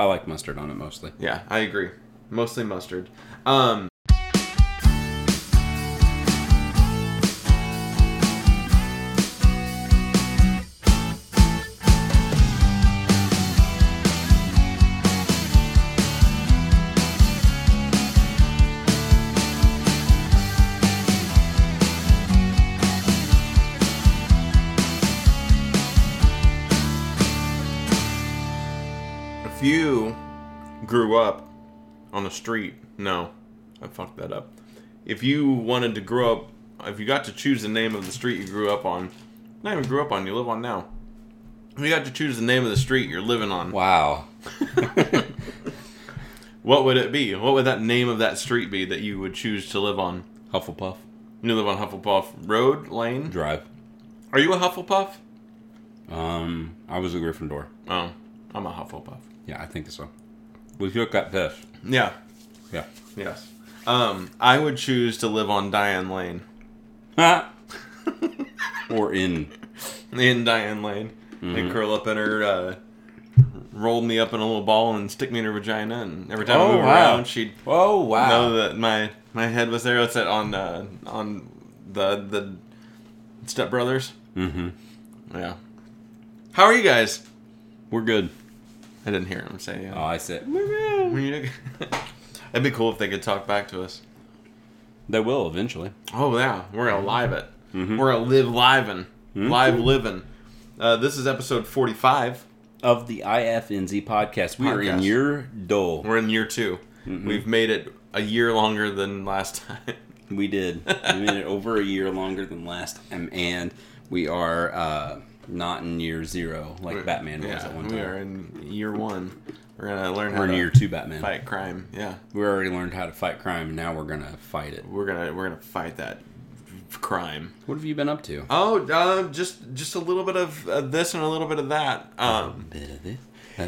I like mustard on it mostly. Yeah, I agree. Mostly mustard. Um, street, no, I fucked that up. If you wanted to grow up, if you got to choose the name of the street you grew up on, not even grew up on, you live on now. If you got to choose the name of the street you're living on, Wow. what would it be? What would that name of that street be that you would choose to live on? Hufflepuff. You live on Hufflepuff Road Lane. Drive. Are you a Hufflepuff? Um, I was a Gryffindor. Oh, I'm a Hufflepuff. Yeah, I think so. We took that this. Yeah. Yeah. Yes. Um, I would choose to live on Diane Lane. or in. In Diane Lane. And curl up in her, uh, roll me up in a little ball and stick me in her vagina. And every time I Oh, move wow. around, she'd Oh wow. know that my my head was there. What's that on uh, on the the Step Brothers? Mm-hmm. Yeah. How are you guys? We're good. I didn't hear him say. Oh, Uh, I said. It'd be cool if they could talk back to us. They will eventually. Oh yeah, we're gonna live it. Mhm. We're gonna live livin', live living. Uh, this is episode forty-five. Of the IFNZ podcast, we are in Podcast. your dole. We're in year 2 we We've made it a year longer than last time. We did. We made it over a year longer than last time, and we are uh, not in year zero like Batman was yeah, at one time. We are in year one. We're gonna learn how We're in to year two Batman. fight crime. Yeah, We already learned how to fight crime. And now we're gonna fight it. we're gonna we're gonna fight that crime. What have you been up to? Oh, uh, just just a little bit of uh, this and a little bit of that. Um, Bit of this.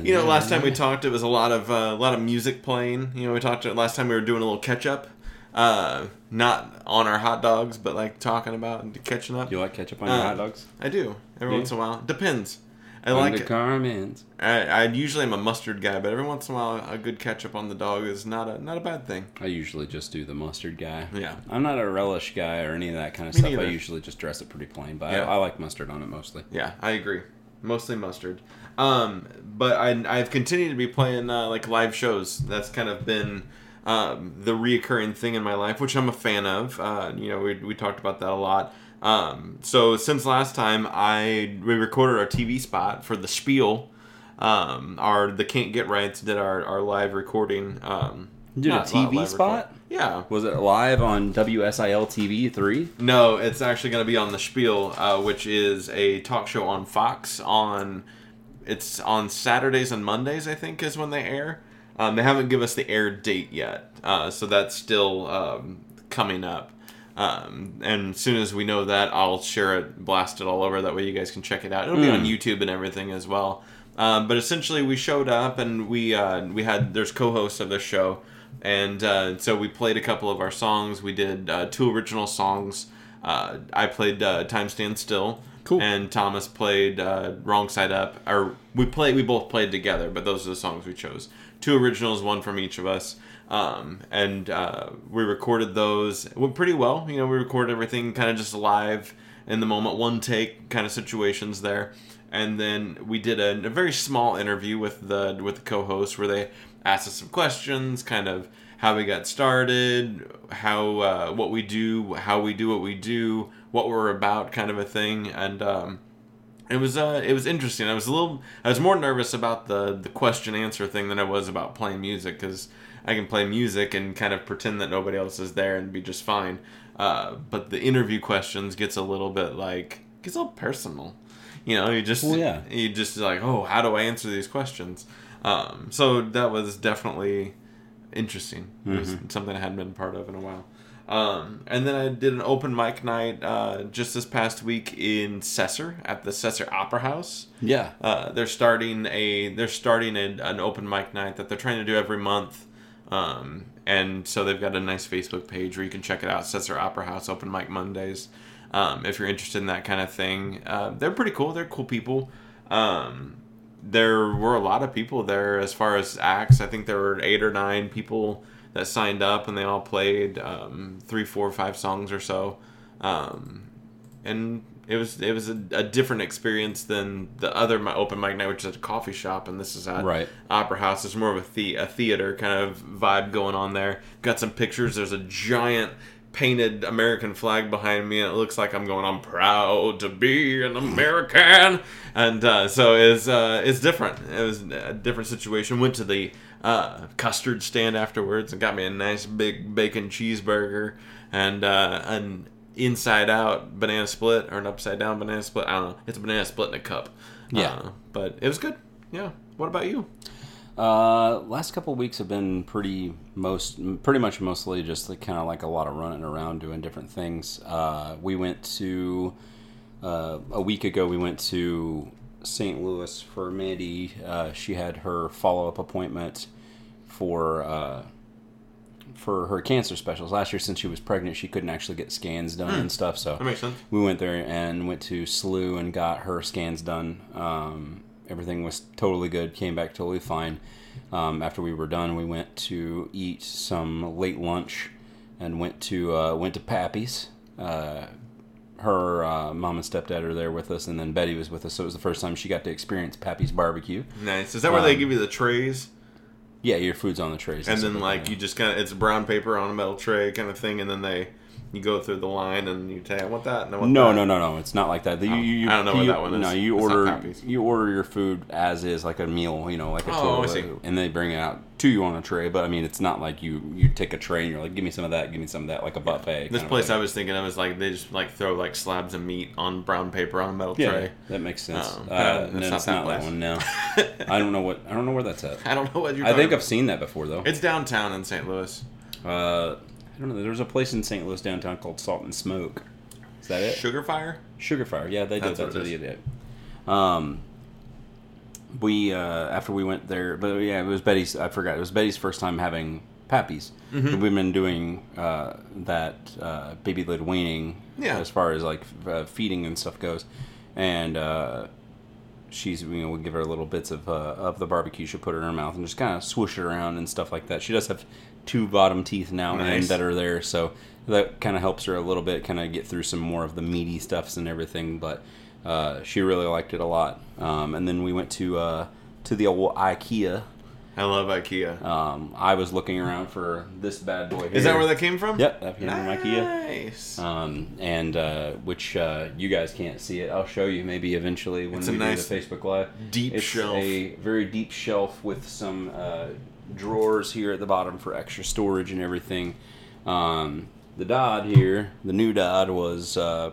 You know, last time we talked, it was a lot of uh, a lot of music playing. You know, we talked last time we were doing a little catch up, uh, not on our hot dogs, but like talking about and catching up. You like ketchup on your Uh, hot dogs? I do every once in a while. Depends. I like. the Carmen's. I, I usually am a mustard guy, but every once in a while, a good ketchup on the dog is not a not a bad thing. I usually just do the mustard guy. Yeah. I'm not a relish guy or any of that kind of Me stuff. neither. I usually just dress it pretty plain, but Yeah. I, I like mustard on it mostly. Yeah, I agree. Mostly mustard. Um, but I, I've continued to be playing uh, like live shows. That's kind of been um, the reoccurring thing in my life, which I'm a fan of. Uh, you know, we, we talked about that a lot. Um, so since last time, I we recorded our TV spot for the Spiel. Um, our the Can't Get Rights did our, our live recording. Um, You did a TV spot? record- Yeah. Was it live on WSIL TV three? No, it's actually going to be on the Spiel, uh, which is a talk show on Fox. On it's on Saturdays and Mondays, I think, is when they air. Um, they haven't given us the air date yet, uh, so that's still um, coming up. Um, and as soon as we know that, I'll share it, blast it all over. That way, you guys can check it out. It'll be on YouTube and everything as well. Um, but essentially, we showed up and we uh, we had there's co-hosts of the show, and uh, so we played a couple of our songs. We did uh, two original songs. Uh, I played uh, "Time Stand Still," Cool. and Thomas played uh, "Wrong Side Up." Or we played, we both played together, but those are the songs we chose. Two originals, one from each of us, um, and uh, we recorded those. Pretty well. You know, we recorded everything kind of just live in the moment, one take kind of situations there and then we did a, a very small interview with the with the co-host where they asked us some questions, kind of how we got started, how uh, what we do, how we do what we do, what we're about, kind of a thing, and um, it was uh, it was interesting. I was a little I was more nervous about the the question answer thing than I was about playing music because I can play music and kind of pretend that nobody else is there and be just fine. Uh, but the interview questions gets a little bit like gets a little personal. You know, you just Well, yeah. you just like, oh, how do I answer these questions? Um, so that was definitely interesting. It was Mm-hmm. something I hadn't been part of in a while. Um, and then I did an open mic night uh, just this past week in Cesar at the Cesar Opera House. Yeah. Uh, they're starting a they're starting a, an open mic night that they're trying to do every month. Um, and so they've got a nice Facebook page where you can check it out. Cesar Opera House Open Mic Mondays. Um, if you're interested in that kind of thing, uh, they're pretty cool. They're cool people. Um, there were a lot of people there as far as acts. I think there were eight or nine people that signed up, and they all played um, three, four, five songs or so. Um, and it was it was a, a different experience than the other open mic night, which is a coffee shop, and this is at Right. Opera House. It's more of a, the- a theater kind of vibe going on there. Got some pictures. There's a giant painted American flag behind me, and it looks like I'm going. I'm proud to be an American, and uh, so it's uh, it's different. It was a different situation. Went to the uh, custard stand afterwards and got me a nice big bacon cheeseburger and uh, an inside out banana split or an upside down banana split. I don't know. It's a banana split in a cup. Yeah. Uh, but it was good. Yeah. What about you? Uh, last couple weeks have been pretty most pretty much mostly just like, kind of like a lot of running around doing different things. Uh, we went to uh, a week ago. We went to St. Louis for Mandy. Uh, she had her follow up appointment for uh, for her cancer specials last year. Since she was pregnant, she couldn't actually get scans done and stuff. So That makes sense. we went there and went to SLU and got her scans done. Um, everything was totally good. Came back totally fine. Um, after we were done, we went to eat some late lunch and went to uh, went to Pappy's. Uh, her uh, mom and stepdad are there with us, and then Betty was with us. So it was the first time she got to experience Pappy's barbecue. Nice. Is that where they Um, give you the trays? Yeah, your food's on the trays, And then stuff like you just kind of it's brown paper on a metal tray kind of thing, and then they you go through the line and you say I want that and I want No, that. no, no, no. It's not like that. You, you, I don't know what you- that one is. No, you It's order you order your food as is, like a meal. You know, like a Oh, I see. and they bring it out to you on a tray. But I mean, it's not like you you take a tray and you're like, give me some of that, give me some of that, like a buffet. This place. I was thinking of is like they just like throw like slabs of meat on brown paper on a metal yeah, tray. that makes sense. Oh, uh, no, that's not it's that not that one. No, I don't know what I don't know where that's at. I don't know what you're. I think talking I've seen that before though. It's downtown in St. Louis. Uh, I don't know. There's a place in St. Louis downtown called Salt and Smoke. Is that it? Sugar Fire. Sugar Fire, yeah, they did That's that what to it the idiot. Um, we uh, after we went there, but yeah, it was Betty's. I forgot it was Betty's first time having pappies. Mm-hmm. We've been doing uh, that uh, baby led weaning Yeah. as far as like f- uh, feeding and stuff goes, and uh, she's you know we give her little bits of uh, of the barbecue. She'll put it in her mouth and just kind of swoosh it around and stuff like that. She does have two bottom teeth now and that are there, so that kind of helps her a little bit, kind of get through some more of the meaty stuffs and everything. But uh, she really liked it a lot. Um, and then we went to uh, to the old IKEA. I love IKEA. Um, I was looking around for this bad boy. Here. Is that where that came from? Yep, that came from IKEA. Nice. Um, and uh, which uh, you guys can't see it. I'll show you maybe eventually when It's we nice do the Facebook Live. deep it's shelf. a very deep shelf with some uh, drawers here at the bottom for extra storage and everything. Um, the Dodd here, the new Dodd, was uh,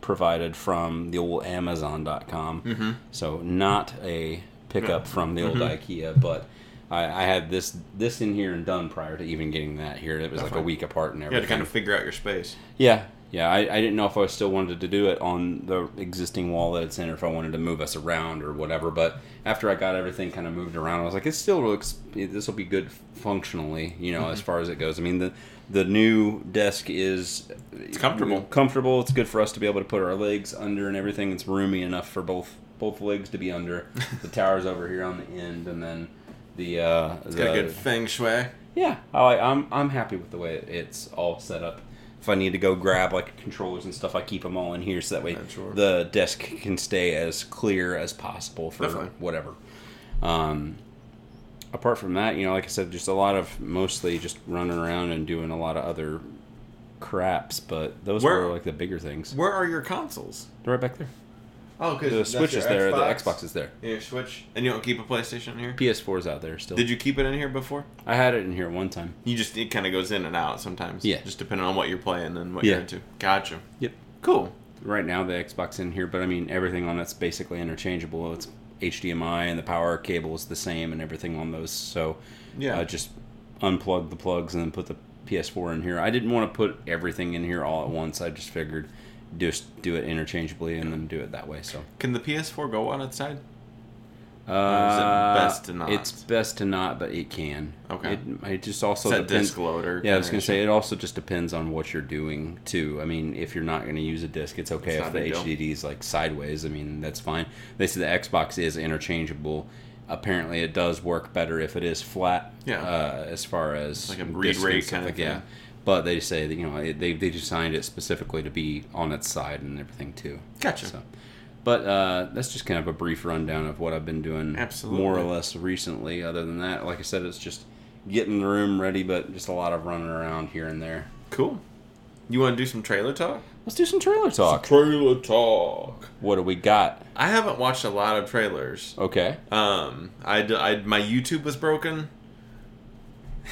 provided from the old Amazon.com. Mm-hmm. So not a pickup from the old IKEA, but. I, I had this this in here and done prior to even getting that here. It was like a week apart and You everything. had to kind of figure out your space. Yeah, yeah. I, I didn't know if I still wanted to do it on the existing wall that it's in, or if I wanted to move us around or whatever. But after I got everything kind of moved around, I was like, it still looks. This will be good functionally, you know, as far as it goes. I mean, the the new desk is it's comfortable. Comfortable. It's good for us to be able to put our legs under and everything. It's roomy enough for both both legs to be under. the tower's over here on the end, and then the uh, It's the, got a good feng shui. yeah, I I'm I'm happy with the way it's all set up. If I need to go grab like controllers and stuff, I keep them all in here so that way sure. the desk can stay as clear as possible for Definitely. whatever. Um, apart from that, you know, like I said, just a lot of mostly just running around and doing a lot of other craps, but those Where- were like the bigger things. Where are your consoles? They're right back there. Oh, because The Switch is there. The Xbox is there. Your Switch, and you don't keep a PlayStation here. PS4 is out there still. Did you keep it in here before? I had it in here one time. You just it kind of goes in and out sometimes. Yeah. Just depending on what you're playing and what Yeah. you're into. Gotcha. Yep. Cool. right now the Xbox in here, but I mean everything on that's basically interchangeable. It's HDMI and the power cable is the same and everything on those. So Yeah. uh, just unplug the plugs and then put the PS4 in here. I didn't want to put everything in here all at once. I just figured just do it interchangeably and then do it that way. So Can the PS4 go on its side? Uh, is it best to not? It's best to not, but it can. Okay. It, it just also It's depends. disc loader. Yeah, I was gonna say it also just depends on what you're doing too. I mean, if you're not gonna use a disc, it's okay It's if the. HDD is like sideways. I mean, that's fine. They say the Xbox is interchangeable. Apparently, it does work better if it is flat. Yeah. Uh, as far as Like a read rate kind of like- Yeah. Thing. But they say that you know it, they they designed it specifically to be on its side and everything too. Gotcha. So, but uh, that's just kind of a brief rundown of what I've been doing, Absolutely. more or less recently. Other than that, like I said, it's just getting the room ready, but just a lot of running around here and there. Cool. You want to do some trailer talk? Let's do some trailer talk. Trailer talk. What do we got? I haven't watched a lot of trailers. Okay. Um, I, I my YouTube was broken.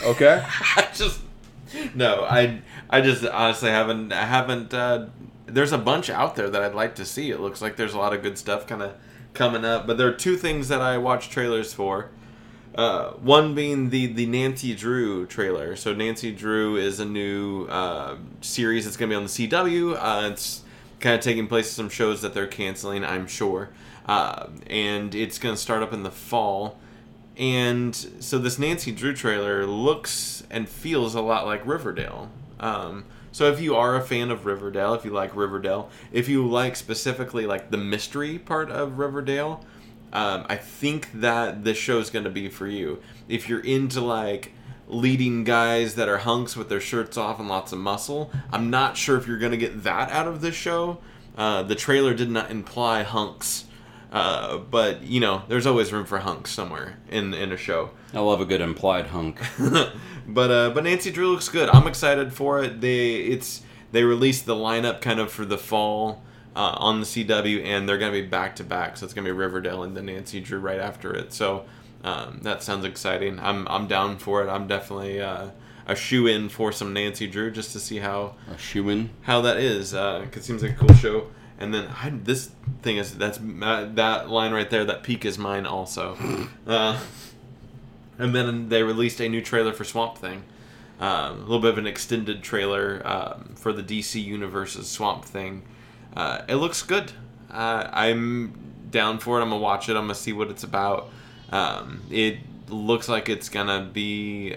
Okay. I just no, I I just honestly haven't I haven't. Uh, there's a bunch out there that I'd like to see. It looks like there's a lot of good stuff kind of coming up. But there are two things that I watch trailers for. Uh, one being the the Nancy Drew trailer. So Nancy Drew is a new uh, series that's going to be on the CW. Uh, it's kind of taking place some shows that they're canceling, I'm sure. Uh, and it's going to start up in the fall. And so this Nancy Drew trailer looks and feels a lot like Riverdale. Um, so if you are a fan of Riverdale, if you like Riverdale, if you like specifically like the mystery part of Riverdale, um, I think that this show is going to be for you. If you're into like leading guys that are hunks with their shirts off and lots of muscle, I'm not sure if you're going to get that out of this show. Uh, the trailer did not imply hunks. Uh, but you know, there's always room for hunks somewhere in in a show. I love a good implied hunk. but uh, but Nancy Drew looks good. I'm excited for it. They it's they released the lineup kind of for the fall uh, on the CW, and they're gonna be back to back. So it's gonna be Riverdale and then Nancy Drew right after it. So um, that sounds exciting. I'm I'm down for it. I'm definitely uh, a shoe in for some Nancy Drew just to see how A shoe in. how that is. Uh, 'cause it seems like a cool show. And then I, this thing is that's uh, that line right there. That peak is mine also. uh, and then they released a new trailer for Swamp Thing. Um, a little bit of an extended trailer um, for the DC Universe's Swamp Thing. Uh, it looks good. Uh, I'm down for it. I'm gonna watch it. I'm gonna see what it's about. Um, it looks like it's gonna be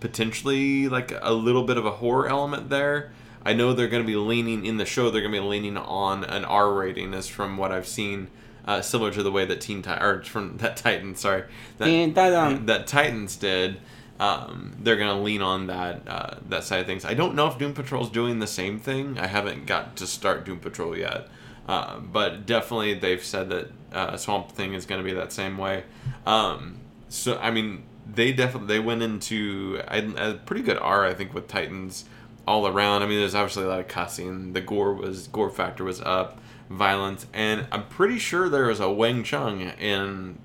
potentially like a little bit of a horror element there. I know they're going to be leaning in the show. They're going to be leaning on an R rating, as from what I've seen, uh, similar to the way that Teen Titan or from that Titan, sorry, that, Teen Titan. that Titans did. Um, they're going to lean on that uh, that side of things. I don't know if Doom Patrol's doing the same thing. I haven't got to start Doom Patrol yet, uh, but definitely they've said that uh, Swamp Thing is going to be that same way. Um, so I mean, they definitely they went into a, a pretty good R, I think, with Titans all around. I mean, there's obviously a lot of cussing. The gore was gore factor was up, violence, and I'm pretty sure there was a Wang Chung in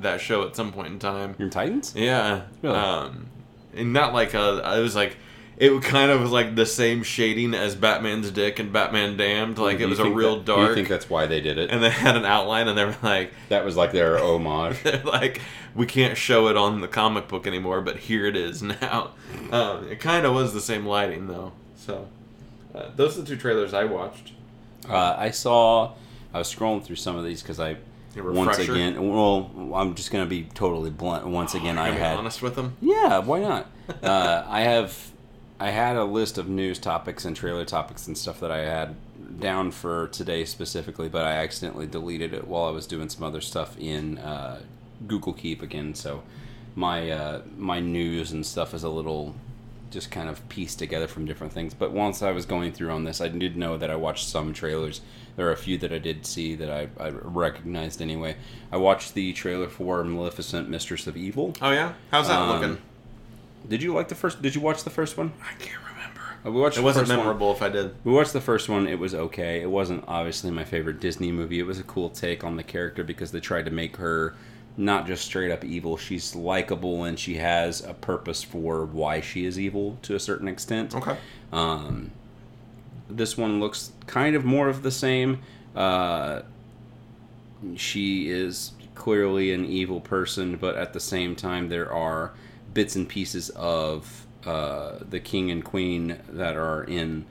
that show at some point in time. Your Titans? Yeah, Really? um, and not like a. It was like. It kind of was like the same shading as Batman's dick and Batman Damned. Like it was a real that- Do you think that's why they did it? and they had an outline, and they were like, that was like their homage. they're like, we can't show it on the comic book anymore, but here it is now. Um, it kind of was the same lighting though. So uh, those are the two trailers I watched. Uh, I saw. I was scrolling through some of these because I once again. Well, I'm just gonna be totally blunt. Once again, I had. honest with them. Yeah, why not? uh, I have. I had a list of news topics and trailer topics and stuff that I had down for today specifically, but I accidentally deleted it while I was doing some other stuff in uh, Google Keep again. So my uh, my news and stuff is a little just kind of pieced together from different things. But once I was going through on this, I did know that I watched some trailers. There are a few that I did see that I, I recognized anyway. I watched the trailer for Maleficent, Mistress of Evil. Oh yeah, how's that Um, looking? Did you like the first? Did you watch the first one? I can't remember. Uh, we watched. It the wasn't first one. memorable if I did. We watched the first one. It was okay. It wasn't obviously my favorite Disney movie. It was a cool take on the character because they tried to make her not just straight up evil. She's likable and she has a purpose for why she is evil to a certain extent. Okay. Um, this one looks kind of more of the same. Uh, she is clearly an evil person, but at the same time, there are bits and pieces of uh, the king and queen that are in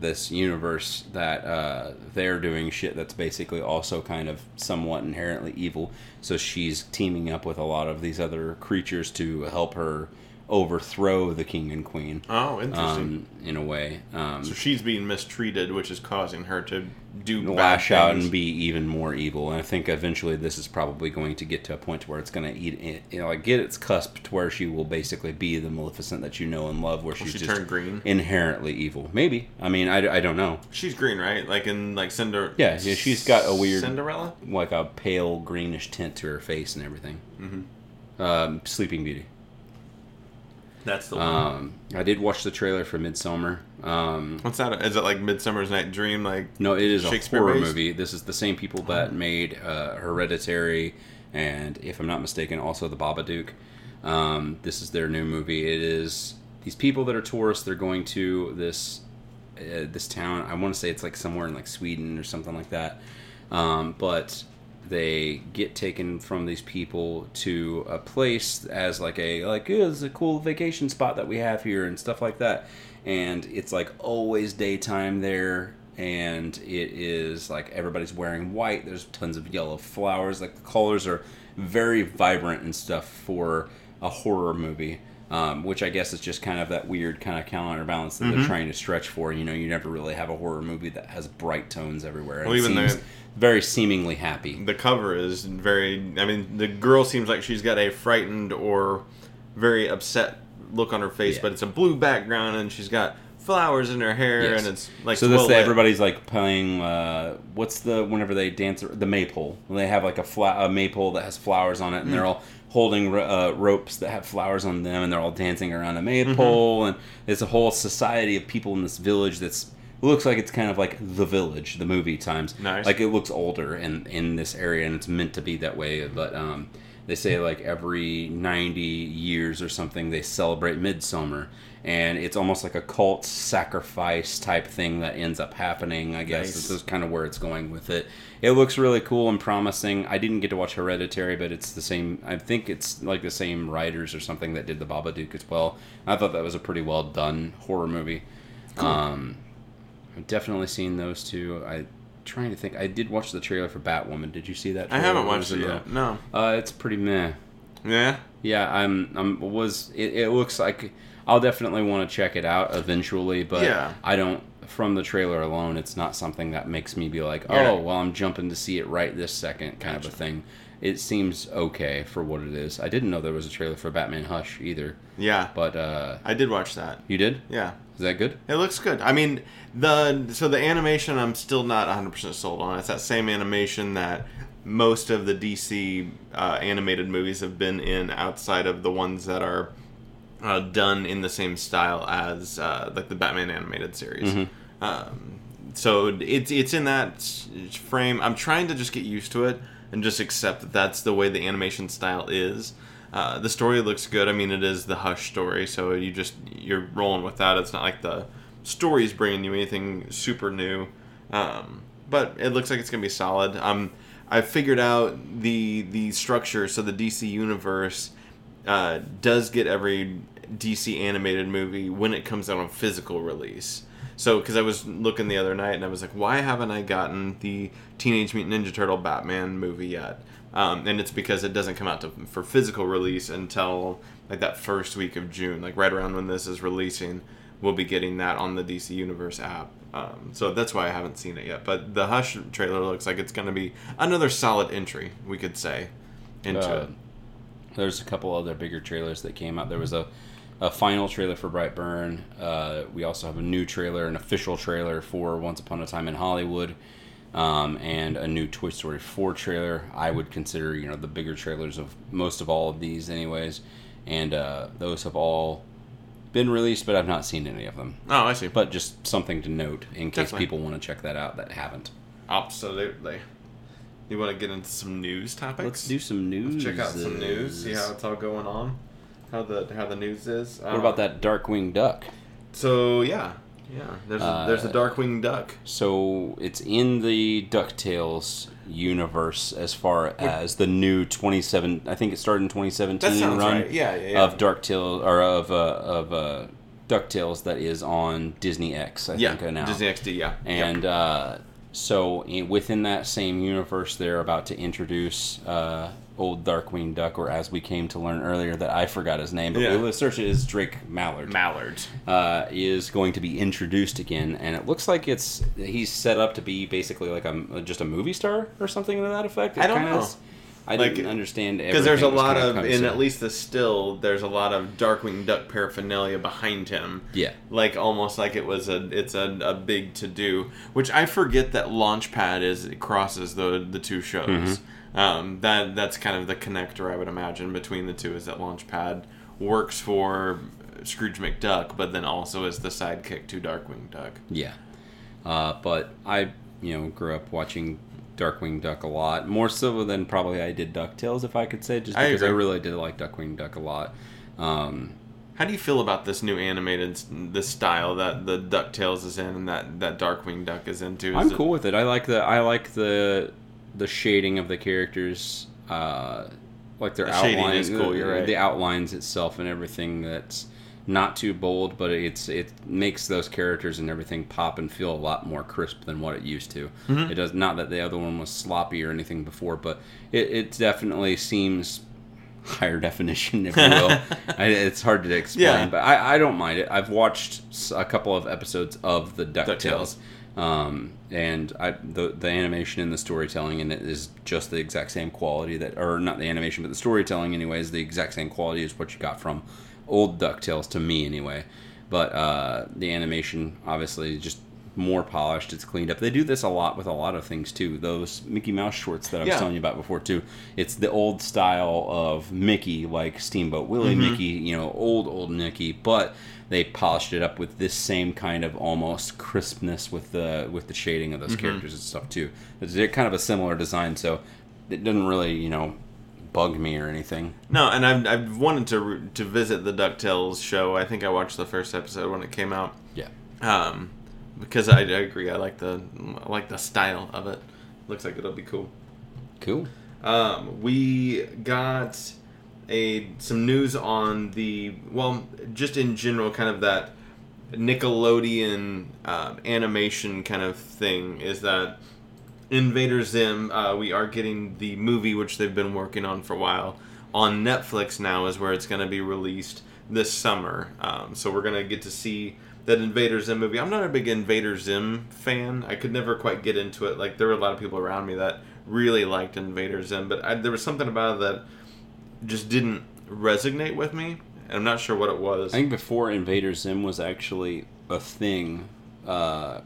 this universe that uh, they're doing shit that's basically also kind of somewhat inherently evil. So she's teaming up with a lot of these other creatures to help her overthrow the king and queen. Oh, interesting. Um, in a way, um, so she's being mistreated, which is causing her to do lash out and be even more evil. And I think eventually this is probably going to get to a point where it's going to eat, it, you know, like get its cusp to where she will basically be the Maleficent that you know and love, where she's she just green? inherently evil. Maybe. I mean, I, I don't know. She's green, right? Like in like Cinder. Yeah, yeah, she's got a weird- Cinderella. Like a pale greenish tint to her face and everything. Mm-hmm. Um, Sleeping Beauty. That's the one. Um, I did watch the trailer for Midsummer. Um, What's that? Is it like Midsummer's Night Dream? Like No, it is a Shakespeare horror based? movie. This is the same people that made uh, Hereditary, and if I'm not mistaken, also The Babadook. Um, this is their new movie. It is these people that are tourists. They're going to this uh, this town. I want to say it's like somewhere in like Sweden or something like that. Um, but they get taken from these people to a place as like a like "Yeah, this is a cool vacation spot that we have here and stuff like that. And it's like always daytime there. And it is like everybody's wearing white. There's tons of yellow flowers. Like the colors are very vibrant and stuff for a horror movie um, which I guess is just kind of that weird kind of counterbalance that Mm-hmm. they're trying to stretch for. You know, you never really have a horror movie that has bright tones everywhere. and Well, it even seems the- very seemingly happy. the cover is very. I mean, the girl seems like she's got a frightened or very upset look on her face, Yeah. but it's a blue background and she's got flowers in her hair Yes. and it's like so this well everybody's like playing. Uh, what's the whenever they dance the maypole? They have like a, fla- a maypole that has flowers on it, and they're Mm. all holding uh, ropes that have flowers on them, and they're all dancing around a maypole. Mm-hmm. And it's a whole society of people in this village that's looks like it's kind of like the village, the movie times. Nice. Like it looks older in in this area, and it's meant to be that way. But um, they say like every 90 years or something they celebrate midsummer and it's almost like a cult sacrifice type thing that ends up happening i guess Nice. this is kind of where it's going with it it looks really cool and promising i didn't get to watch hereditary but it's the same i think it's like the same writers or something that did the babadook as well i thought that was a pretty well done horror movie um i've definitely seen those two i trying to think i did watch the trailer for batwoman did you see that I haven't watched it yet. No. uh, it's pretty meh. Yeah. Yeah, I'm. I'm. Was it, it looks like I'll definitely want to check it out eventually, but Yeah. I don't. From the trailer alone, it's not something that makes me be like, oh, not- well, I'm jumping to see it right this second, kind of a thing. It seems okay for what it is. I didn't know there was a trailer for Batman Hush either, Yeah. but uh, I did watch that. you did. Yeah. Is that good? It looks good. I mean, the so the animation I'm still not 100% sold on. It's that same animation that most of the DC uh, animated movies have been in outside of the ones that are uh, done in the same style as uh, like the Batman animated series. Um, so it's it's in that frame. I'm trying to just get used to it and just accept that that's the way the animation style is. Uh, the story looks good. I mean, it is the Hush story, so you just you're rolling with that. It's not like the story's bringing you anything super new, um, but it looks like it's gonna be solid. Um, I figured out the the structure, so the DC universe uh, does get every DC animated movie when it comes out on physical release. So, because I was looking the other night and I was like, why haven't I gotten the Teenage Mutant Ninja Turtle Batman movie yet? Um, and it's because it doesn't come out to, for physical release until like that first week of June, like right around when this is releasing. We'll be getting that on the DC Universe app. Um, so that's why I haven't seen it yet. But the Hush trailer looks like it's going to be another solid entry, we could say, into Uh, it. There's a couple other bigger trailers that came out. There was a, a final trailer for Brightburn. Uh, we also have a new trailer, an official trailer for Once Upon a Time in Hollywood, um, and a new Toy Story 4 trailer. I would consider, you know, the bigger trailers of most of all of these, anyways. And uh, those have all been released, but I've not seen any of them. Oh, I see. But just something to note in case Definitely. people want to check that out that haven't. Absolutely. You want to get into some news topics? Let's do some news. check out some news. See how it's all going on. How the how the news is. What about that Darkwing Duck? So yeah, yeah. There's a, there's a Uh, Darkwing Duck. So it's in the DuckTales universe as far as the new 27 I think it started in 2017 That sounds run right. Yeah, yeah, yeah. of DuckTales or of uh, of uh, Ducktales that is on Disney X. I Yeah, think now. Disney XD. Yeah, And uh, so within that same universe, they're about to introduce uh, old Darkwing Duck, or as we came to learn earlier, that I forgot his name, but Yeah. we'll search it as Drake Mallard. Mallard. uh, is going to be introduced again, and it looks like it's he's set up to be basically like a just a movie star or something to that effect. I don't know. is- I Like, didn't understand Because there's a lot of, in at least the still, there's a lot of Darkwing Duck paraphernalia behind him. yeah. like almost like it was a it's a, a big to do which i forget that launchpad is it crosses the the two shows Mm-hmm. um, that that's kind of the connector i would imagine between the two is that launchpad works for scrooge mcduck but then also is the sidekick to darkwing duck Yeah. Uh, but I, you know, grew up watching Darkwing Duck a lot, more so than probably I did DuckTales, if I could say, just because I, agree. really did like Darkwing Duck a lot. Um, how do you feel about this new animated this style that the ducktales is in and that that darkwing duck is into Is I'm it- cool with it. I like the I like the the shading of the characters, uh, like their The shading outline, is cool, you're right. the outlines itself and everything. That's not too bold, but it's it makes those characters and everything pop and feel a lot more crisp than what it used to. Mm-hmm. It does not that the other one was sloppy or anything before, but it, it definitely seems higher definition, if you will. I, it's hard to explain, Yeah. but I, I don't mind it. I've watched a couple of episodes of the DuckTales. DuckTales. Um, and I, the the animation and the storytelling in it is just the exact same quality that, or not the animation, but the storytelling anyway is the exact same quality as what you got from old Ducktales to me anyway. But uh, the animation obviously is just more polished. It's cleaned up. They do this a lot with a lot of things too. Those Mickey Mouse shorts that I was Yeah. telling you about before too. It's the old style of Mickey, like Steamboat Willie Mickey, you know, old old Mickey, but they polished it up with this same kind of almost crispness with the with the shading of those characters and stuff too. It's kind of a similar design, so it doesn't really you know bug me or anything. No, and I've, I've wanted to to visit the Ducktales show. I think I watched the first episode when it came out. Yeah. Um, because I, I agree. I like the I like the style of it. Looks like it'll be cool. Cool. Um, we got a some news on the well, just in general, kind of that Nickelodeon uh, animation kind of thing. Is that Invader Zim? Uh, we are getting the movie, which they've been working on for a while, on Netflix now. Is where it's going to be released this summer. Um, so we're going to get to see that Invader Zim movie. I'm not a big Invader Zim fan. I could never quite get into it. Like there were a lot of people around me that really liked Invader Zim, but I, there was something about it that just didn't resonate with me. And I'm not sure what it was. I think before Invader Zim was actually a thing, uh,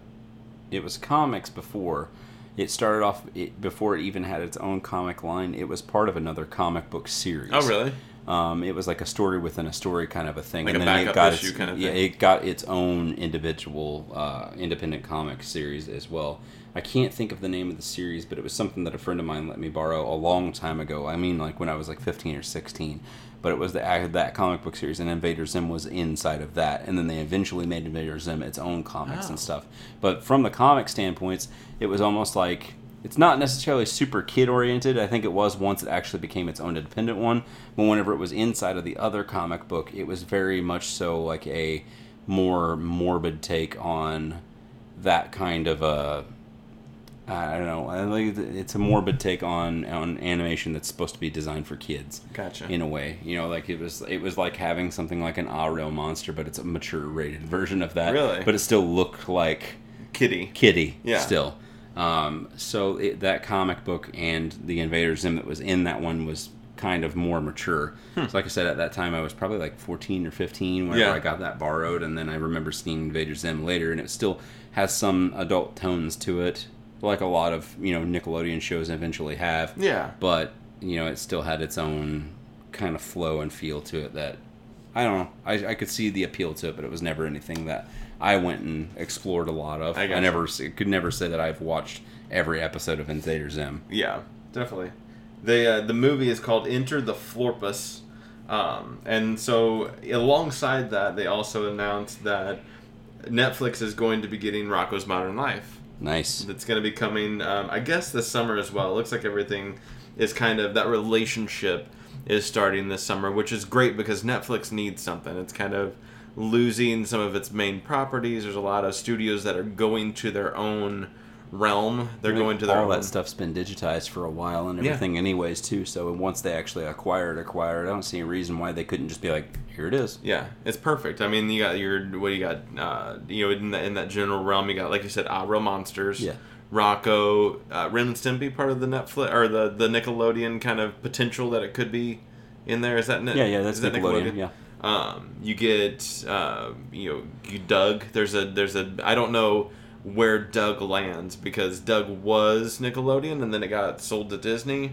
it was comics before. It started off it, before it even had its own comic line. It was part of another comic book series. oh really? Um, it was like a story within a story kind of a thing, Like and then it got its, kind of yeah, it got its own individual, uh, independent comic series as well. I can't think of the name of the series, but it was something that a friend of mine let me borrow a long time ago. I mean, like when I was like 15 or 16. But it was the that comic book series, and Invader Zim was inside of that, and then they eventually made Invader Zim its own comics Oh. and stuff. But from the comic standpoints, it was almost like it's not necessarily super kid oriented. I think it was once it actually became its own independent one. But whenever it was inside of the other comic book, it was very much so like a more morbid take on that kind of a. I don't know. I think it's a morbid take on on animation that's supposed to be designed for kids Gotcha. in a way. You know, like it was it was like having something like an ah Ariel monster, but it's a mature rated version of that. Really? But it still looked like Kitty. Kitty Yeah. still. Um, so it, that comic book and the Invader Zim that was in that one was kind of more mature. So like I said, at that time I was probably like 14 or 15 whenever Yeah. I got that borrowed, and then I remember seeing Invader Zim later, and it still has some adult tones to it, like a lot of you know Nickelodeon shows eventually have. Yeah. But you know, it still had its own kind of flow and feel to it that I don't know. I, I could see the appeal to it, but it was never anything that I went and explored a lot of. I I, never could never say that I've watched every episode of Invader Zim. Yeah, definitely. The uh, the movie is called Enter the Florpus, um, and so alongside that, they also announced that Netflix is going to be getting Rocko's Modern Life. Nice. That's going to be coming, um, I guess, this summer as well. It looks like everything is kind of that relationship is starting this summer, which is great because Netflix needs something. It's kind of losing some of its main properties. There's a lot of studios that are going to their own realm. They're going to their all own. that stuff's been digitized for a while and Yeah. everything, anyways, too. So once they actually acquire it, acquire it, I don't see a reason why they couldn't just be like, here it is. Yeah, it's perfect. I mean, you got your what you got? Uh, you know, in, the, in that general realm, you got like you said, Abra Monsters. Yeah. Rocko, uh, Ren and Stimpy, part of the Netflix or the the Nickelodeon kind of potential that it could be in there. Is that Ni- Yeah, yeah, that's that Nickelodeon, yeah. Um, you get uh, you know Doug. There's a there's a I don't know where Doug lands because Doug was Nickelodeon and then it got sold to Disney.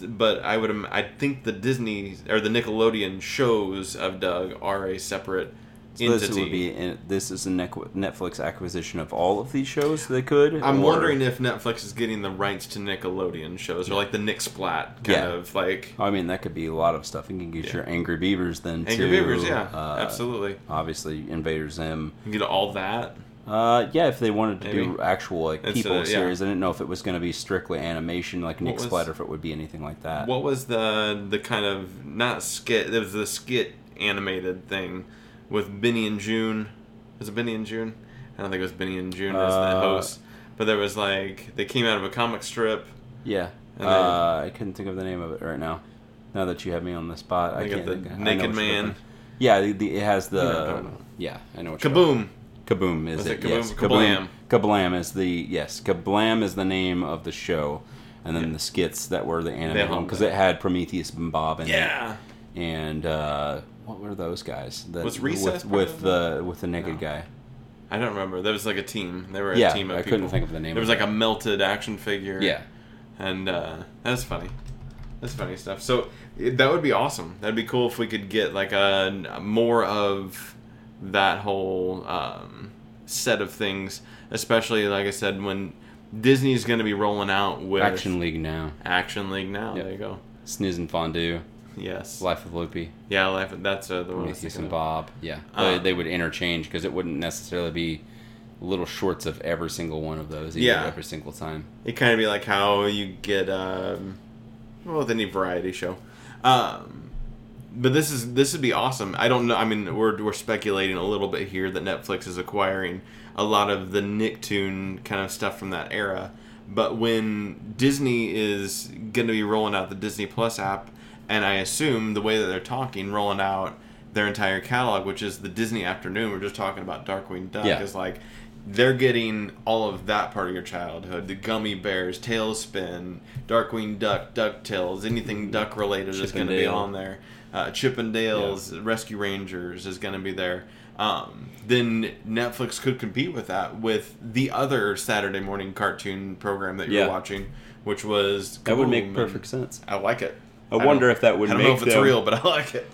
But I would I think the Disney or the Nickelodeon shows of Doug are a separate So entity. this would be in, this is a Netflix acquisition of all of these shows they could. I'm or- wondering if Netflix is getting the rights to Nickelodeon shows or like the Nick Splat kind Yeah. of like I mean, that could be a lot of stuff. You can get Yeah. your Angry Beavers then Angry too. Beavers. Yeah, Uh, absolutely. Obviously, Invader Zim. You get all that. Uh, yeah, if they wanted to do actual like It's, people uh, yeah. series, I didn't know if it was going to be strictly animation like Nick Splat, or if it would be anything like that. What was the the kind of not skit? It was the skit animated thing with Benny and June. Was it Benny and June? I don't think it was Benny and June as the Uh, host, but there was like they came out of a comic strip. Yeah, And uh, I couldn't think of the name of it right now. Now that you have me on the spot, I They got can't. the think, I know Naked what you're Man. looking- Yeah, the, the, it has the. You know what I'm talking about. yeah, I know what you're Kaboom! Kaboom is Was it? it Kaboom? Yes. Kablam. Kablam is the yes. Kablam is the name of the show, and then Yeah. the skits that were the animated hung because it had Prometheus and Bob in Yeah, it, and uh, what were those guys? That, Was Recess with, with the with the naked No. guy? I don't remember. There was like a team. They were a Yeah, team of I people. couldn't think of the name There was like it. a melted action figure. Yeah, and uh, that's funny. That's funny stuff. So that would be awesome. That'd be cool if we could get like a more of that whole um, set of things. Especially like I said, when Disney's going to be rolling out with Action League now. Action League now. Yeah. There you go. Sniz and Fondue, Yes. Life of Loopy, Yeah, life. Of, That's uh, the one. Prometheus and of. Bob. Yeah, Uh, they, they would interchange because it wouldn't necessarily be little shorts of every single one of those. Either, Yeah. every single time. It kind of be like how you get um, well with any variety show. Um, but this is this would be awesome. I don't know. I mean, we're we're speculating a little bit here that Netflix is acquiring a lot of the Nicktoon kind of stuff from that era. But when Disney is going to be rolling out the Disney Plus app, and I assume the way that they're talking, rolling out their entire catalog, which is the Disney Afternoon. We're just talking about Darkwing Duck. Yeah. Is like they're getting all of that part of your childhood the gummy bears tailspin darkwing duck ducktales anything duck related is going to be on there uh, chippendales rescue rangers is going to be there um, then netflix could compete with that with the other saturday morning cartoon program that you're Yeah. watching which was That would make perfect sense. i like it I wonder don't- if that would i don't know make if it's them- real but i like it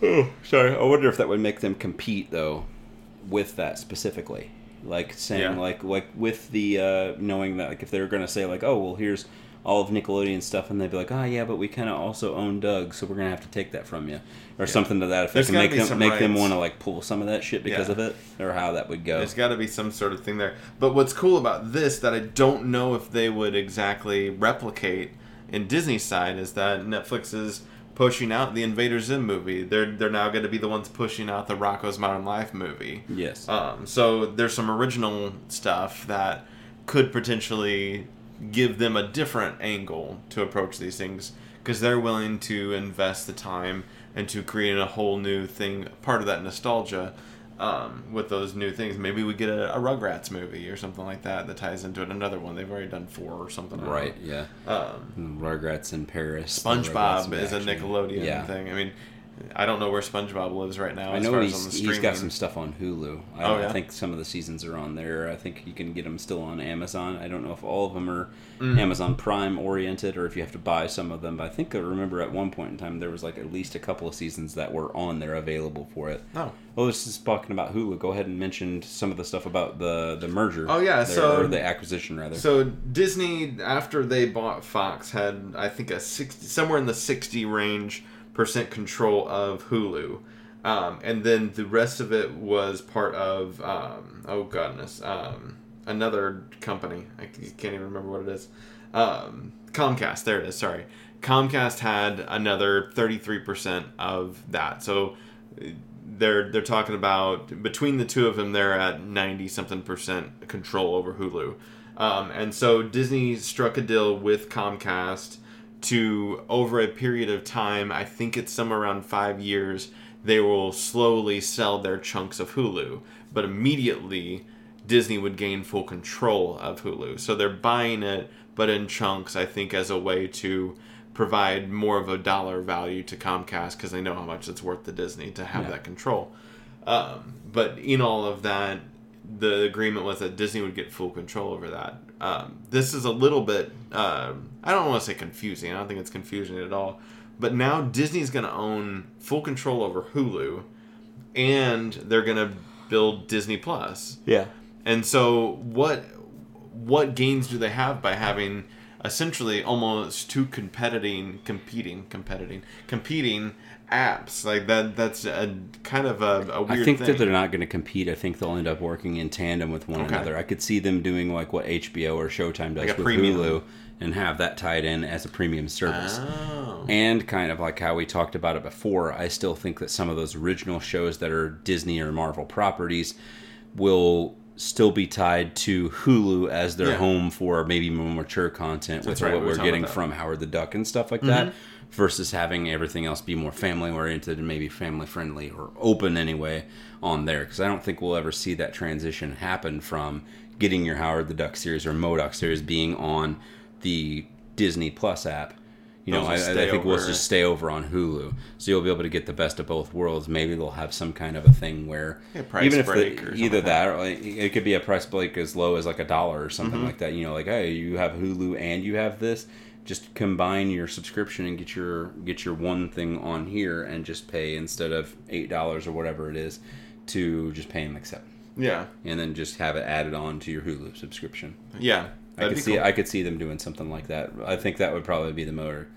Oh, sorry. I wonder if that would make them compete though, with that specifically. Like saying Yeah. like like with the uh, knowing that like if they were going to say like oh well here's all of Nickelodeon stuff and they'd be like oh yeah but we kind of also own Doug so we're gonna have to take that from you or something to that effect There's and make them make them want to like pull some of that shit because Yeah. of it or how that would go. There's got to be some sort of thing there. But what's cool about this that I don't know if they would exactly replicate in Disney's side is that Netflix is pushing out the Invader Zim movie. They're they're now going to be the ones pushing out the Rocko's Modern Life movie. Yes. Um, so there's some original stuff that could potentially give them a different angle to approach these things because they're willing to invest the time into creating a whole new thing, part of that nostalgia um, with those new things. Maybe we get a, a Rugrats movie or something like that that ties into it. Another one they've already done four or something. Right. Yeah. Um, Rugrats in Paris. SpongeBob is a Nickelodeon Yeah. thing. I mean, I don't know where SpongeBob lives right now. I know he's, as on the he's got some stuff on Hulu. I, Oh, I yeah? think some of the seasons are on there. I think you can get them still on Amazon. I don't know if all of them are Mm. Amazon Prime oriented or if you have to buy some of them. But I think I remember at one point in time there was like at least a couple of seasons that were on there available for it. Oh. Well, this is talking about Hulu. Go ahead and mention some of the stuff about the the merger. Oh, yeah, there, so- or the acquisition rather. So Disney, after they bought Fox, had I think a sixty somewhere in the sixty range percent control of Hulu, um, and then the rest of it was part of um, oh goodness, um, another company. I can't even remember what it is. Um, Comcast. There it is. Sorry, Comcast had another thirty three percent of that. So uh, they're they're talking about between the two of them, they're at ninety something percent control over Hulu, um, and so Disney struck a deal with Comcast to over a period of time. I think it's somewhere around five years. They will slowly sell their chunks of Hulu, but immediately Disney would gain full control of Hulu. So they're buying it, but in chunks. I think as a way to provide more of a dollar value to Comcast because they know how much it's worth to Disney to have Yeah. that control. Um, but in all of that, the agreement was that Disney would get full control over that. Um, this is a little bit, um I don't want to say confusing. I don't think it's confusing at all. But now Disney's going to own full control over Hulu, and they're going to build Disney Plus. Yeah. And so, what what gains do they have by having essentially almost two competing, competing, competing, competing apps like that? That's a kind of a, a weird I think thing. that they're not going to compete. I think they'll end up working in tandem with one Okay. another. I could see them doing like what HBO or Showtime does Like with premium. Hulu and have that tied in as a premium service. Oh. And kind of like how we talked about it before, I still think that some of those original shows that are Disney or Marvel properties will still be tied to Hulu as their Yeah. home for maybe more mature content with That's right, what we were we're getting from Howard the Duck and stuff like that mm-hmm. Versus having everything else be more family oriented and maybe family friendly or open anyway on there because I don't think we'll ever see that transition happen from getting your Howard the Duck series or MODOK series being on the Disney Plus app. You know, I, I think we'll just stay over on Hulu, so you'll be able to get the best of both worlds. Maybe they'll have some kind of a thing where Yeah, even if the, either that or like, it could be a price break as low as like a dollar or Mm-hmm. something like that. You know, like hey, you have Hulu and you have this. Just combine your subscription and get your get your one thing on here and just pay instead of eight dollars or whatever it is to just paying like seven, yeah, and then just have it added on to your Hulu subscription. yeah. I could see cool. I could see them doing something like that. I think that would probably be the more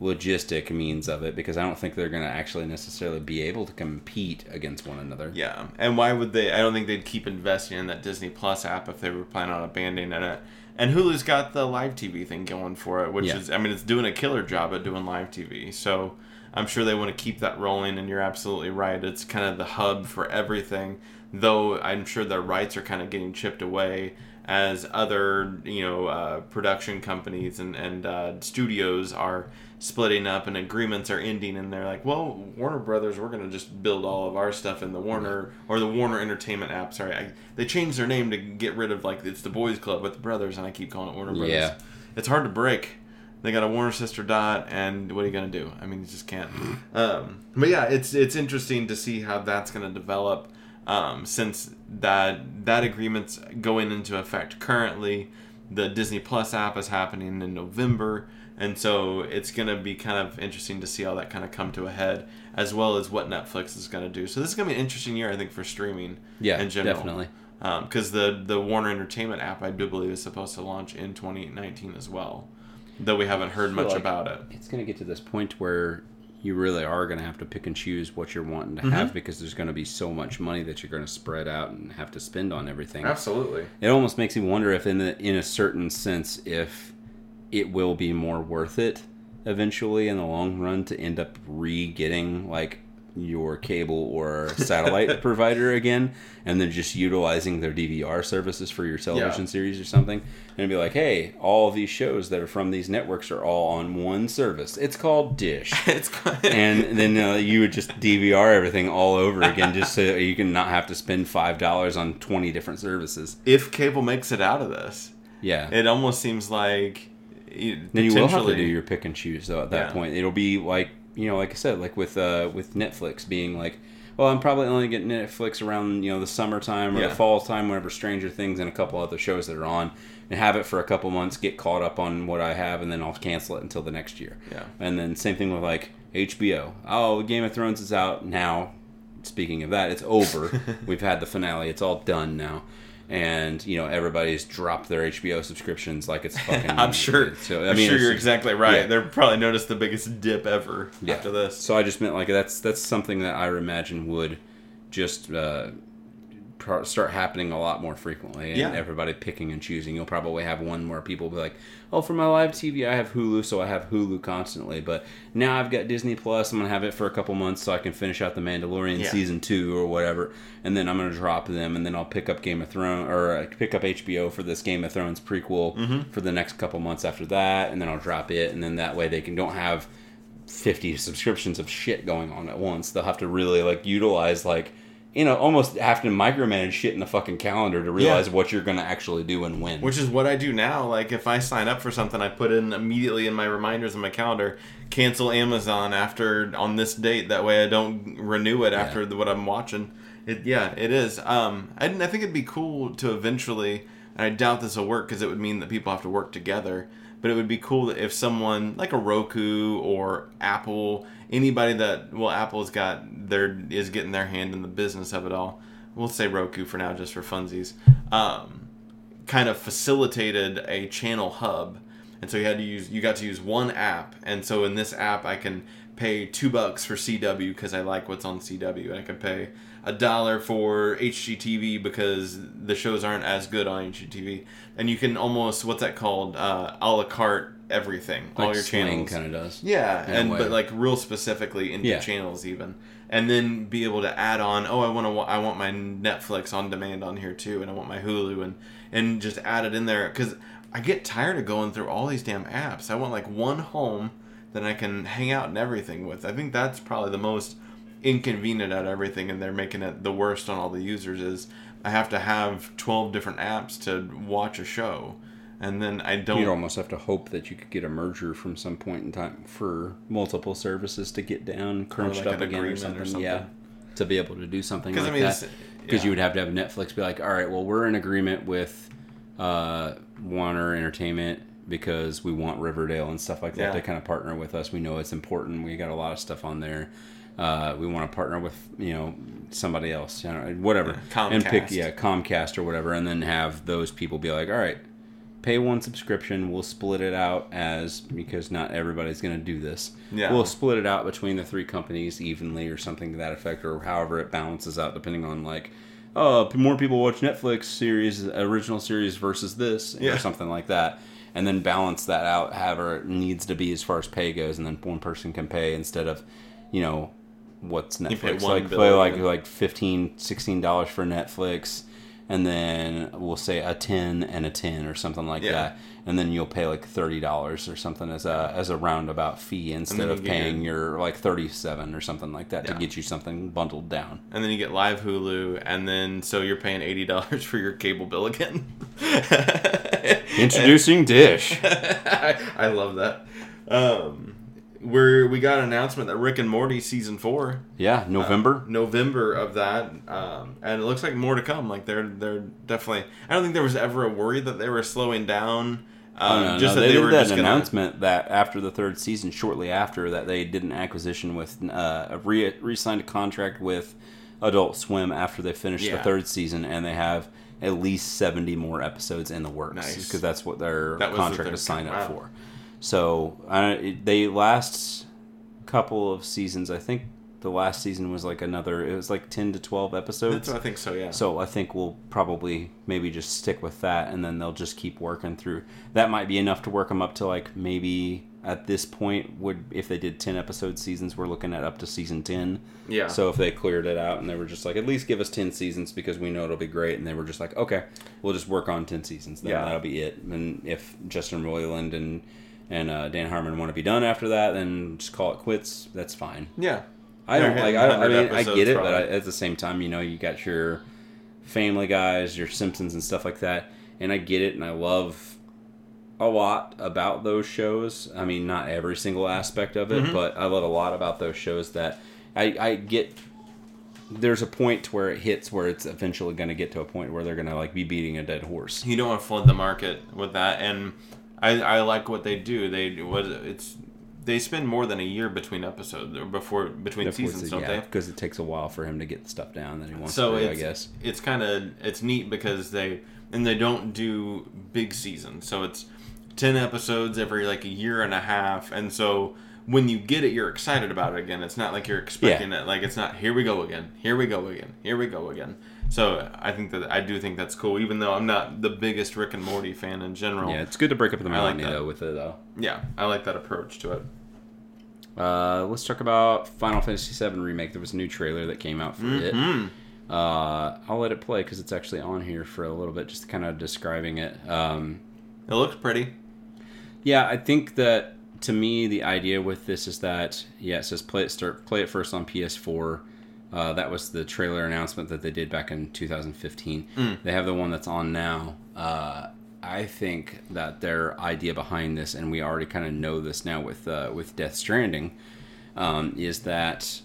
logistic means of it because I don't think they're going to actually necessarily be able to compete against one another. Yeah, and why would they? I don't think they'd keep investing in that Disney Plus app if they were planning on abandoning it. And Hulu's got the live TV thing going for it, which Yeah. is, I mean, it's doing a killer job at doing live TV. So I'm sure they want to keep that rolling. And you're absolutely right; it's kind of the hub for everything. Though I'm sure their rights are kind of getting chipped away as other, you know, uh, production companies and and uh, studios are splitting up and agreements are ending and they're like well warner brothers we're going to just build all of our stuff in the warner or the warner entertainment app. Sorry I, they changed their name to get rid of like it's the boys club with the brothers and i keep calling it warner brothers. Yeah. it's hard to break. They got a warner sister dot and what are you going to do? I mean you just can't. Um, but yeah it's it's interesting to see how that's going to develop um, since that that agreement's going into effect currently the disney plus app is happening in november and so it's going to be kind of interesting to see how that kind of come to a head as well as what netflix is going to do. So this is going to be an interesting year i think for streaming Yeah, in general. definitely. because the the warner entertainment app i do believe is supposed to launch in 2019 as well though we haven't heard much like- about it. It's going to get to this point where you really are going to have to pick and choose what you're wanting Mm-hmm. to have because there's going to be so much money that you're going to spread out and have to spend on everything. absolutely It almost makes me wonder if, in the in a certain sense, if it will be more worth it eventually in the long run to end up re-getting like your cable or satellite provider again, and then just utilizing their DVR services for your television Yeah. series or something, and be like, hey, all these shows that are from these networks are all on one service. It's called Dish. it's and then uh, you would just DVR everything all over again, just so you can not have to spend five dollars on twenty different services. if cable makes it out of this Yeah, it almost seems like then you will have to do your pick and choose. Though at that Yeah. point, it'll be like you know, like I said, like with uh, with Netflix being like, well, I'm probably only getting Netflix around you know the summertime or Yeah. the fall time, whenever Stranger Things and a couple other shows that are on, and have it for a couple months, get caught up on what I have, and then I'll cancel it until the next year. Yeah. and then same thing with like HBO. Oh, Game of Thrones is out now. Speaking of that, it's over. We've had the finale. It's all done now. And you know everybody's dropped their HBO subscriptions like it's fucking. I'm sure. So I I'm mean, sure you're exactly right. yeah. They're probably noticed the biggest dip ever yeah. after this. So I just meant like that's that's something that I imagine would just uh, start happening a lot more frequently, and Yeah. everybody picking and choosing. You'll probably have one where people will be like, "Oh, for my live TV, I have Hulu, so I have Hulu constantly." But now I've got Disney Plus. I'm gonna have it for a couple months so I can finish out the Mandalorian Yeah. season two or whatever, and then I'm gonna drop them, and then I'll pick up Game of Thrones or uh, pick up HBO for this Game of Thrones prequel Mm-hmm. for the next couple months after that, and then I'll drop it, and then that way they can don't have 50 subscriptions of shit going on at once. They'll have to really like utilize like you know almost have to micromanage shit in the fucking calendar to realize Yeah. what you're going to actually do and when. Which is what I do now. Like if I sign up for something, I put in immediately in my reminders in my calendar, cancel Amazon after on this date. That way I don't renew it after the, what I'm watching. It yeah, it is. Um, I, I think it'd be cool to eventually. And I doubt this will work because it would mean that people have to work together. But it would be cool that if someone like a Roku or Apple, anybody that well, Apple's got their is getting their hand in the business of it all. We'll say Roku for now, just for funsies. Um, kind of facilitated a channel hub and so you had to use you got to use one app and so in this app i can pay two bucks for cw because i like what's on cw and i can pay a dollar for hgtv because the shows aren't as good on hgtv and you can almost what's that called uh, a la carte everything all your channels kind of does. yeah, and but like real specifically into Yeah. channels even, and then be able to add on. Oh, I want to. I want my Netflix on demand on here too, and I want my Hulu and and just add it in there because I get tired of going through all these damn apps. I want like one home that I can hang out and everything with. I think that's probably the most inconvenient at everything, and they're making it the worst on all the users. Is I have to have twelve different apps to watch a show, and then I don't. You'd almost have to hope that you could get a merger from some point in time for multiple services to get down crunched like up again or something. or something. Yeah, to be able to do something 'Cause, I like mean, that. Because yeah. you would have to have Netflix be like, all right, well, we're in agreement with uh, Warner Entertainment because we want Riverdale and stuff like that Yeah. to kind of partner with us. We know it's important. We got a lot of stuff on there. Uh, we want to partner with you know somebody else, you know, whatever, Yeah, and pick Comcast. yeah Comcast or whatever, and then have those people be like, all right, pay one subscription. We'll split it out as because not everybody's going to do this. Yeah. We'll split it out between the three companies evenly or something to that effect, or however it balances out depending on like, oh, more people watch Netflix series, original series versus this, Yeah. or something like that. And then balance that out however it needs to be as far as pay goes, and then one person can pay instead of, you know, what's Netflix like? Play like like 15 16 dollars for Netflix, and then we'll say a ten and a ten or something like Yeah. that, and then you'll pay like thirty dollars or something as a as a roundabout fee instead of paying your like thirty seven or something like that Yeah. to get you something bundled down. and then you get live Hulu, and then so you're paying eighty dollars for your cable bill again. Introducing Dish. I, I love that. Um, where we got an announcement that Rick and Morty season four, Yeah, November. November of that, um, and it looks like more to come. Like they're they're definitely. I don't think there was ever a worry that they were slowing down. Oh, Um, no, just no. that they, they, did were that just gonna. announcement that after the third season, shortly after that, they did an acquisition with uh, a re re-signed a contract with Adult Swim after they finished the third season, and they have at least seventy more episodes in the works Nice. because that's what their That was the contract third- is signed up wow. for. So uh, it- they last couple of seasons, I think the last season was like another. It was like ten to twelve episodes. That's what I think so. Yeah. So I think we'll probably maybe just stick with that, and then they'll just keep working through. That might be enough to work them up to like maybe at this point would if they did ten episode seasons, we're looking at up to season ten. Yeah. So if they cleared it out and they were just like, at least give us ten seasons because we know it'll be great, and they were just like, okay, we'll just work on ten seasons. Then Yeah. that'll be it. And if Justin Roiland and and uh, Dan Harmon want to be done after that, then just call it quits. That's fine. yeah. I don't like. I, don't, I mean, I get it, but I, at the same time, you know, you got your Family Guys, your Simpsons, and stuff like that, and I get it, and I love a lot about those shows. I mean, not every single aspect of Mm-hmm. it, but I love a lot about those shows that I, I get. There's a point where it hits where it's eventually going to get to a point where they're going to like be beating a dead horse. you don't want to flood the market with that and I, I like what they do they what it's they spend more than a year between episodes or before between seasons don't they Because it takes a while for him to get stuff down that he wants so to do, I it's, guess. it's kind of it's neat because they and they don't do big seasons so it's 10 episodes every like a year and a half and so when you get it, you're excited about it again. It's not like you're expecting it. Like it's not here we go again, here we go again, here we go again. So I think that I do think that's cool, even though I'm not the biggest Rick and Morty fan in general. Yeah, it's good to break up the like monotony that. though with it though. Yeah, I like that approach to it. Uh, let's talk about Final Fantasy VII remake. There was a new trailer that came out for it. Hmm. Uh, I'll let it play because it's actually on here for a little bit, just kind of describing it. Um, It looks pretty. yeah, I think that to me the idea with this is that yeah, it says play it start play it first on PS4. Uh, that was the trailer announcement that they did back in 2015. They have the one that's on now. Uh, I think that their idea behind this, and we already kind of know this now with uh, with Death Stranding, um, is that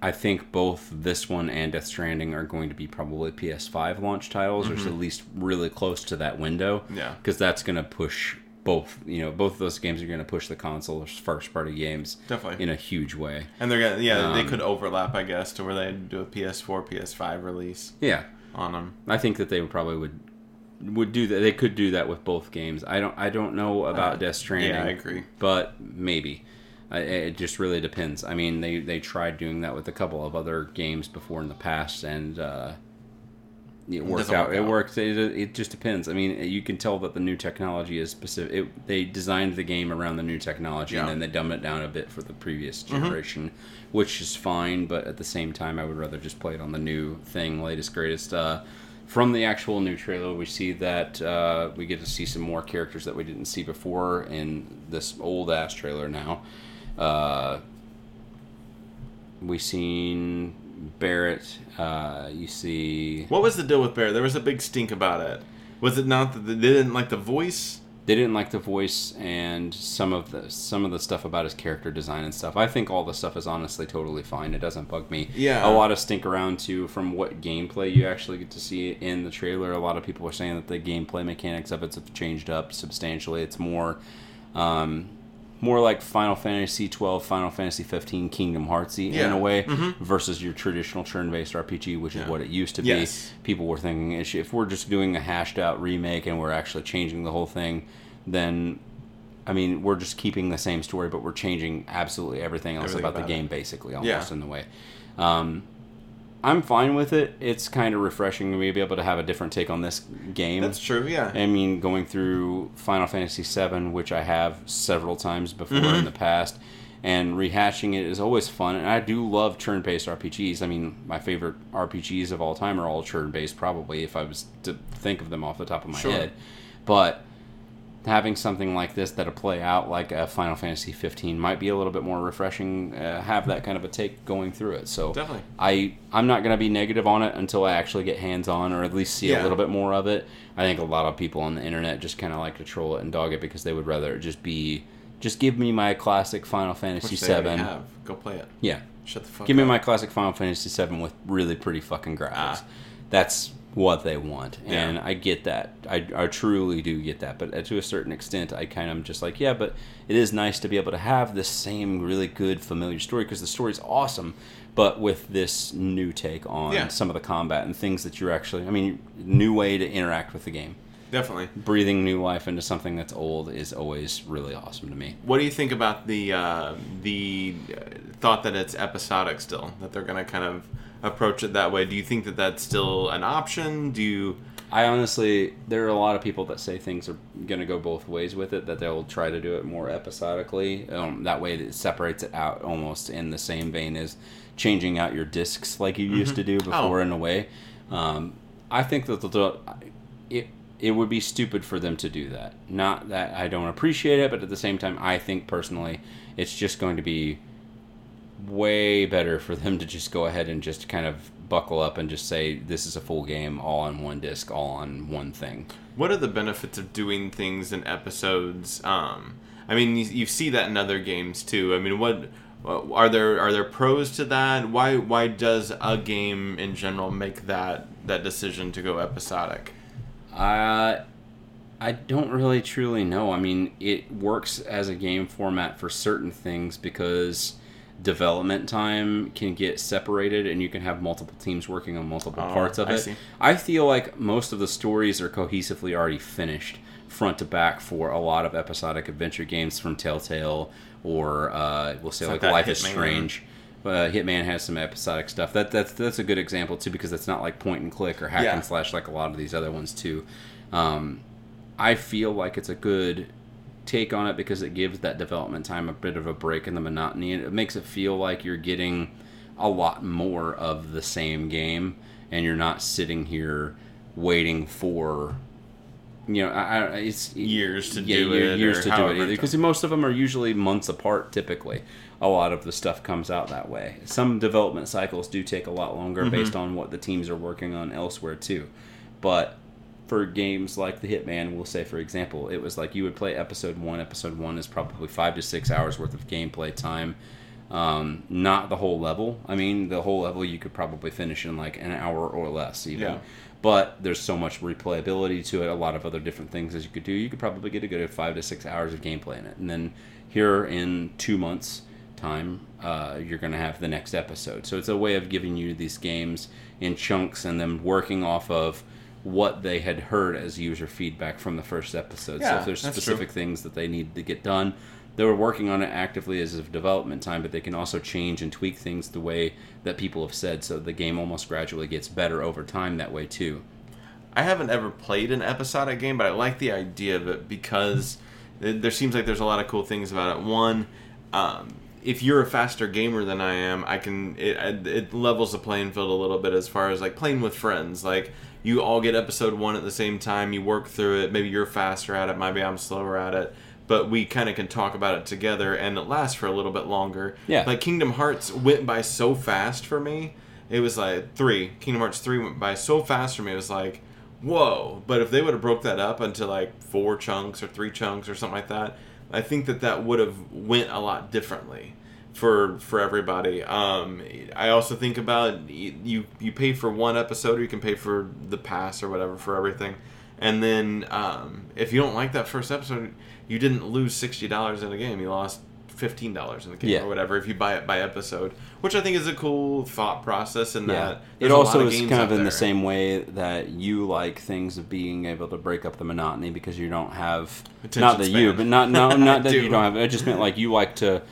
I think both this one and Death Stranding are going to be probably PS5 launch titles, or at least really close to that window. Yeah. because that's going to push both. You know, both of those games are going to push the console first party games Definitely. in a huge way. And they're gonna yeah, they Um, could overlap, I guess, to where they do a PS4, PS5 release Yeah, on them. I think that they would probably would would do that. They could do that with both games. I don't. I don't know about Uh, Death Stranding. yeah, I agree. but maybe. I, it just really depends. I mean, they they tried doing that with a couple of other games before in the past, and uh, it worked doesn't out. It works. It, it just depends. I mean, you can tell that the new technology is specific. It, they designed the game around the new technology, and Yeah. Mm-hmm. then they dumb it down a bit for the previous generation, which is fine. But at the same time, I would rather just play it on the new thing, latest greatest. Uh, from the actual new trailer, we see that uh, we get to see some more characters that we didn't see before in this old ass trailer now. Uh, we seen Barrett. Uh, you see What was the deal with Barrett? There was a big stink about it. Was it not that they didn't like the voice? they didn't like the voice and some of the some of the stuff about his character design and stuff. I think all the stuff is honestly totally fine. It doesn't bug me. Yeah. A lot of stink around too from what gameplay you actually get to see in the trailer. A lot of people are saying that the gameplay mechanics of it have changed up substantially. It's more um, more like Final Fantasy 12, Final Fantasy 15, Kingdom Heartsy in a way versus your traditional turn-based RPG, which is Yeah. what it used to be Yes. people were thinking if we're just doing a hashed out remake and we're actually changing the whole thing, then I mean we're just keeping the same story, but we're changing absolutely everything else Everything about, about the it. game, basically almost Yeah. in the way. Um, I'm fine with it. It's kind of refreshing to be able to have a different take on this game. That's true. Yeah. I mean, going through Final Fantasy VII, which I have several times before Mm-hmm. in the past, and rehashing it is always fun. And I do love turn-based RPGs. I mean, my favorite RPGs of all time are all turn-based, probably if I was to think of them off the top of my Sure. head. But having something like this that'll play out like a Final Fantasy 15 might be a little bit more refreshing. Uh, have that kind of a take going through it. So Definitely. I I'm not gonna be negative on it until I actually get hands on or at least see Yeah. a little bit more of it. I think a lot of people on the internet just kind of like to troll it and dog it because they would rather it just be just give me my classic Final Fantasy Which Seven. have. Go play it. Yeah, Shut the fuck give me my classic Final Fantasy Seven with really pretty fucking graphics. Ah. That's what they want, Yeah. and I get that. I, I truly do get that, but to a certain extent, I kind of am just like, yeah, but it is nice to be able to have this same really good familiar story because the story's awesome, but with this new take on Yeah. some of the combat and things that you're actually, I mean, new way to interact with the game. Definitely. Breathing new life into something that's old is always really awesome to me. What do you think about the uh, the uh, thought that it's episodic still? That they're gonna kind of approach it that way? Do you think that that's still an option? Do you? I honestly, there are a lot of people that say things are going to go both ways with it. That they'll try to do it more episodically. Um, that way, it separates it out almost in the same vein as changing out your discs like you used to do before. Oh. In a way, um, I think that the it it would be stupid for them to do that. Not that I don't appreciate it, but at the same time, I think personally, it's just going to be way better for them to just go ahead and just kind of buckle up and just say this is a full game all on one disc all on one thing What are the benefits of doing things in episodes? Um, I mean, you, you see that in other games too. I mean, what are there are there pros to that? Why why does a game in general make that that decision to go episodic? uh, i don't really truly know i mean it works as a game format for certain things because development time can get separated and you can have multiple teams working on multiple Oh, parts of I it see. I feel like most of the stories are cohesively already finished front to back for a lot of episodic adventure games from Telltale or uh, we'll say It's like, like Life is Strange. Uh, Hitman has some episodic stuff. That that's that's a good example too because it's not like point and click or hack Yeah. and slash like a lot of these other ones too. Um, I feel like it's a good take on it because it gives that development time a bit of a break in the monotony and it makes it feel like you're getting a lot more of the same game and you're not sitting here waiting for you know I, I, it's Years to yeah, do year- it, years to do it either because most of them are usually months apart typically. A lot of the stuff comes out that way. Some development cycles do take a lot longer Mm-hmm. based on what the teams are working on elsewhere too. But for games like the Hitman, we'll say for example, it was like you would play episode one. Episode one is probably five to six hours worth of gameplay time. Um, not the whole level. I mean, the whole level you could probably finish in like an hour or less, even. Yeah. But there's so much replayability to it. A lot of other different things as you could do. You could probably get a good five to six hours of gameplay in it, and then here in two months time uh, you're going to have the next episode so it's a way of giving you these games in chunks and then working off of what they had heard as user feedback from the first episode so if there's specific things that they need to get done they were working on it actively as of development time but they can also change and tweak things the way that people have said so the game almost gradually gets better over time that way too I haven't ever played an episodic game, but I like the idea of it because th- there seems like there's a lot of cool things about it. One, um, if you're a faster gamer than I am, I can it, it levels the playing field a little bit as far as like playing with friends. Like you all get episode one at the same time, you work through it. Maybe you're faster at it, maybe I'm slower at it. But we kind of can talk about it together, and it lasts for a little bit longer. Yeah. Like Kingdom Hearts went by so fast for me. It was like three. Kingdom Hearts three went by so fast for me. It was like, whoa! But if they would have broke that up into like four chunks or three chunks or something like that, I think that that would have went a lot differently for for everybody. Um, I also think about you you pay for one episode or you can pay for the pass or whatever for everything, and then um, if you don't like that first episode, you didn't lose sixty dollars in a game. You lost fifteen dollars in the game Yeah. or whatever if you buy it by episode, which I think is a cool thought process. And that it also is kind of in there. the same way that you like things of being able to break up the monotony because you don't have Attention not that you but not no not that do. you don't have it just meant like you like to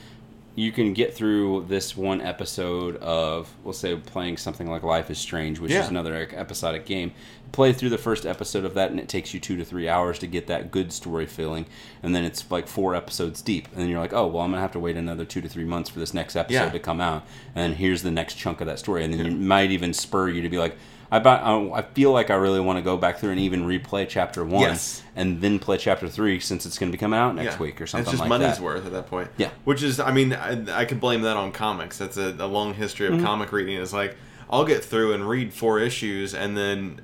you can get through this one episode of we'll say playing something like Life is Strange which Yeah. is another episodic game play through the first episode of that and it takes you 2 to 3 hours to get that good story feeling and then it's like four episodes deep and then you're like oh well I'm going to have to wait another 2 to 3 months for this next episode Yeah. to come out and here's the next chunk of that story and then it might even spur you to be like I, I feel like I really want to go back through and even replay chapter one Yes. and then play chapter three since it's going to be coming out next Yeah. week or something like that. It's just like money's that. worth at that point. Yeah. Which is, I mean, I, I could blame that on comics. That's a, a long history Mm-hmm. of comic reading. It's like I'll get through and read four issues and then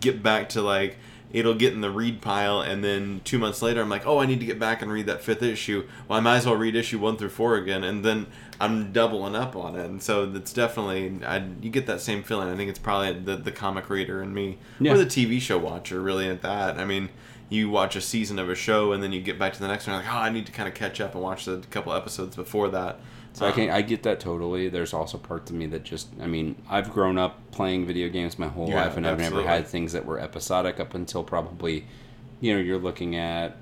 get back to like it'll get in the read pile and then two months later I'm like, oh, I need to get back and read that fifth issue. Well, I might as well read issue one through four again, and then I'm doubling up on it. And so it's definitely I, you get that same feeling. I think it's probably the the comic reader and me, Yeah. or the TV show watcher, really at that. I mean. You watch a season of a show and then you get back to the next one. Like, oh, I need to kind of catch up and watch the couple episodes before that. So I Um, can I get that totally. There's also parts of me that just I mean I've grown up playing video games my whole You life and I've never had things that were episodic up until probably you know you're looking at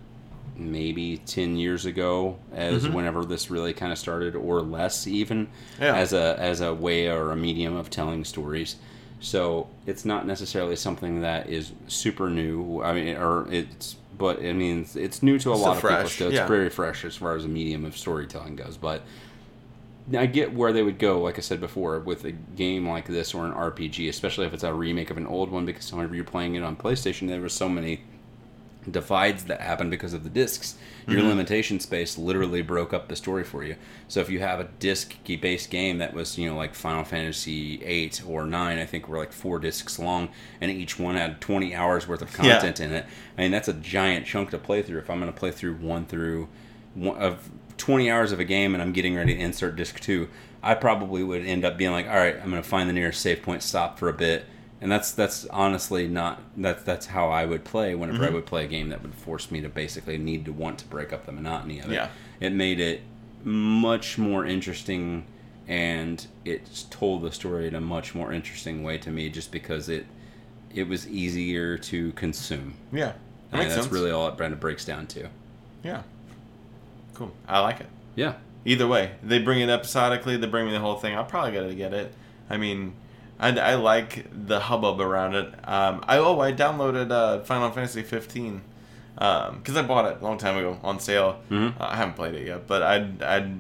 maybe 10 years ago as Mm-hmm. whenever this really kind of started or less even Yeah. as a as a way or a medium of telling stories so it's not necessarily something that is super new i mean or it's but i mean it's, it's new to a Still lot of people still it's yeah. very fresh as far as a medium of storytelling goes but I get where they would go, like I said before, with a game like this or an RPG, especially if it's a remake of an old one, because whenever you're playing it on PlayStation, there were so many divides that happen because of the discs. Your Mm-hmm. limitation space literally broke up the story for you. So if you have a disc-based game that was, you know, like Final Fantasy eight or nine, I think were like four discs long, and each one had 20 hours worth of Yeah. content in it. I mean, that's a giant chunk to play through. If I'm going to play through one through one of 20 hours of a game and I'm getting ready to insert disc two, I probably would end up being like, all right, I'm going to find the nearest save point, stop for a bit. And that's that's honestly not that's that's how I would play whenever Mm-hmm. I would play a game that would force me to basically need to want to break up the monotony of it. Yeah. It made it much more interesting and it told the story in a much more interesting way to me just because it it was easier to consume. Yeah. That And that's sense. really all it kind of breaks down to. Yeah. Cool. I like it. Yeah. Either way, they bring it episodically. They bring me the whole thing. I'll probably gotta get it. I mean, I, I like the hubbub around it. Um, I oh I downloaded uh, Final Fantasy 15 because I bought it a long time ago on sale. Mhm. Uh, I haven't played it yet, but I I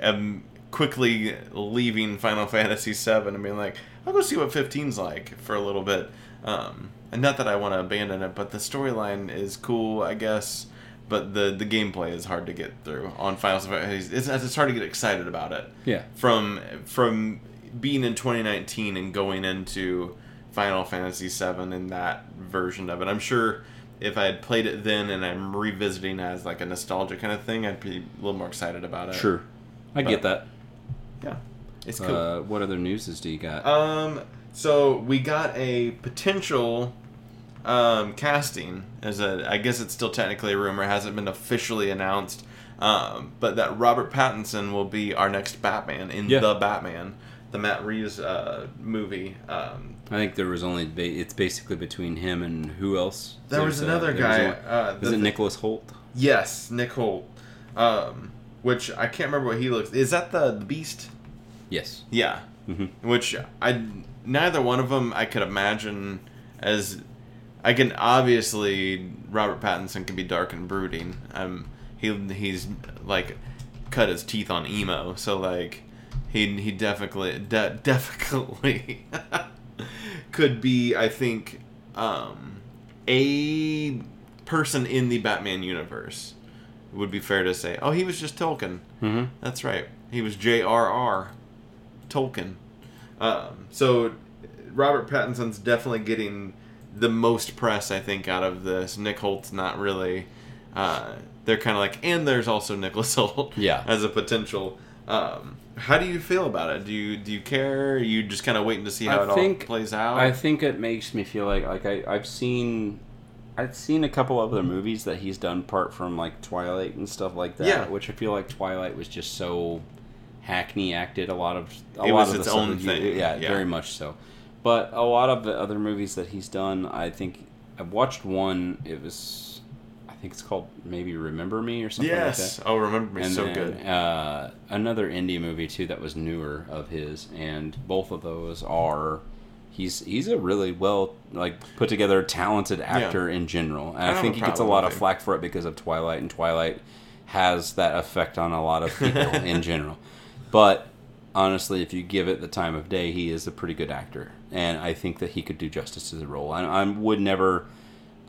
am quickly leaving Final Fantasy 7 and being like, I'll go see what 15's like for a little bit. Um, and not that I want to abandon it, but the storyline is cool, I guess. But the the gameplay is hard to get through on Final Fantasy. It's, it's hard to get excited about it Yeah. from from being in 2019 and going into Final Fantasy 7 and that version of it. I'm sure if I had played it then and I'm revisiting as like a nostalgia kind of thing, I'd be a little more excited about it. Sure. I get that. Yeah. It's cool. Uh, what other newses do you got? Um, so we got a potential um, casting as a. I guess it's still technically a rumor, It hasn't been officially announced. Um, but that Robert Pattinson will be our next Batman in Yeah. the Batman, the Matt Reeves uh, movie. Um, I think there was only ba- it's basically between him and who else? there was There's, uh, another there was guy. uh, Is the- it Nicholas Hoult? Yes, Nick Hoult. Um, which I can't remember what he looks. Is that the, the Beast? Yes. Yeah. hmm which I neither one of them I could imagine as I can obviously Robert Pattinson can be dark and brooding. Um, he he's like cut his teeth on emo, so like he he definitely de- definitely could be I think um, a person in the Batman universe. Would be fair to say. Oh, he was just Tolkien. hmm That's right. He was J.R.R. Tolkien. Um, so Robert Pattinson's definitely getting the most press, I think, out of this. Nick Hoult's not really. Uh, they're kind of like, and there's also Nicholas Hoult Yeah. as a potential. Um, how do you feel about it? Do you do you care? Are you just kind of waiting to see how I it all plays out? I think it makes me feel like like I, I've seen I've seen a couple other mm-hmm. movies that he's done apart from like Twilight and stuff like that. Yeah. Which I feel like Twilight was just so hackney acted a lot of a It lot was of its own you- thing, Yeah, yeah. very much so. But a lot of the other movies that he's done, I think I've watched one. It was think it's called maybe Remember Me or something like that. yes. Oh, remember me and so then, good. Uh, another indie movie too that was newer of his, and both of those are he's he's a really well like put together talented actor in general, and I I, think he gets a lot of flack for it because of Twilight, and Twilight has that effect on a lot of people in general. But honestly, if you give it the time of day, he is a pretty good actor, and I think that he could do justice to the role. I, I would never.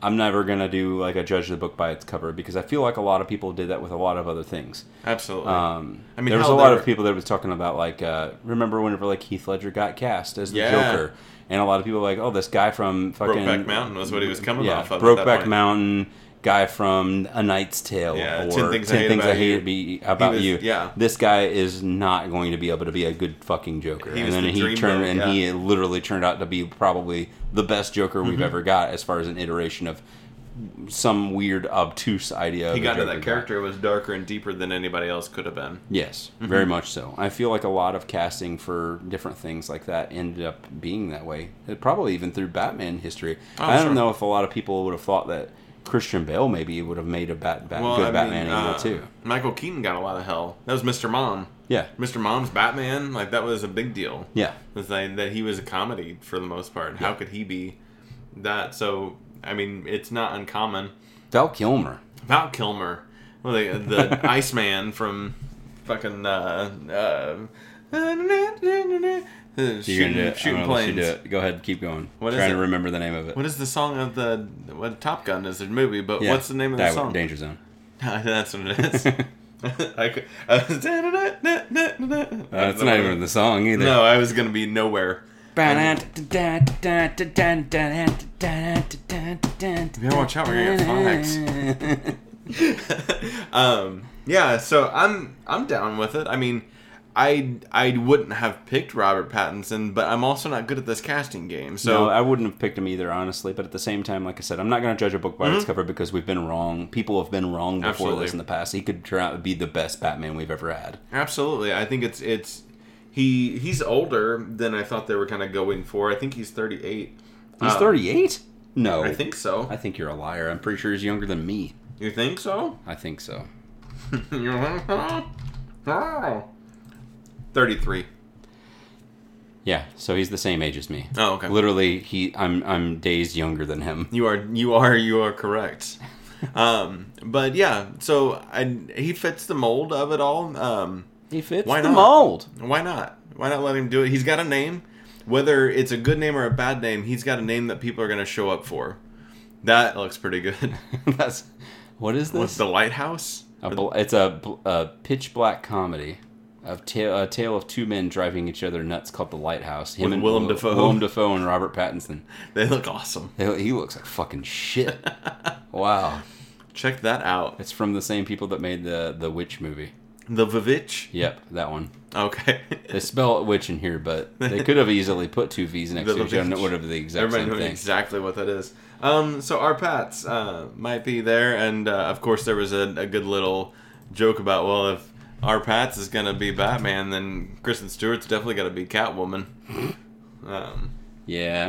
I'm never gonna do like a judge the book by its cover because I feel like a lot of people did that with a lot of other things. Absolutely. Um, I mean, there was a lot of people that was talking about like, uh, remember whenever like Heath Ledger got cast as the Yeah. Joker, and a lot of people were like, oh, this guy from fucking Brokeback Mountain was what he was coming yeah, off of. Brokeback. Mountain, guy from A Knight's Tale, Yeah, or 10 Things I Hate About You. About was- You. yeah. this guy is not going to be able to be a good fucking Joker. He and then the he turned, and yeah. he literally turned out to be probably the best Joker we've Mm-hmm. ever got as far as an iteration of some weird obtuse idea. he got into that guy. character was darker and deeper than anybody else could have been. Yes, Mm-hmm. very much so. I feel like a lot of casting for different things like that ended up being that way. It probably even through Batman history. Oh, I don't sure. know if a lot of people would have thought that Christian Bale maybe would have made a bat, bat, Well, good I mean, Batman uh, angle too. Michael Keaton got a lot of hell. That was Mr. Mom. Yeah, Mr. Mom's Batman, like that was a big deal. yeah, Was like, that he was a comedy for the most part. How could he be that? So I mean, it's not uncommon. Val Kilmer. Val Kilmer, well, the, the Iceman from fucking uh, uh, You're gonna do shooting, it. shooting I'm gonna let you planes. do it. Go ahead, keep going. What Trying it? to remember the name of it. What is the song of the what Top Gun is the movie? But Yeah. what's the name of the song? Danger Zone. That's what it is. I could, I was, That's not even the song either. No, I was gonna be nowhere. Gotta watch out, we're gonna get um, yeah, so I'm I'm down with it. I mean, I I wouldn't have picked Robert Pattinson, but I'm also not good at this casting game. So So I wouldn't have picked him either, honestly. But at the same time, like I said, I'm not going to judge a book by its cover because we've been wrong. People have been wrong before Mm-hmm. Absolutely. this in the past. He could turn out to be the best Batman we've ever had. absolutely, I think it's it's he he's older than I thought they were kind of going for. I think he's 38. He's Um, 38. No, I think so. I think you're a liar. I'm pretty sure he's younger than me. You think so? I think so. Think so? Oh. 33. Yeah, so he's the same age as me. Oh, okay. Literally, he I'm I'm days younger than him. You are you are you are correct. um, but yeah, so I, he fits the mold of it all. Um, He fits Why the not? mold. why not? Why not let him do it? He's got a name, whether it's a good name or a bad name. He's got a name that people are going to show up for. That looks pretty good. That's what is What's this? the lighthouse? A bl- it's a, a pitch black comedy of ta- a tale of two men driving each other nuts called The Lighthouse. Him With and Willem Dafoe. Willem Dafoe and Robert Pattinson. They look awesome. He he looks like fucking shit. wow, Check that out. it's from the same people that made the the witch movie. The Vivitch. Yep, that one. Okay. They spell witch in here, but they could have easily put two V's next The to each other and it Vivitch. would have the exact Everybody same knows thing. exactly what that is. Um, so R-Pattz uh, might be there, and uh, of course there was a, a good little joke about well, if R-Pattz is gonna be Batman, then Kristen Stewart's definitely gonna be Catwoman. Um, Yeah,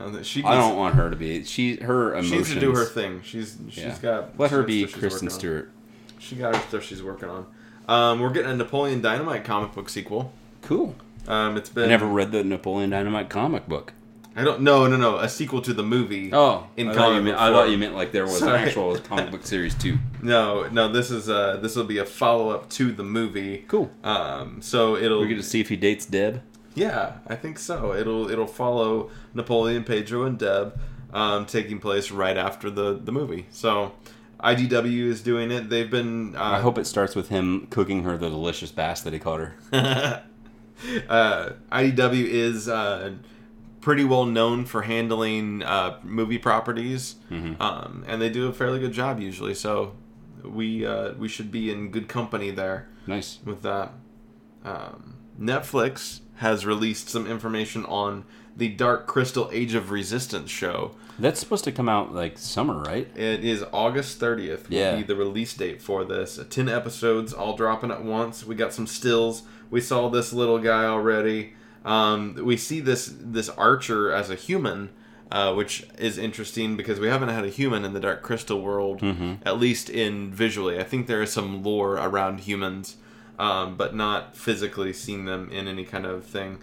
I don't. she I don't want her to be. She her She emotions. needs to do her thing. She's she's yeah. got. Let her be Kristen working on. Stewart. She got her stuff she's working on. Um, we're getting a Napoleon Dynamite comic book sequel. Cool. Um, it's been I never read the Napoleon Dynamite comic book. I don't no no no a sequel to the movie. Oh, In I, thought you comic meant, I thought you meant like there was Sorry. an actual comic book series too. No no this is uh this will be a follow up to the movie. Cool. Um, so it'll We get to see if he dates Deb. yeah I think so. It'll it'll follow Napoleon, Pedro, and Deb, um, taking place right after the the movie. So IDW is doing it. They've been. Uh, I hope it starts with him cooking her the delicious bass that he caught her. uh, IDW is uh, pretty well known for handling uh, movie properties, um, and they do a fairly good job usually. So we uh, we should be in good company there Nice. with that. Um, Netflix has released some information on the Dark Crystal Age of Resistance show. That's supposed to come out like summer, right? It is August 30th. Will Yeah. be the release date for this. 10 episodes, all dropping at once. We got some stills. We saw this little guy already. Um, we see this this archer as a human, uh, which is interesting because we haven't had a human in the Dark Crystal world, at least in visually. I think there is some lore around humans, um, but not physically seeing them in any kind of thing.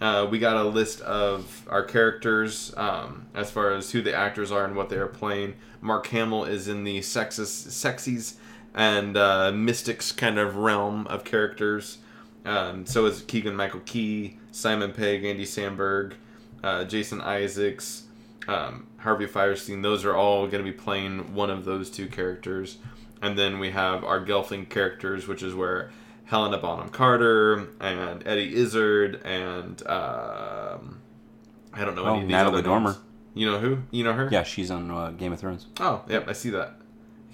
Uh, we got a list of our characters um, as far as who the actors are and what they are playing. Mark Hamill is in the Skeksis, Skeksis and uh, mystics kind of realm of characters. Um, so is Keegan Michael Key, Simon Pegg, Andy Samberg, uh, Jason Isaacs, um, Harvey Fierstein. Those are all going to be playing one of those two characters. And then we have our Gelfling characters, which is where Helena Bonham Carter and Eddie Izzard and um, I don't know Oh, any of these Natalie other Dormer. names. You know who? You know her? Yeah, she's on uh, Game of Thrones. Oh, yep, I see that.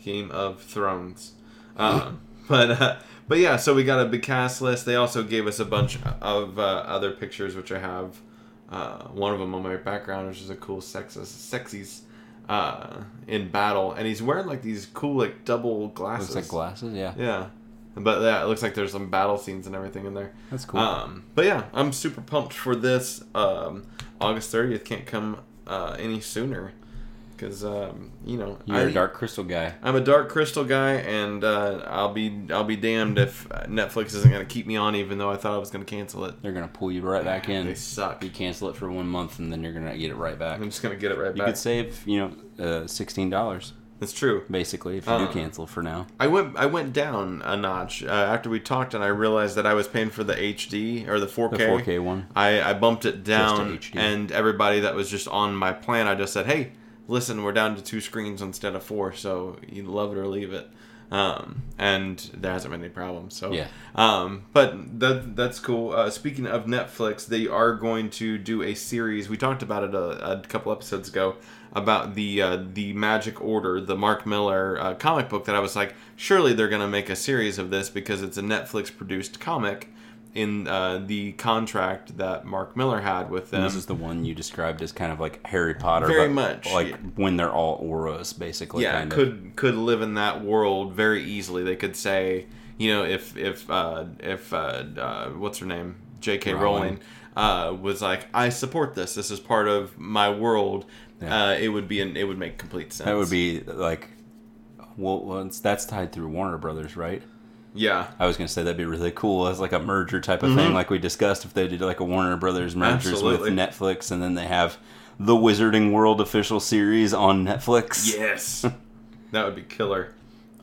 Game of Thrones. Um, but uh, but yeah, so we got a big cast list. They also gave us a bunch of uh, other pictures, which I have. Uh, one of them on my background, which is a cool Skeksis, Skeksis uh, in battle, and he's wearing like these cool like double glasses. Looks like glasses. Yeah, Yeah, but yeah, it looks like there's some battle scenes and everything in there. that's cool. Um, but yeah, I'm super pumped for this. Um, August 30th can't come uh, any sooner because um, you know You're I, a Dark Crystal guy. I'm a Dark Crystal guy, and uh, I'll be I'll be damned if Netflix isn't going to keep me on, even though I thought I was going to cancel it. They're gonna pull you right back in. They suck. You cancel it for one month, and then you're gonna get it right back. I'm just going to get it right You back. You could save, you know, uh, sixteen dollars That's true. basically if you Uh. do cancel for now. I went I went down a notch uh, after we talked, and I realized that I was paying for the HD or the 4K. The 4K one. I, I bumped it down, and everybody that was just on my plan, I just said, "Hey, listen, we're down to two screens instead of four, so you love it or leave it." Um, and there hasn't been any problems. So Yeah. Um, but that that's cool. Uh, speaking of Netflix, they are going to do a series. We talked about it a, a couple episodes ago about the uh, the Magic Order, the Mark Millar uh, comic book. That I was like, surely they're going to make a series of this because it's a Netflix produced comic in uh, the contract that Mark Millar had with them. And this is the one you described as kind of like Harry Potter, Very much, like yeah. when they're all auras, basically. yeah, kind of. could could live in that world very easily. They could say, you know, if if uh, if uh, uh, what's her name, J.K. Rowling. Rowling, uh, was like, I support this. This is part of my world. Yeah. Uh, it would be an, it would make complete sense. That would be like, well, well it's, that's tied through Warner Brothers, right? Yeah. I was gonna say that'd be really cool as like a merger type of thing, like we discussed. If they did like a Warner Brothers mergers Absolutely. with Netflix, and then they have the Wizarding World official series on Netflix. Yes. that would be killer.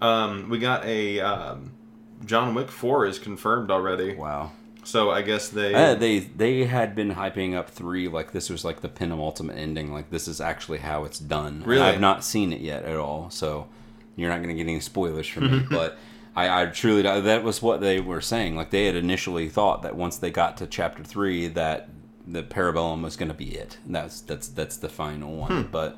Um, we got a um, John Wick 4 is confirmed already. Wow. So I guess they. Uh, they they had been hyping up three like this was like the penultimate ending. Like this is actually how it's done. Really? I've not seen it yet at all, so you're not going to get any spoilers from me. but I, I truly that was what they were saying. Like they had initially thought that once they got to chapter three, that the Parabellum was going to be it. And that's that's that's the final one. But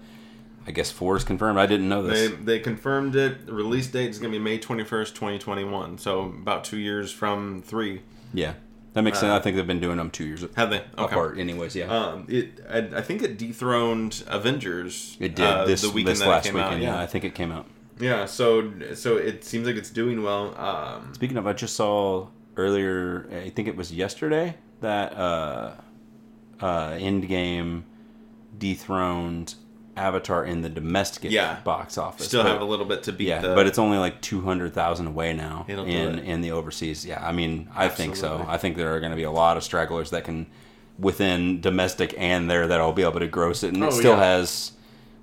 I guess four is confirmed. I didn't know this. they they confirmed it. The release date is going to be May 21st, 2021. So about two years from three. yeah, that makes sense. I think they've been doing them two years Have they? Okay. apart, anyways. Yeah. Um, it, I, I think it dethroned Avengers. it did uh, this, the weekend this last weekend. out. yeah, Yeah, I think it came out. Yeah. So so it seems like it's doing well. Um, Speaking of, I just saw earlier. I think it was yesterday that uh, uh, Endgame dethroned Avatar in the domestic Yeah. box office. still but, have a little bit to beat. yeah, the, but it's only like two hundred thousand away now It'll in in the overseas. Yeah, I mean, I think so. I think there are going to be a lot of stragglers that can within domestic and there that'll be able to gross it, and Oh, it still yeah. has.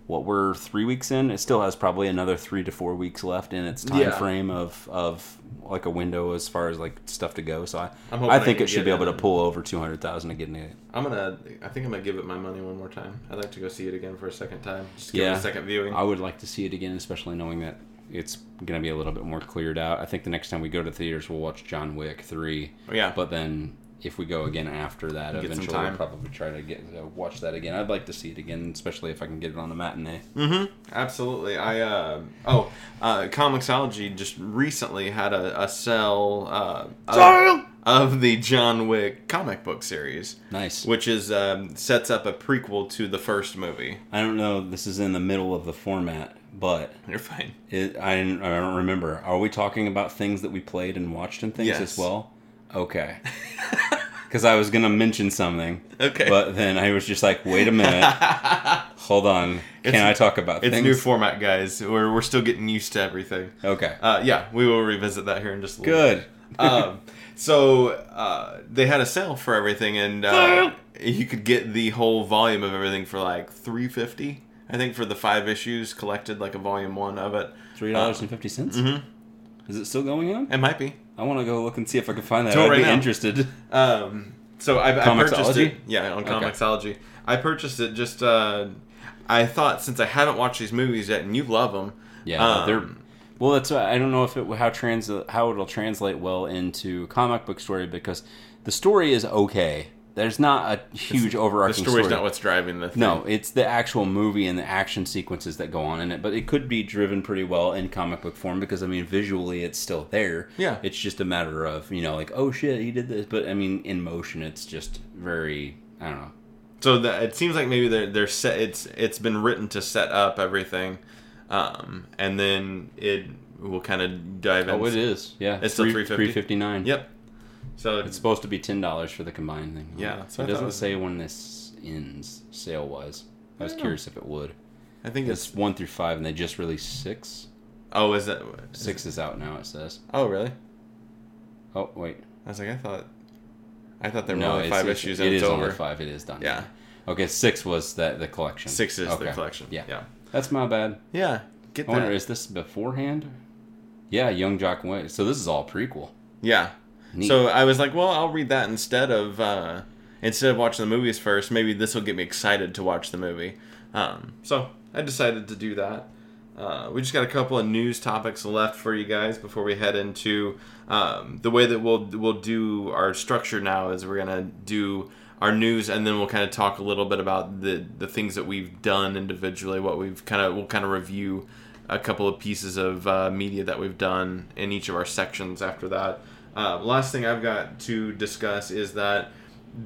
What we're three weeks in, it still has probably another three to four weeks left in its time Yeah. frame of of like a window as far as like stuff to go. So I, I'm I I think can it should be able to pull over two hundred thousand to get in it. I'm gonna. I think I'm gonna give it my money one more time. I'd like to go see it again for a second time. Just give it Yeah. a second viewing. I would like to see it again, especially knowing that it's to be a little bit more cleared out. I think the next time we go to theaters, we'll watch John Wick three. Oh, yeah. But then if we go again after that, Get eventually we'll probably try to get uh, watch that again. I'd like to see it again, especially if I can get it on the matinee. Mm-hmm. Absolutely. I uh, oh, uh, Comixology just recently had a, a sell uh, of, of the John Wick comic book series, Nice. which is um, sets up a prequel to the first movie. I don't know. This is in the middle of the format, but You're fine. it, I I don't remember. Are we talking about things that we played and watched and things Yes. as well? Okay. Because I was gonna mention something. Okay. But then I was just like, wait a minute. Hold on. Can It's- I talk about this? It's things? new format, guys. We're we're still getting used to everything. okay. Uh, yeah, we will revisit that here in just a little bit. Good. um, so uh, they had a sale for everything, and uh, you could get the whole volume of everything for like three fifty. I think for the five issues collected, like a volume one of it. Three dollars and fifty cents. Mhm. Is it still going on? It might be. I want to go look and see if I can find that. Do I'd right be now. interested. Um, so I, I purchased it. Yeah, on Okay. Comixology. I purchased it just. Uh, I thought since I haven't watched these movies yet, and you love them. Yeah, um, they're. Well, that's I don't know if it how trans how it'll translate well into comic book story because the story is okay. There's not a huge the overarching story's story. not what's driving the thing. No, it's the actual movie and the action sequences that go on in it. But it could be driven pretty well in comic book form because I mean, visually it's still there. Yeah. It's just a matter of you know, like oh shit, he did this. But I mean, in motion, it's just very I don't know. So the, it seems like maybe they're they're set. It's it's been written to set up everything, um, and then it will kind of dive in. Oh, it is. Yeah, It's still Three- $3.50? 359. Yep. So It's supposed to be ten dollars for the combined thing. Yeah, what it doesn't was- say when this ends sale wise. I was Yeah. curious if it would. I think It's it's. one through five, and they just released six. Oh, is that Six is out now. It says. Oh, really? Oh wait, I was like, I thought. I thought there were no, only five it's- issues It and it's is over. only five. It is done. Yeah. Okay, six was that the collection. Six is okay. the collection. Yeah. Yeah. That's my bad. Yeah. Get I wonder, that. is this beforehand? Yeah, Young John Wick. So this is all prequel. Yeah. Neat. So I was like, well, I'll read that instead of uh, instead of watching the movies first. Maybe this will get me excited to watch the movie. Um, so I decided to do that. Uh, we just got a couple of news topics left for you guys before we head into um, the way that we'll we'll do our structure now. Is we're gonna do our news and then we'll kind of talk a little bit about the the things that we've done individually. What we've kind of we'll kind of review a couple of pieces of uh, media that we've done in each of our sections after that. Uh, last thing I've got to discuss is that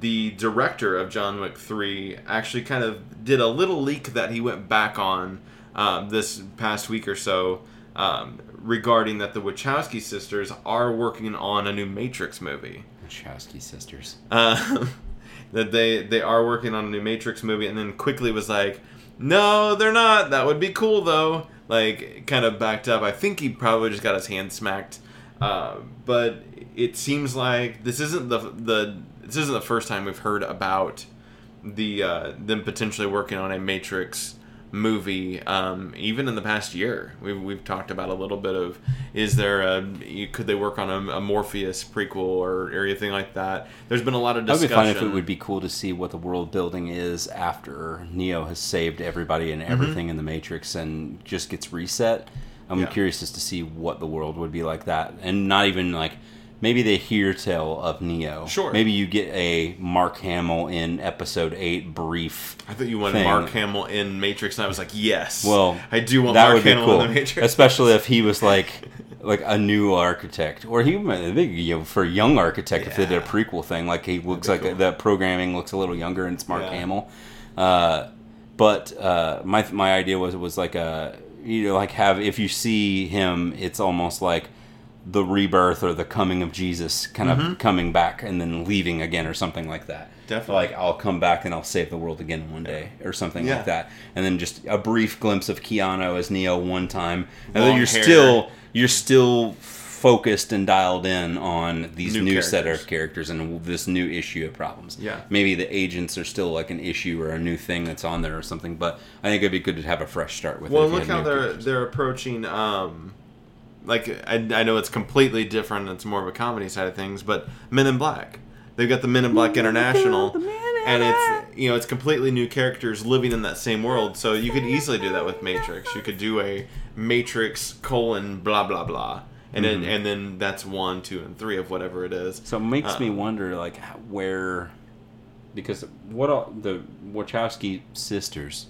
the director of John Wick 3 actually kind of did a little leak that he went back on um, this past week or so um, regarding that the Wachowski sisters are working on a new Matrix movie. Wachowski sisters. Uh, that they they are working on a new Matrix movie, and then quickly was like, "No, they're not. That would be cool though." Like, kind of backed up. I think he probably just got his hand smacked Uh, but it seems like this isn't the the this isn't the first time we've heard about the uh, them potentially working on a Matrix movie. Um, even in the past year, we've we've talked about a little bit of is there a could they work on a, a Morpheus prequel or, or anything like that? There's been a lot of discussion. That would be fun if it would be cool to see what the world building is after Neo has saved everybody and everything in the Matrix and just gets reset. I'm. Yeah. curious as to see what the world would be like that, and not even like maybe they hear tell of Neo. Sure. Maybe you get a Mark Hamill in Episode Eight brief. I thought you wanted thing. Mark Hamill in Matrix, and I was like, yes. Well, I do want that Mark would be Hamill cool, in the Matrix, especially if he was like like a new architect, or he you know for a young architect if they did a prequel thing, like he looks like cool. the programming looks a little younger and it's Mark Yeah. Hamill. Uh, but uh, my my idea was was like a you know like have if you see him, it's almost like the rebirth or the coming of Jesus, kind of coming back and then leaving again or something like that. Mm-hmm. Definitely. Like I'll come back and I'll save the world again one day or something Yeah. like that. And then just a brief glimpse of Keanu as Neo one time, and Long then you're hair. still you're still focused and dialed in on these New new, set of characters and this new issue of problems. Yeah. maybe the agents are still like an issue or a new thing that's on there or something. But I think it'd be good to have a fresh start with. it Well, if you look how they're characters. they're approaching. Um, like I, I know it's completely different. It's more of a comedy side of things, but Men in Black. They've got the Men in Black International, in and it's you know it's completely new characters living in that same world. So you could easily do that with Matrix. You could do a Matrix colon blah blah blah, and then Mm-hmm. and then that's one, two, and three of whatever it is. So it makes me Uh, wonder, like, where, because what all, the Wachowski sisters,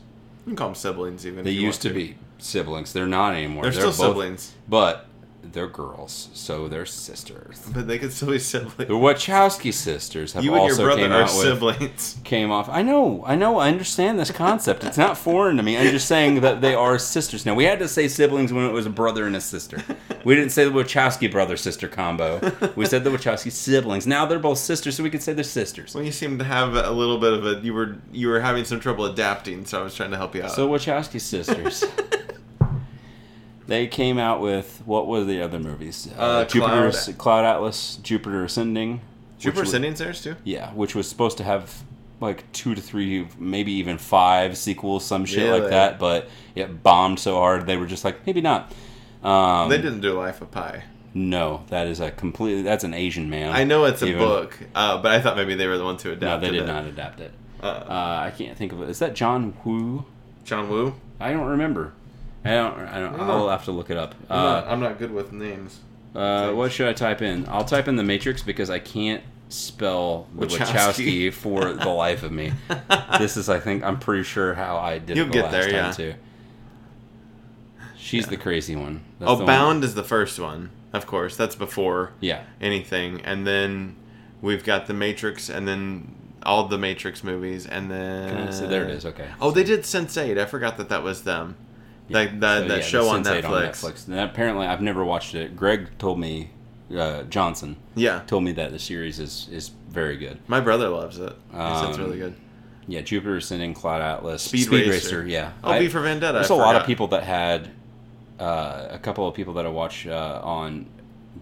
You can call them siblings even. they used to want be siblings. They're not anymore. They're, still both- siblings, but they're girls, so they're sisters. but they could still be siblings. The Wachowski sisters have You and your also brother came are out with siblings. came off. I know, I know, I understand this concept. It's not foreign to me. I'm just saying that they are sisters. Now we had to say siblings when it was a brother and a sister. We didn't say the Wachowski brother sister combo. We said the Wachowski siblings. Now they're both sisters, so we could say they're sisters. Well, you seem to have a little bit of a you were you were having some trouble adapting, so I was trying to help you out. So Wachowski sisters. they came out with what were the other movies? Uh, Jupiter, Cloud- Cloud Atlas, Jupiter Ascending. Jupiter Ascending's theirs too. Yeah, which was supposed to have like two to three, maybe even five sequels, some shit Really? like that. But it bombed so hard they were just like, maybe not. Um, They didn't do Life of Pi. No, that is a completely. That's an Asian man. I know it's a Even- book, uh, but I thought maybe they were the ones who adapted. It. No, they did it. not adapt it. Uh, Uh, I can't think of it. Is that John Woo? John Woo. I don't remember. I don't. I don't. I don't know. I'll have to look it up. I'm, Uh, not, I'm not good with names. Uh, what should I type in? I'll type in the Matrix because I can't spell the Wachowski. Wachowski, for the life of me. this is, I think, I'm pretty sure how I did You'll it the get last there, time yeah. too. She's the crazy one. That's oh, the one- Bound is the first one, of course. That's before Yeah, anything, and then we've got the Matrix, and then all the Matrix movies, and then Can I- so there it is. Okay. Oh, they did Sense8. I forgot that that was them. Like that, So, that yeah, show on Sense8 Netflix. And apparently, I've never watched it. Greg told me, uh, Johnson Yeah, told me that the series is is very good. my brother loves it. Said it's Um, really good. Yeah, Jupiter Ascending, Cloud Atlas, Speed Racer. Racer. yeah. Oh, I- V for Vendetta. There's I a lot of people that had uh, a couple of people that I watch uh, on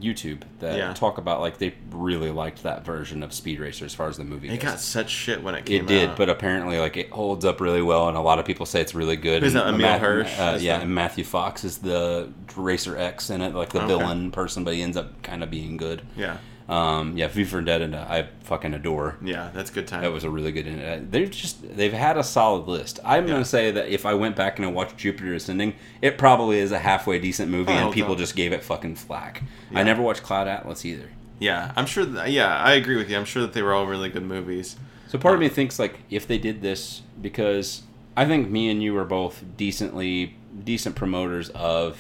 YouTube that Yeah. talk about like they really liked that version of Speed Racer as far as the movie. It goes. got such shit when it came It did, out. but apparently, like it holds up really well, and a lot of people say it's really good. And that, Emile Matt- Hirsch Uh, yeah, the- and Matthew Fox is the Racer X in it, like the Okay. villain person, but he ends up kind of being good. yeah, Um, yeah, V for Vendetta, I fucking adore. yeah, that's good time. That was a really good. uh, They've just they've had a solid list. I'm Yeah. gonna say that if I went back and I watched Jupiter Ascending, it probably is a halfway decent movie, Oh, and people just gave it fucking flack. Yeah. I never watched Cloud Atlas either. yeah, I'm sure. That, yeah, I agree with you. I'm sure that they were all really good movies. So part of me thinks like if they did this because I think me and you are both decently decent promoters of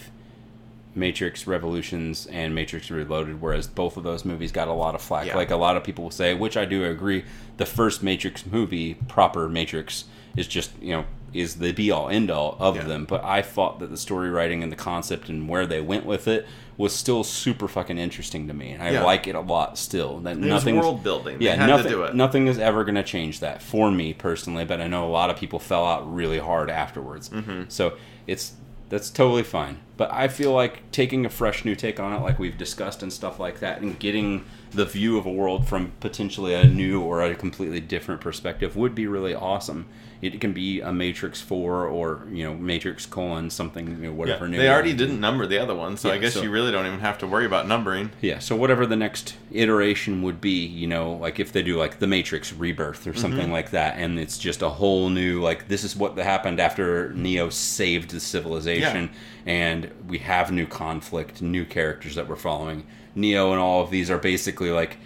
Matrix Revolutions and Matrix Reloaded, whereas both of those movies got a lot of flack. Yeah. Like a lot of people will say, which I do agree, the first Matrix movie, proper Matrix, is just you know is the be all end all of Yeah. them. But I thought that the story writing and the concept and where they went with it was still super fucking interesting to me, and I Yeah. like it a lot still. That nothing's- world building. They yeah, had nothing, to do it. nothing is ever going to change that for me personally, but I know a lot of people fell out really hard afterwards. Mm-hmm. So it's That's totally fine. But I feel like taking a fresh new take on it, like we've discussed and stuff like that, and getting the view of a world from potentially a new or a completely different perspective would be really awesome. It can be a Matrix Four or you know Matrix colon something you know, whatever Yeah, new. they already didn't number the other one, so I guess so- you really don't even have to worry about numbering. Yeah, so whatever the next iteration would be, you know, like if they do like the Matrix Rebirth or something Mm-hmm. like that, and it's just a whole new like this is what happened after Neo saved the civilization, and we have new conflict, new characters that we're following. Neo and all of these are basically like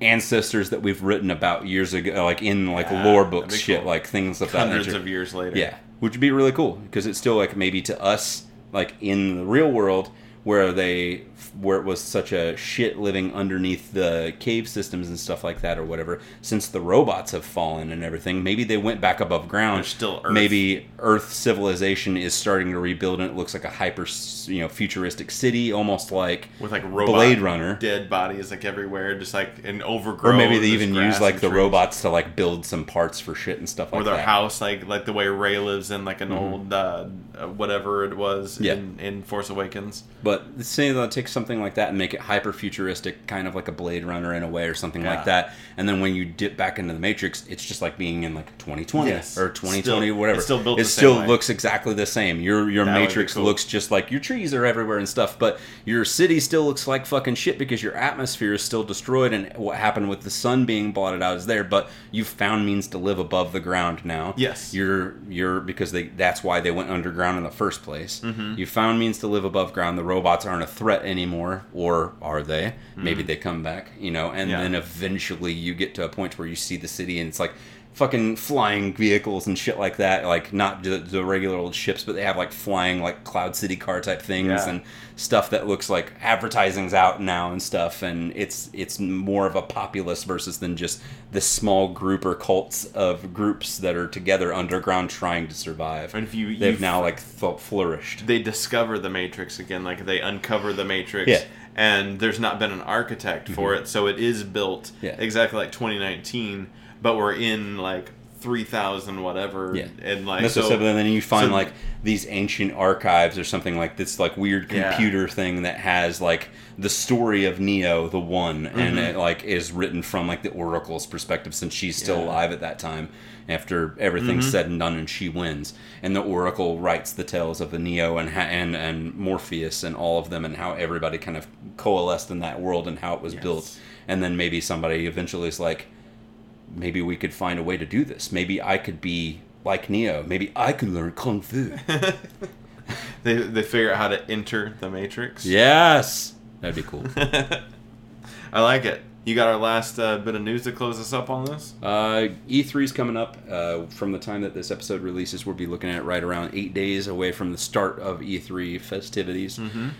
ancestors that we've written about years ago, like in like Yeah, lore books, shit, cool. like things of that Hundreds nature. of years later. Yeah, which would be really cool because it's still like maybe to us, like in the real world, where they where it was such a shit living underneath the cave systems and stuff like that or whatever. Since the robots have fallen and everything, maybe they went back above ground. There's still Earth. Maybe Earth civilization is starting to rebuild and it looks like a hyper, you know, futuristic city, almost like With like robot Blade Runner. dead bodies like everywhere, just like an overgrown. Or maybe they even use like the trees. robots to like build some parts for shit and stuff like that. or like their that. house, like like the way Rey lives in like an old uh, uh, whatever it was Mm-hmm. Yeah. in, in Force Awakens. But say they'll take something like that and make it hyper futuristic, kind of like a Blade Runner in a way, or something Yeah. like that. And then when you dip back into the Matrix, it's just like being in like 2020 Yes. or 2020, Still- whatever. it's still It still looks exactly the same. Your your That Matrix cool. looks just like your trees are everywhere and stuff, but your city still looks like fucking shit because your atmosphere is still destroyed. And what happened with the sun being blotted out is there, but you've found means to live above the ground now. Yes. You're you're because they that's why they went underground in the first place. Mm-hmm. You found means to live above ground. The robots aren't a threat anymore, or are they? Maybe Mm-hmm. they come back, you know. And Yeah. then eventually you get to a point where you see the city, and it's like fucking flying vehicles and shit like that. Like not the, the regular old ships, but they have like flying like Cloud City car type things Yeah. and stuff that looks like advertising's out now and stuff. And it's it's more of a populace versus than just the small group or cults of groups that are together underground trying to survive. And if you- they've now like th- flourished. They discover the Matrix again, like they uncover the Matrix. Yeah. Mm-hmm. And there's not been an architect for it, so it is built Yeah. exactly like 2019, but we're in like 3000 whatever. Yeah. And like so, and then you find so- like these ancient archives or something like this, like weird Yeah. computer thing that has like the story of Neo, the One, and it like is written from like the Oracle's perspective since she's still Mm-hmm. Yeah. Mm-hmm. alive at that time. After everything's said and done, and she wins, and the Oracle writes the tales of the Neo and and and Morpheus and all of them, and how everybody kind of coalesced in that world and how it was Yes. built, and then maybe somebody eventually is like, maybe we could find a way to do this. Maybe I could be like Neo. Maybe I could learn kung fu. they they figure out how to enter the Matrix. yes, that'd be cool. I like it. You got our last uh, bit of news to close us up on this. Uh, E3's coming up. Uh, from the time that this episode releases, we'll be looking at right around eight days away from the start of E3 festivities.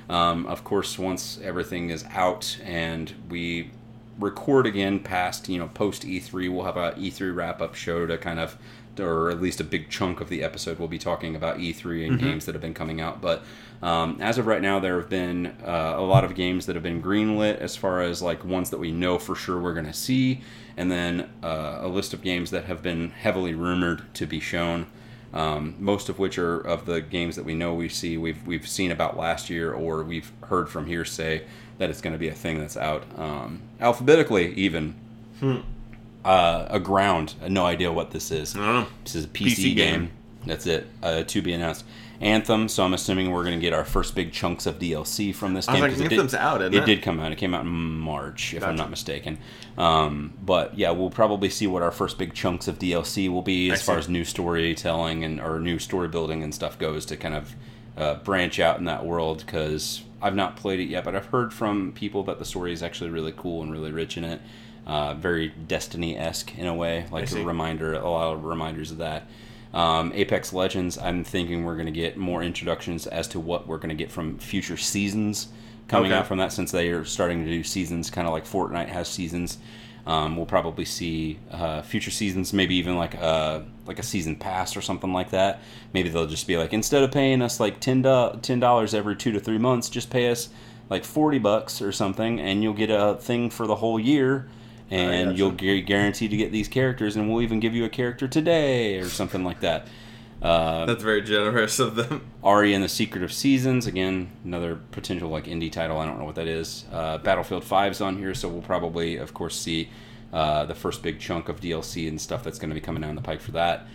Um, of course, once everything is out and we record again past, you know, post E3, we'll have a E3 wrap up show to kind of, or at least a big chunk of the episode, we'll be talking about E3 and games that have been coming out. But um, as of right now, there have been uh, a lot of games that have been greenlit as far as like ones that we know for sure we're going to see, and then uh, a list of games that have been heavily rumored to be shown. Um, most of which are of the games that we know we see we've we've seen about last year or we've heard from hearsay that it's going to be a thing that's out um, alphabetically even. Uh, a ground, no idea what this is. I don't know. This is a PC, PC game. game. That's it. Uh, to be announced. Anthem. So I'm assuming we're going to get our first big chunks of DLC from this game. like, it Anthem's did, out, it it? did come out. It came out in March, if I'm not mistaken. Um, but yeah, we'll probably see what our first big chunks of DLC will be as far as new storytelling and or new story building and stuff goes to kind of uh, branch out in that world. Because I've not played it yet, but I've heard from people that the story is actually really cool and really rich in it. Uh, very Destiny esque in a way, like a reminder, a lot of reminders of that. Um, Apex Legends, I'm thinking we're going to get more introductions as to what we're going to get from future seasons coming Okay. out from that since they are starting to do seasons kind of like Fortnite has seasons. Um, we'll probably see uh, future seasons, maybe even like a like a season pass or something like that. Maybe they'll just be like instead of paying us like ten dollars every two to three months, just pay us like forty bucks or something, and you'll get a thing for the whole year, and you'll gu- guaranteed to get these characters, and we'll even give you a character today or something like that. Uh, That's very generous of them. Ary and the Secret of Seasons, again, another potential like indie title. I don't know what that is. Uh, Battlefield 5's on here, so we'll probably, of course, see uh, the first big chunk of DLC and stuff that's going to be coming down the pike for that.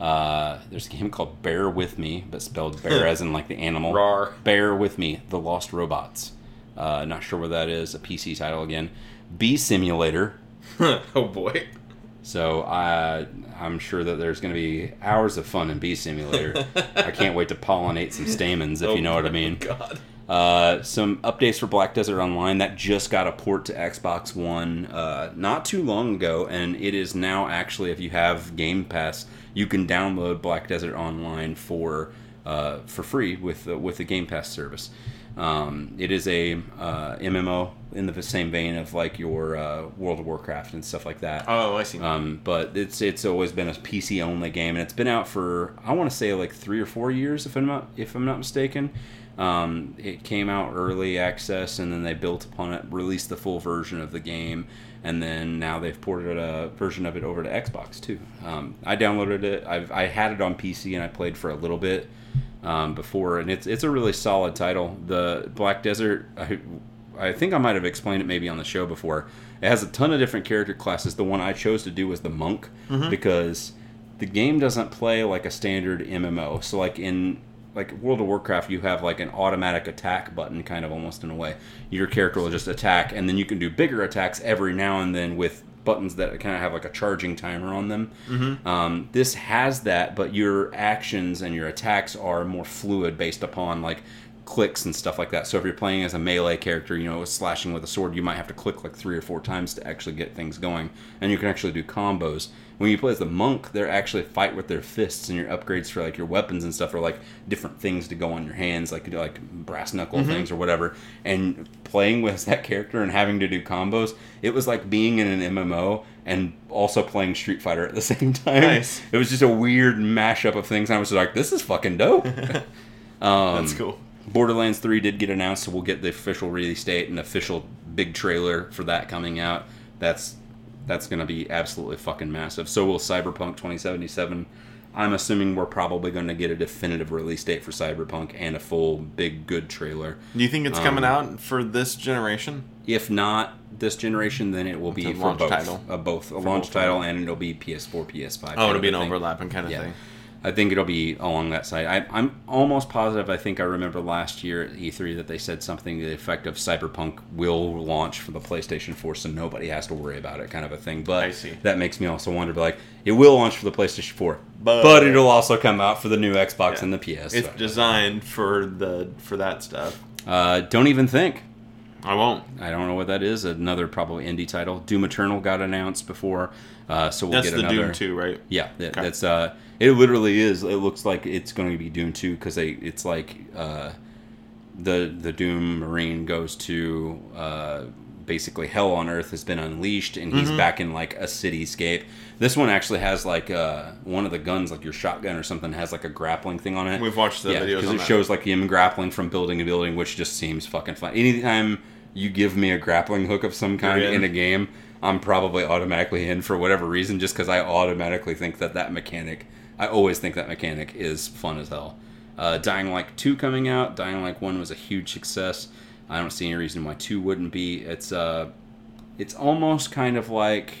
Uh, there's a game called Bear With Me, but spelled bear as in like the animal. Rar. Bear With Me, The Lost Robots. Uh, not sure what that is. A PC title again. Bee Simulator. oh boy. So I, I'm sure that there's going to be hours of fun in Bee Simulator. I can't wait to pollinate some stamens, if you know what I mean. Oh God. Uh, some updates for Black Desert Online that just got a port to Xbox One uh, not too long ago, and it is now actually, if you have Game Pass, you can download Black Desert Online for uh, for free with the, with the Game Pass service. Um, it is a uh, MMO in the same vein of like your uh, World of Warcraft and stuff like that. Oh, I see. Um, but it's it's always been a PC only game, and it's been out for I want to say like three or four years, if I'm not if I'm not mistaken. Um, it came out early access, and then they built upon it, released the full version of the game, and then now they've ported a version of it over to Xbox too. Um, I downloaded it. I've, I had it on PC, and I played for a little bit um, before, and it's it's a really solid title. The Black Desert. I, I think I might have explained it maybe on the show before. It has a ton of different character classes. The one I chose to do was the monk because the game doesn't play like a standard MMO. So like in like World of Warcraft, you have like an automatic attack button, kind of almost in a way. Your character will just attack, and then you can do bigger attacks every now and then with buttons that kind of have like a charging timer on them. Um, this has that, but your actions and your attacks are more fluid based upon like clicks and stuff like that. So if you're playing as a melee character, you know, slashing with a sword, you might have to click like three or four times to actually get things going, and you can actually do combos. When you play as the monk, they're actually fight with their fists, and your upgrades for like your weapons and stuff are like different things to go on your hands, like you do like brass knuckle things or whatever. And playing with that character and having to do combos, it was like being in an MMO and also playing Street Fighter at the same time. Nice. It was just a weird mashup of things. And I was like, this is fucking dope. um, That's cool. Borderlands 3 did get announced, so we'll get the official release date and official big trailer for that coming out. That's that's going to be absolutely fucking massive. So will Cyberpunk 2077. I'm assuming we're probably going to get a definitive release date for Cyberpunk and a full big good trailer. Do you think it's coming Um, out for this generation? If not this generation, then it will be a for launch both. title. Uh, both a launch both title and it'll be PS4, PS5. Oh, it'll be an thing. overlapping kind of Yeah. thing. I think it'll be along that side. I, I'm almost positive. I think I remember last year at E3 that they said something to the effect of Cyberpunk will launch for the PlayStation 4, so nobody has to worry about it, kind of a thing. But that makes me also wonder, like, it will launch for the PlayStation 4, But- but, it'll also come out for the new Xbox Yeah. and the PS. It's so. designed for the for that stuff. uh, don't even think. I won't. I don't know what that is. Another probably indie title. Doom Eternal got announced before, uh, so we'll That's get the another. Doom 2, right? Yeah, that, Okay. that's uh, it. Literally is. It looks like it's going to be Doom two because they. It's like uh, the the Doom Marine goes to uh, basically hell on Earth has been unleashed and he's Mm-hmm. back in like a cityscape. This one actually has like uh, one of the guns, like your shotgun or something, has like a grappling thing on it. We've watched the yeah, videos because it that. shows like him grappling from building to building, which just seems fucking fun. Anytime you give me a grappling hook of some kind in. in a game, I'm probably automatically in for whatever reason, just because I automatically think that that mechanic. I always think that mechanic is fun as hell. Uh, Dying Light 2 coming out. Dying Light 1 was a huge success. I don't see any reason why 2 wouldn't be. It's uh, it's almost kind of like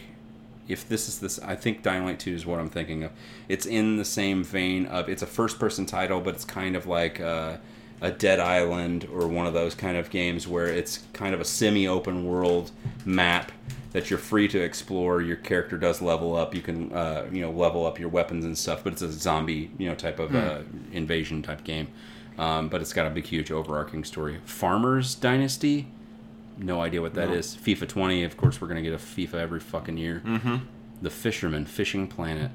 if this is this. I think Dying Light 2 is what I'm thinking of. It's in the same vein of it's a first person title, but it's kind of like uh, a Dead Island or one of those kind of games where it's kind of a semi open world map that you're free to explore. Your character does level up. You can uh, you know level up your weapons and stuff, but it's a zombie you know type of uh, invasion type game. Um, but it's got a big, huge, overarching story. Farmers Dynasty, no idea what that No. is. FIFA 20, of course, we're gonna get a FIFA every fucking year. Mm-hmm. The Fisherman, Fishing Planet.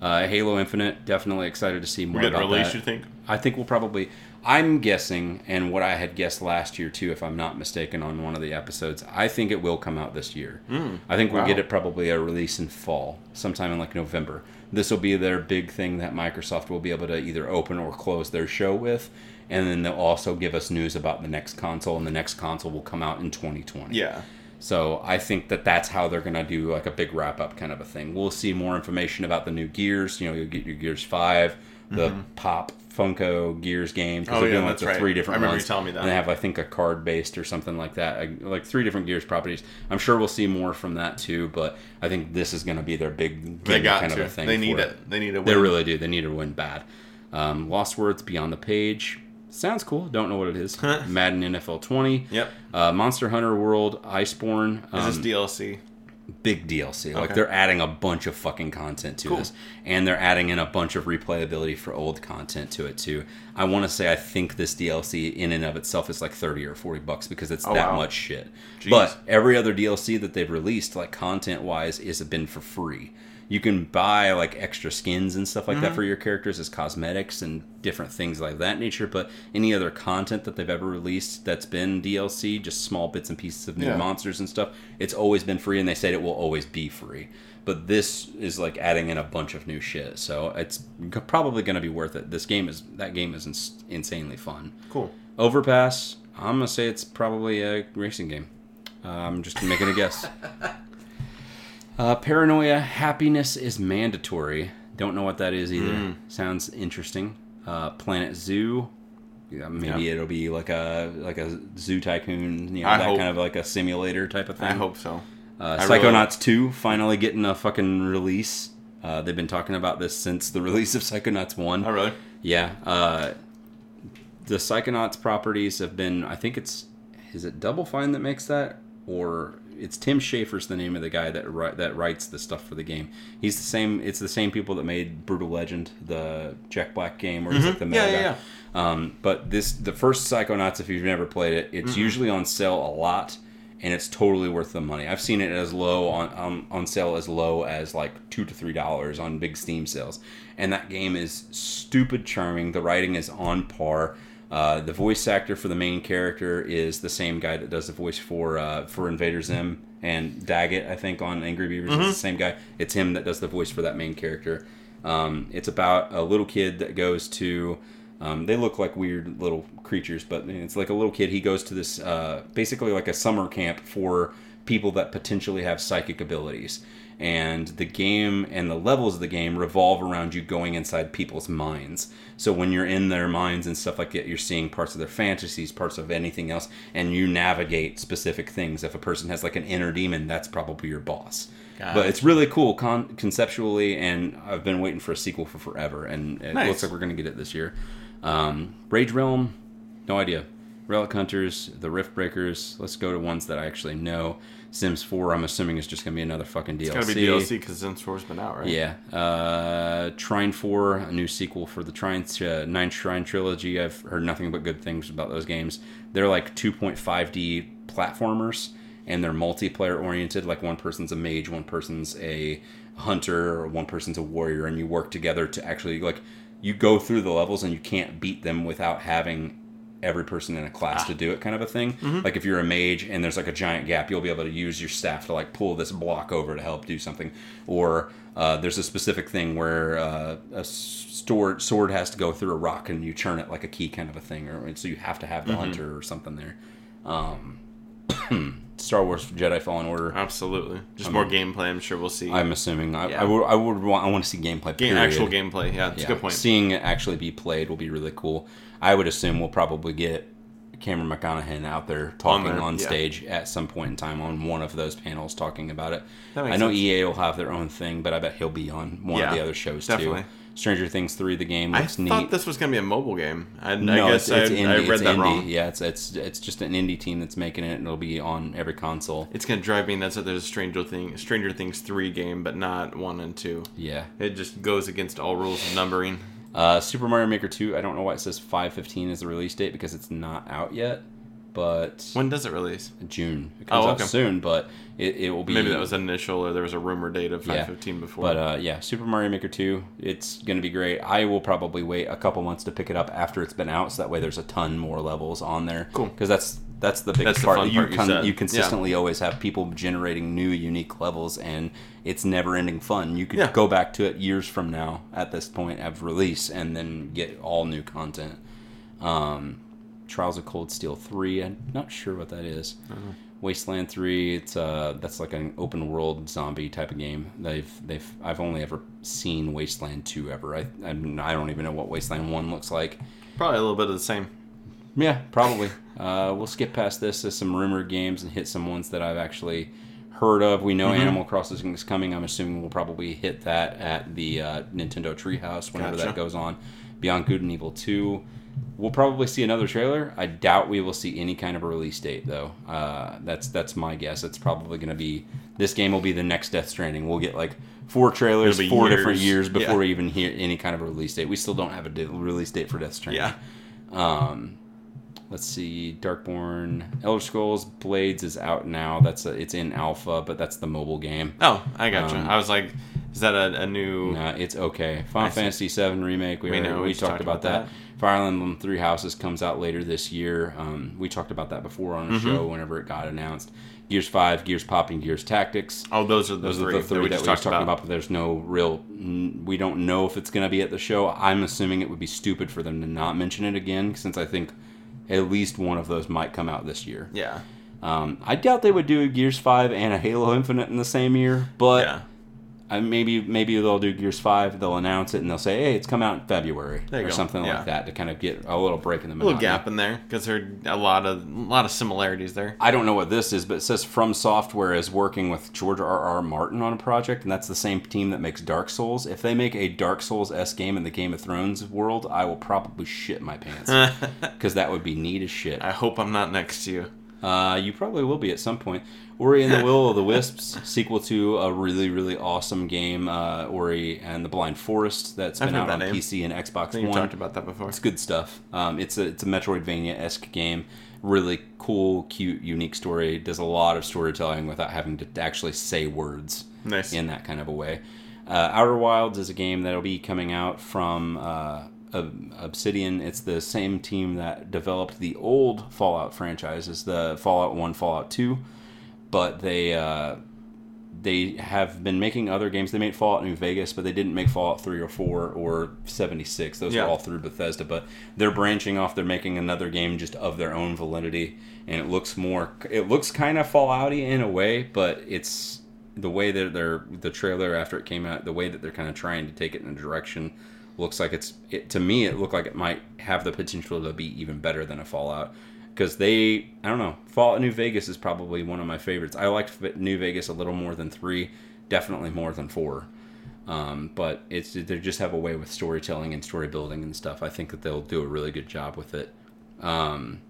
Uh, Halo Infinite, definitely excited to see more We get about released, that. you think? I think we'll probably. I'm guessing, and what I had guessed last year too, if I'm not mistaken, on one of the episodes, I think it will come out this year. I think we'll wow. get it probably a release in fall, sometime in like November. This will be their big thing that Microsoft will be able to either open or close their show with, and then they'll also give us news about the next console, and the next console will come out in 2020. Yeah. So I think that that's how they're gonna do like a big wrap up kind of a thing. We'll see more information about the new Gears. You know, you'll get your Gears Five, the Pop Funko Gears game because Oh, they're yeah, doing like that's the right. three different I remember ones. you telling me that. And they have, I think, a card based or something like that, like- like three different Gears properties. I'm sure we'll see more from that too, but I think this is going to be their big They got kind to. of a thing. they need for it. They need a win. They really do. They need to win bad. Um, Lost Words Beyond the Page. Sounds cool. Don't know what it is. Madden NFL 20. Yep. Uh, Monster Hunter World Iceborne. Um, Is this DLC? big DLC. Like they're adding a bunch of fucking content to Cool. this, and they're adding in a bunch of replayability for old content to it too. I want to say I think this DLC in and of itself is like thirty or forty bucks because it's Oh, that wow. much shit. Jeez. But every other DLC that they've released, like content wise, is been for free. You can buy like extra skins and stuff like Mm-hmm. that for your characters as cosmetics and different things like that nature. But any other content that they've ever released that's been DLC, just small bits and pieces of new Yeah. monsters and stuff, it's always been free, and they said it will always be free. But this is like adding in a bunch of new shit, so it's probably going to be worth it. This game is that game is ins- insanely fun. Cool. Overpass, I'm gonna say it's probably a racing game. Uh, I'm just making a guess. Uh, paranoia, happiness is mandatory. Don't know what that is either. Mm. Sounds interesting. Uh, Planet Zoo. Yeah, maybe Yeah. it'll be like a like a zoo tycoon, you know, I that hope- kind of like a simulator type of thing. I hope so. Uh, I really- Psychonauts 2 finally getting a fucking release. Uh, they've been talking about this since the release of Psychonauts 1. Oh, really? Yeah. Uh, the Psychonauts properties have been, I think it's, is it Double Fine that makes that? Or it's Tim Schafer's the name of the guy that ri- that writes the stuff for the game. He's the same, it's the same people that made Brutal Legend, the Jack Black game, where he's like the Mm-hmm. Yeah, metal yeah, guy. Um, but this, the first Psychonauts, if you've never played it, it's usually on sale a lot, and it's totally worth the money. I've seen it as low on on, on sale as low as like two to three dollars on big Steam sales, and that game is stupid charming. The writing is on par. Uh, the voice actor for the main character is the same guy that does the voice for uh, for Invader Zim and Daggett, I think, on Angry Beavers. It's the same guy. It's him that does the voice for that main character. Um, it's about a little kid that goes to. Um, they look like weird little creatures, but it's like a little kid. He goes to this uh, basically like a summer camp for people that potentially have psychic abilities. And the game and the levels of the game revolve around you going inside people's minds. So when you're in their minds and stuff like that, you're seeing parts of their fantasies, parts of anything else, and you navigate specific things. If a person has like an inner demon, that's probably your boss. Got but it. it's really cool con- conceptually, and I've been waiting for a sequel for forever, and it Nice. looks like we're going to get it this year. Um, Rage Realm, no idea. Relic Hunters, The Rift Breakers. Let's go to ones that I actually know. Sims 4, I'm assuming is just going to be another fucking DLC. It's gotta be DLC because Sims 4's been out, right? Yeah. Uh, Trine 4, a new sequel for the Trine uh, Nine Shrine trilogy. I've heard nothing but good things about those games. They're like 2.5D platformers, and they're multiplayer oriented. Like one person's a mage, one person's a hunter, or one person's a warrior, and you work together to actually like you go through the levels, and you can't beat them without having every person in a class to do it kind of a thing like if you're a mage and there's like a giant gap you'll be able to use your staff to like pull this block over to help do something or uh, there's a specific thing where uh, a sword sword has to go through a rock and you turn it like a key kind of a thing or so you have to have the hunter or something there um, Star Wars Jedi Fallen Order Absolutely. Just more gameplay. I'm sure we'll see. I'm assuming I, Yeah. I would I would want I want to see gameplay Game, actual gameplay. Yeah, that's a good point. Seeing it actually be played will be really cool. I would assume we'll probably get Cameron Monaghan out there talking on, yeah. stage at some point in time on one of those panels talking about it. I know sense. EA will have their own thing, but I bet he'll be on one of the other shows definitely. too. Stranger Things three, the game I looks neat. thought this was gonna be a mobile game. I, no, I guess it's, it's I, indie. I read it's that indie. wrong. Yeah, it's it's it's just an indie team that's making it, and it'll be on every console. It's gonna drive me nuts that there's a Stranger Thing, Stranger Things three game, but not one and two. Yeah. It just goes against all rules of numbering. Uh, Super Mario Maker 2, I don't know why it says 515 is the release date because it's not out yet, but When does it release? June. It comes Oh, out okay. soon, but it, it will be. Maybe that was initial, or there was a rumor date of Yeah. 515 before. But uh, yeah, Super Mario Maker 2, it's going to be great. I will probably wait a couple months to pick it up after it's been out, so that way there's a ton more levels on there. Cool. Because that's that's the biggest That's the part. you, you con- you Yeah. consistently always have people generating new, unique levels, and it's never ending fun. You could Yeah. go back to it years from now at this point of release and then get all new content. Um, Trials of Cold Steel 3, I'm not sure what that is. Wasteland Three. It's uh that's like an open world zombie type of game. They've they've I've only ever seen Wasteland Two ever. I I, I don't even know what Wasteland One looks like. Probably a little bit of the same. Yeah, probably. uh, we'll skip past this to some rumored games and hit some ones that I've actually heard of. We know Mm-hmm. Animal Crossing is coming. I'm assuming we'll probably hit that at the uh, Nintendo Treehouse whenever Gotcha. that goes on. Beyond Good and Evil 2. We'll probably see another trailer. I doubt we will see any kind of a release date, though. Uh, that's that's my guess. It's probably going to be this game will be the next Death Stranding. We'll get like four trailers, four different years. years before Yeah. we even hear any kind of a release date. We still don't have a di- release date for Death Stranding. Yeah. Um, let's see, Darkborn, Elder Scrolls Blades is out now. That's a, it's in alpha, but that's the mobile game. Oh, I gotcha. Um, I was like, is that a, a new? Nah, it's okay. Final I see. Fantasy VII remake. We, We already- know, we, we talked, talked about, about that. Fire Emblem Three Houses comes out later this year. Um, we talked about that before on the Mm-hmm. show whenever it got announced. Gears Five, Gears Pop, and Gears Tactics. Oh, those are the Those three, are the three that we that we were talked talking about. about. but there's no real. We don't know if it's going to be at the show. I'm assuming it would be stupid for them to not mention it again, since I think at least one of those might come out this year. Yeah. Um, I doubt they would do a Gears Five and a Halo Infinite in the same year, but yeah. I, maybe maybe they'll do Gears Five. They'll announce it and they'll say, "Hey, it's come out in February" There or go. something Yeah. like that to kind of get a little break in the middle. A little gap in there because there are a lot of a lot of similarities there. I don't know what this is, but it says From Software is working with George R. R. Martin on a project, and that's the same team that makes Dark Souls. If they make a Dark Souls s game in the Game of Thrones world, I will probably shit my pants because that would be neat as shit. I hope I'm not next to you. Uh, you probably will be at some point. Ori and the Will of the Wisps, sequel to a really, really awesome game, uh, Ori and the Blind Forest, that's I've been out that on name. PC and Xbox I think you One. talked about that before. It's good stuff. Um, it's a it's a Metroidvania esque game. Really cool, cute, unique story. Does a lot of storytelling without having to actually say words Nice. in that kind of a way. Uh, Outer Wilds is a game that'll be coming out from uh, Obsidian. It's the same team that developed the old Fallout franchises, the Fallout One, Fallout Two, but they uh, they have been making other games. They made Fallout New Vegas, but they didn't make Fallout 3 or 4 or 76. Those Yeah. were all through Bethesda, but they're branching off. They're making another game just of their own validity, and it looks more. It looks kind of Fallouty in a way, but it's the way that they're the trailer after it came out, the way that they're kind of trying to take it in a direction looks like it's. It, to me, it looked like it might have the potential to be even better than a Fallout because they I don't know Fallout New Vegas is probably one of my favorites. I liked New Vegas a little more than three, definitely more than four. Um, but it's they just have a way with storytelling and story building and stuff. I think that they'll do a really good job with it. Um,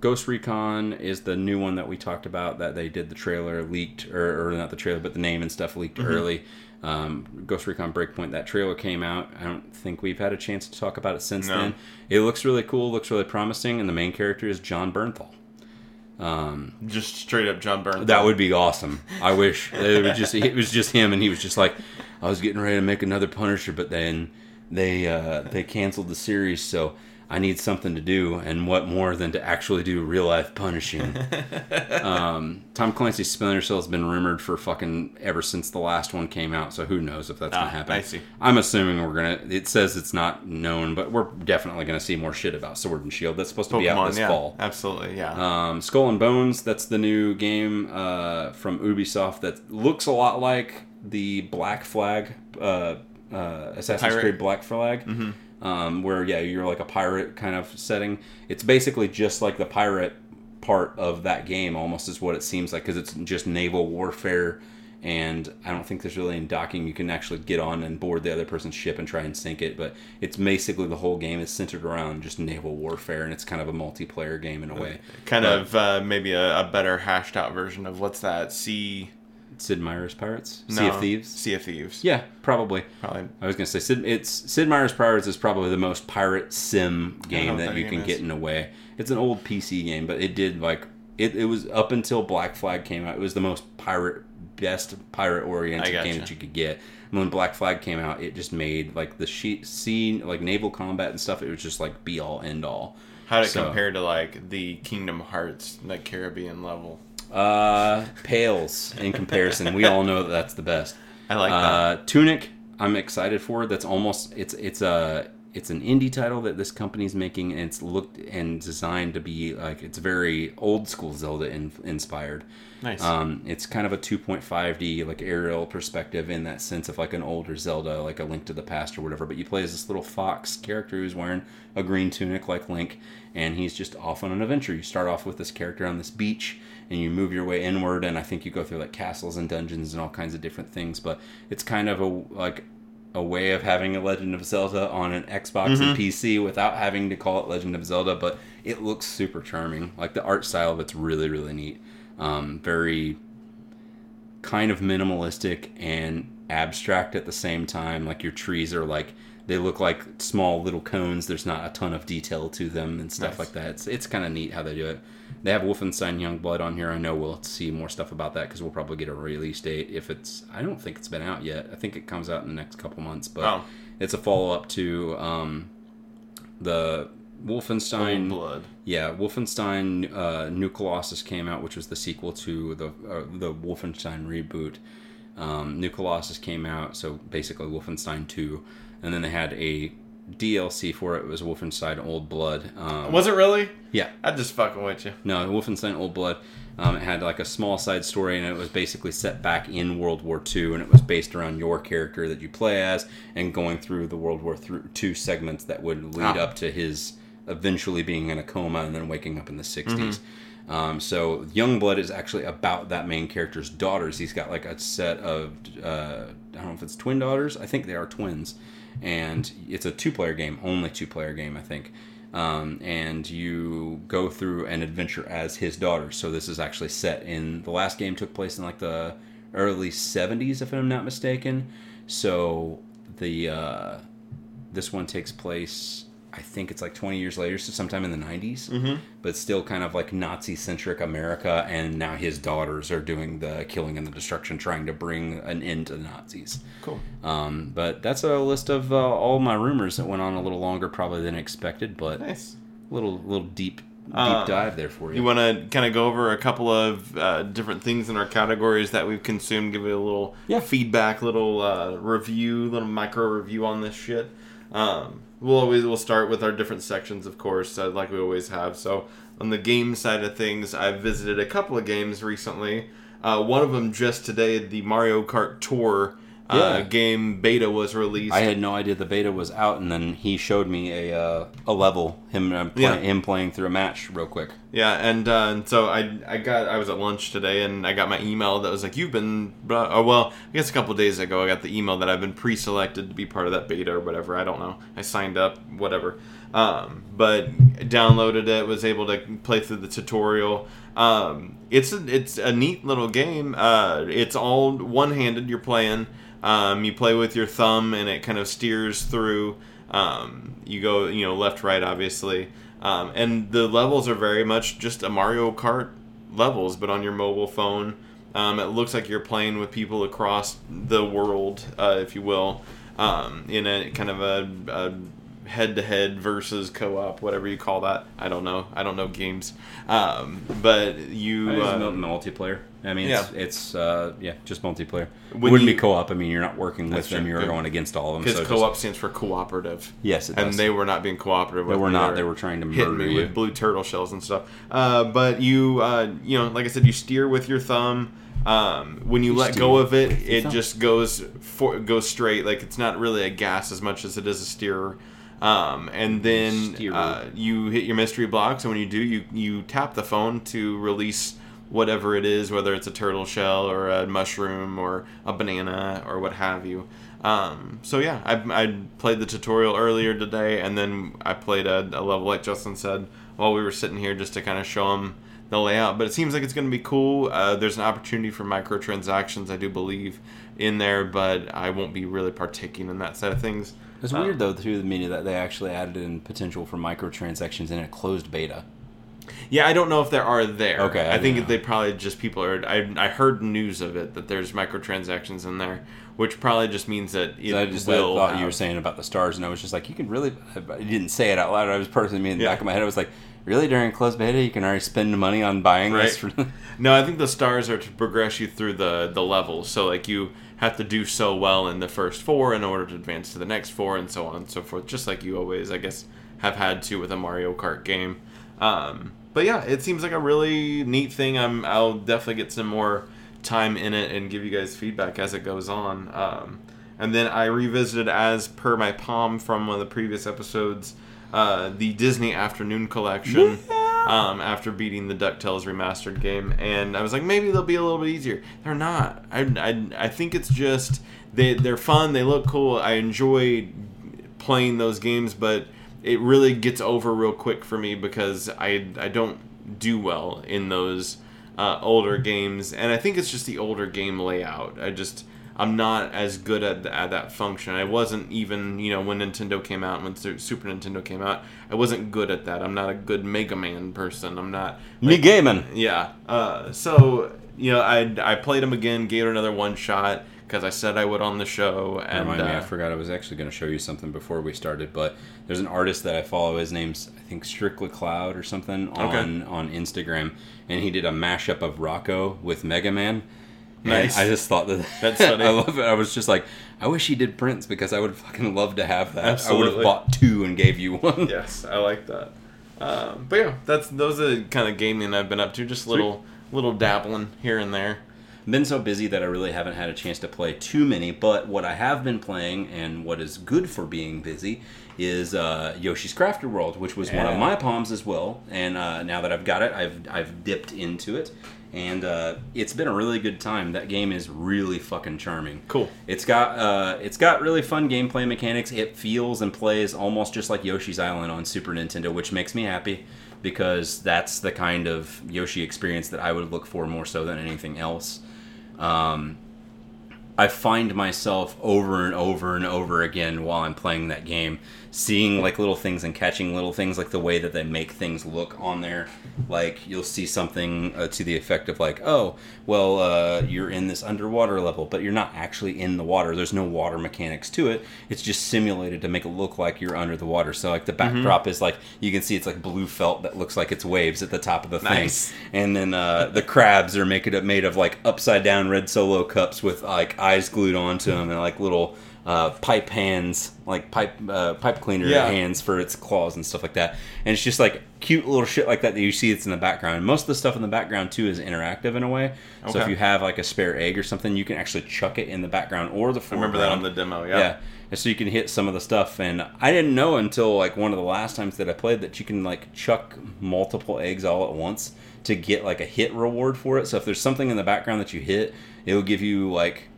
Ghost Recon is the new one that we talked about that they did the trailer leaked or, or not the trailer but the name and stuff leaked early. Um, Ghost Recon Breakpoint that trailer came out. I don't think we've had a chance to talk about it since No. then. It looks really cool, looks really promising, and the main character is Jon Bernthal. Just straight up John Byrne. That would be awesome. I wish it was just it was just him, and he was just like, I was getting ready to make another Punisher, but then they uh, they canceled the series, so I need something to do, and what more than to actually do real life punishing? um, Tom Clancy's Splinter Cell has been rumored for fucking ever since the last one came out, so who knows if that's Ah, gonna happen? I see. I'm assuming we're gonna. It says it's not known, but we're definitely gonna see more shit about Sword and Shield. That's supposed to be out Pokemon, this yeah, fall. absolutely, yeah. Um, Skull and Bones, that's the new game uh, from Ubisoft that looks a lot like the Black Flag, uh, uh, Assassin's Pirate. Creed Black Flag, um, where, yeah, you're like a pirate kind of setting. It's basically just like the pirate part of that game, almost is what it seems like, because it's just naval warfare. And I don't think there's really any docking. You can actually get on and board the other person's ship and try and sink it. But it's basically the whole game is centered around just naval warfare, and it's kind of a multiplayer game in a way. kind but- of uh, maybe a, a better hashed out version of what's that? Sea. Sid Meier's Pirates, No, Sea of Thieves. Sea of Thieves. Yeah, probably. Probably. I was gonna say Sid. It's Sid Meier's Pirates is probably the most pirate sim game that that you game can is. get in a way. It's an old PC game, but it did like it. It was up until Black Flag came out. It was the most pirate, best pirate oriented gotcha. game that you could get. And when Black Flag came out, it just made like the sheet sea like naval combat and stuff. It was just like be all end all. How did it So- compare to like the Kingdom Hearts, like Caribbean level? Uh, pales in comparison. we all know that that's the best. I like uh, Tunic, I'm excited for. That's almost it's it's a it's an indie title that this company's making, and it's looked and designed to be like it's very old school Zelda in, inspired. Nice. Um, it's kind of a 2.5D like aerial perspective in that sense of like an older Zelda, like a Link to the Past or whatever. But you play as this little fox character who's wearing a green tunic like Link, and he's just off on an adventure. You start off with this character on this beach, and you move your way inward, and I think you go through like castles and dungeons and all kinds of different things. But it's kind of a like a way of having a Legend of Zelda on an Xbox and PC without having to call it Legend of Zelda, but it looks super charming. Like the art style of it's really, really neat. Um, very kind of minimalistic and abstract at the same time. Like your trees are like they look like small little cones. There's not a ton of detail to them and stuff Nice. like that. It's it's kind of neat how they do it. They have Wolfenstein Youngblood on here. I know we'll see more stuff about that because we'll probably get a release date if it's. I don't think it's been out yet. I think it comes out in the next couple months, but Oh. it's a follow up to um, the Wolfenstein. blood. Yeah, Wolfenstein uh, New Colossus came out, which was the sequel to the uh, the Wolfenstein reboot. Um, New Colossus came out, so basically Wolfenstein 2, and then they had a DLC for it. Was Wolfenstein Old Blood. Um, Was it really? yeah, I'm just fucking with you. no, Wolfenstein Old Blood. Um, it had like a small side story, and it was basically set back in World War II, and it was based around your character that you play as, and going through the World War II segments that would lead Ah. up to his eventually being in a coma and then waking up in the 60s. Um, so Youngblood is actually about that main character's daughters. He's got like a set of uh, I don't know if it's twin daughters. I think they are twins, and it's a two-player game, only two-player game, I think. Um, and you go through an adventure as his daughter. So this is actually set in the last game took place in like the early 70s, if I'm not mistaken. So the uh, this one takes place I think it's like 20 years later, so sometime in the 90s, mm-hmm. but still kind of like Nazi centric America. And now his daughters are doing the killing and the destruction, trying to bring an end to the Nazis. Cool. Um, but that's a list of uh, all my rumors that went on a little longer probably than expected, but Nice. little little deep deep Uh, dive there for you. You want to kind of go over a couple of uh, different things in our categories that we've consumed, give it a little Yeah. feedback, little uh, review, little micro review on this shit. Um, we'll always we'll start with our different sections, of course, uh, like we always have. So on the game side of things, I've visited a couple of games recently. Uh, one of them just today, the Mario Kart Tour uh, game beta was released. I had no idea the beta was out, and then he showed me a uh, a level him uh, play, Yeah. him playing through a match real quick. Yeah, and, uh, and so I I got I was at lunch today and I got my email that was like you've been oh well I guess a couple days ago I got the email that I've been pre-selected to be part of that beta or whatever I don't know I signed up whatever um, but downloaded it was able to play through the tutorial um, it's a, it's a neat little game uh, it's all one-handed you're playing um, you play with your thumb and it kind of steers through um, you go you know left right obviously um, and the levels are very much just a Mario Kart levels, but on your mobile phone. Um, it looks like you're playing with people across the world, uh, if you will, um, in a kind of a, a head-to-head versus co-op, whatever you call that. I don't know. I don't know games, um, but you. It's Uh, multiplayer. I mean, it's, it's uh, yeah, just multiplayer. When wouldn't you- be co-op. I mean, you're not working with them. true. You're Good. going against all of them. because So co-op stands for cooperative. yes, it and they were not being cooperative. They with were not. They were trying to murder me you. with blue turtle shells and stuff. Uh, but you, uh, you know, like I said, you steer with your thumb. Um, when you, You let go of it, it thumb. just goes for goes straight. Like it's not really a gas as much as it is a steer. Um, and then uh, you hit your mystery blocks, and when you do, you you tap the phone to release whatever it is, whether it's a turtle shell or a mushroom or a banana or what have you. Um, so yeah, I, I played the tutorial earlier today, and then I played a, a level like Justin said while we were sitting here just to kind of show him the layout. But it seems like it's going to be cool. Uh, there's an opportunity for microtransactions, I do believe, in there, but I won't be really partaking in that side of things. It's Uh, weird though through the media that they actually added in potential for microtransactions in a closed beta. Yeah, I don't know if there are there. Okay, I I think didn't they probably just people are. I, I heard news of it that there's microtransactions in there, which probably just means that it I just will. thought you were saying about the stars, and I was just like, you can really. I didn't say it out loud. I was personally me in the Yeah. back of my head. I was like, really during closed beta, you can already spend money on buying this. Right. For... No, I think the stars are to progress you through the the levels. So like you have to do so well in the first four in order to advance to the next four, and so on and so forth. Just like you always, I guess, have had to with a Mario Kart game. Um, but yeah, it seems like a really neat thing. I'm I'll definitely get some more time in it and give you guys feedback as it goes on. Um, and then I revisited as per my palm from one of the previous episodes, uh, the Disney Afternoon Collection um, after beating the Ducktales remastered game, and I was like, maybe they'll be a little bit easier. They're not. I, I, I think it's just they they're fun. They look cool. I enjoy playing those games, but it really gets over real quick for me because I I don't do well in those uh, older games, and I think it's just the older game layout. I just I'm not as good at, at that function. I wasn't even you know when Nintendo came out, when Super Nintendo came out, I wasn't good at that. I'm not a good Mega Man person. I'm not Me gaming. yeah. Uh, so you know, I I played them again, gave it another one shot because I said I would on the show, and Remind me, I uh, forgot I was actually going to show you something before we started, but there's an artist that I follow. His name's I think Strictly Cloud or something on on Instagram, and he did a mashup of Rocko with Mega Man. Nice. I just thought that That's funny. I love it. I was just like, I wish he did Prince because I would fucking love to have that. I would have bought two and gave you one. yes, I like that. Um, but yeah, that's those are the kind of gaming I've been up to. Just little little dabbling here and there. Been so busy that I really haven't had a chance to play too many. But what I have been playing, and what is good for being busy, is uh, Yoshi's Crafted World, which was one of my palms as well. And uh, now that I've got it, I've I've dipped into it, and uh, it's been a really good time. That game is really fucking charming. Cool. It's got uh, it's got really fun gameplay mechanics. It feels and plays almost just like Yoshi's Island on Super Nintendo, which makes me happy because that's the kind of Yoshi experience that I would look for more so than anything else. Um, I find myself over and over and over again while I'm playing that game, seeing like little things and catching little things, like the way that they make things look on there. Like you'll see something uh, to the effect of like, oh, well, uh, you're in this underwater level, but you're not actually in the water. There's no water mechanics to it. It's just simulated to make it look like you're under the water. So like the backdrop is like you can see it's like blue felt that looks like it's waves at the top of the Nice. thing and then uh, the crabs are make it up made of like upside down red solo cups with like eyes glued onto them and like little uh, pipe hands, like pipe uh, pipe cleaner Yeah. hands for its claws and stuff like that. And it's just like cute little shit like that that you see. It's in the background. Most of the stuff in the background too is interactive in a way. So if you have like a spare egg or something, you can actually chuck it in the background or the I remember that on the demo. Yeah. Yeah. And so you can hit some of the stuff, and I didn't know until like one of the last times that I played that you can like chuck multiple eggs all at once to get like a hit reward for it. So if there's something in the background that you hit, it'll give you like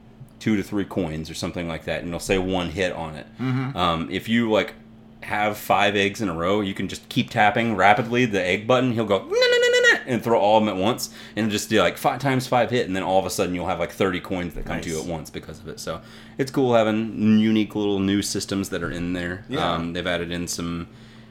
two to three coins or something like that, and it'll say one hit on it. Mm-hmm. Um, if you like have five eggs in a row, you can just keep tapping rapidly the egg button. He'll go and throw all of them at once, and just do like five times five hit, and then all of a sudden you'll have like thirty coins that come to you at once because of it. So it's cool having unique little new systems that are in there. Yeah. Um, they've added in some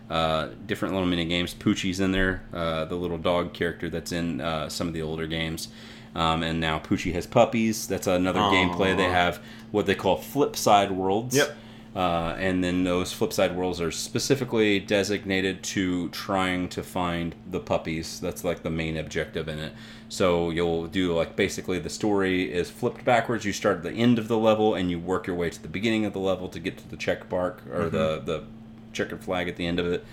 uh, different little mini games. Poochie's in there, uh, the little dog character that's in uh, some of the older games. Um, and now Poochie has puppies. That's another Aw. gameplay. They have what they call flip side worlds. Yep. Uh, and then those flip side worlds are specifically designated to trying to find the puppies. That's like the main objective in it. So you'll do like basically the story is flipped backwards. You start at the end of the level and you work your way to the beginning of the level to get to the check bark or the the checkered flag at the end of it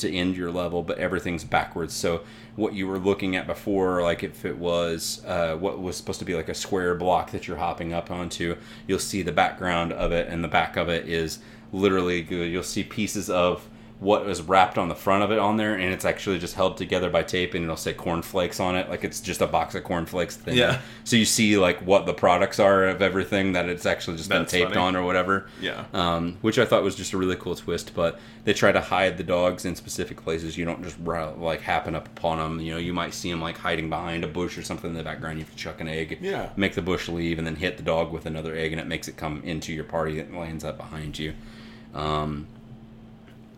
to end your level, but everything's backwards. So what you were looking at before, like if it was uh, what was supposed to be like a square block that you're hopping up onto, you'll see the background of it, and the back of it is literally good. You'll see pieces of what was wrapped on the front of it on there, and it's actually just held together by tape, and it'll say cornflakes on it, like it's just a box of cornflakes. Thing. Yeah. So you see like what the products are of everything that it's actually just That's been taped funny. on or whatever Yeah. um, which I thought was just a really cool twist. But they try to hide the dogs in specific places. You don't just like happen up upon them. You know, you might see them like hiding behind a bush or something in the background. You have to chuck an egg, Yeah. make the bush leave, and then hit the dog with another egg, and it makes it come into your party and lands up behind you. Um,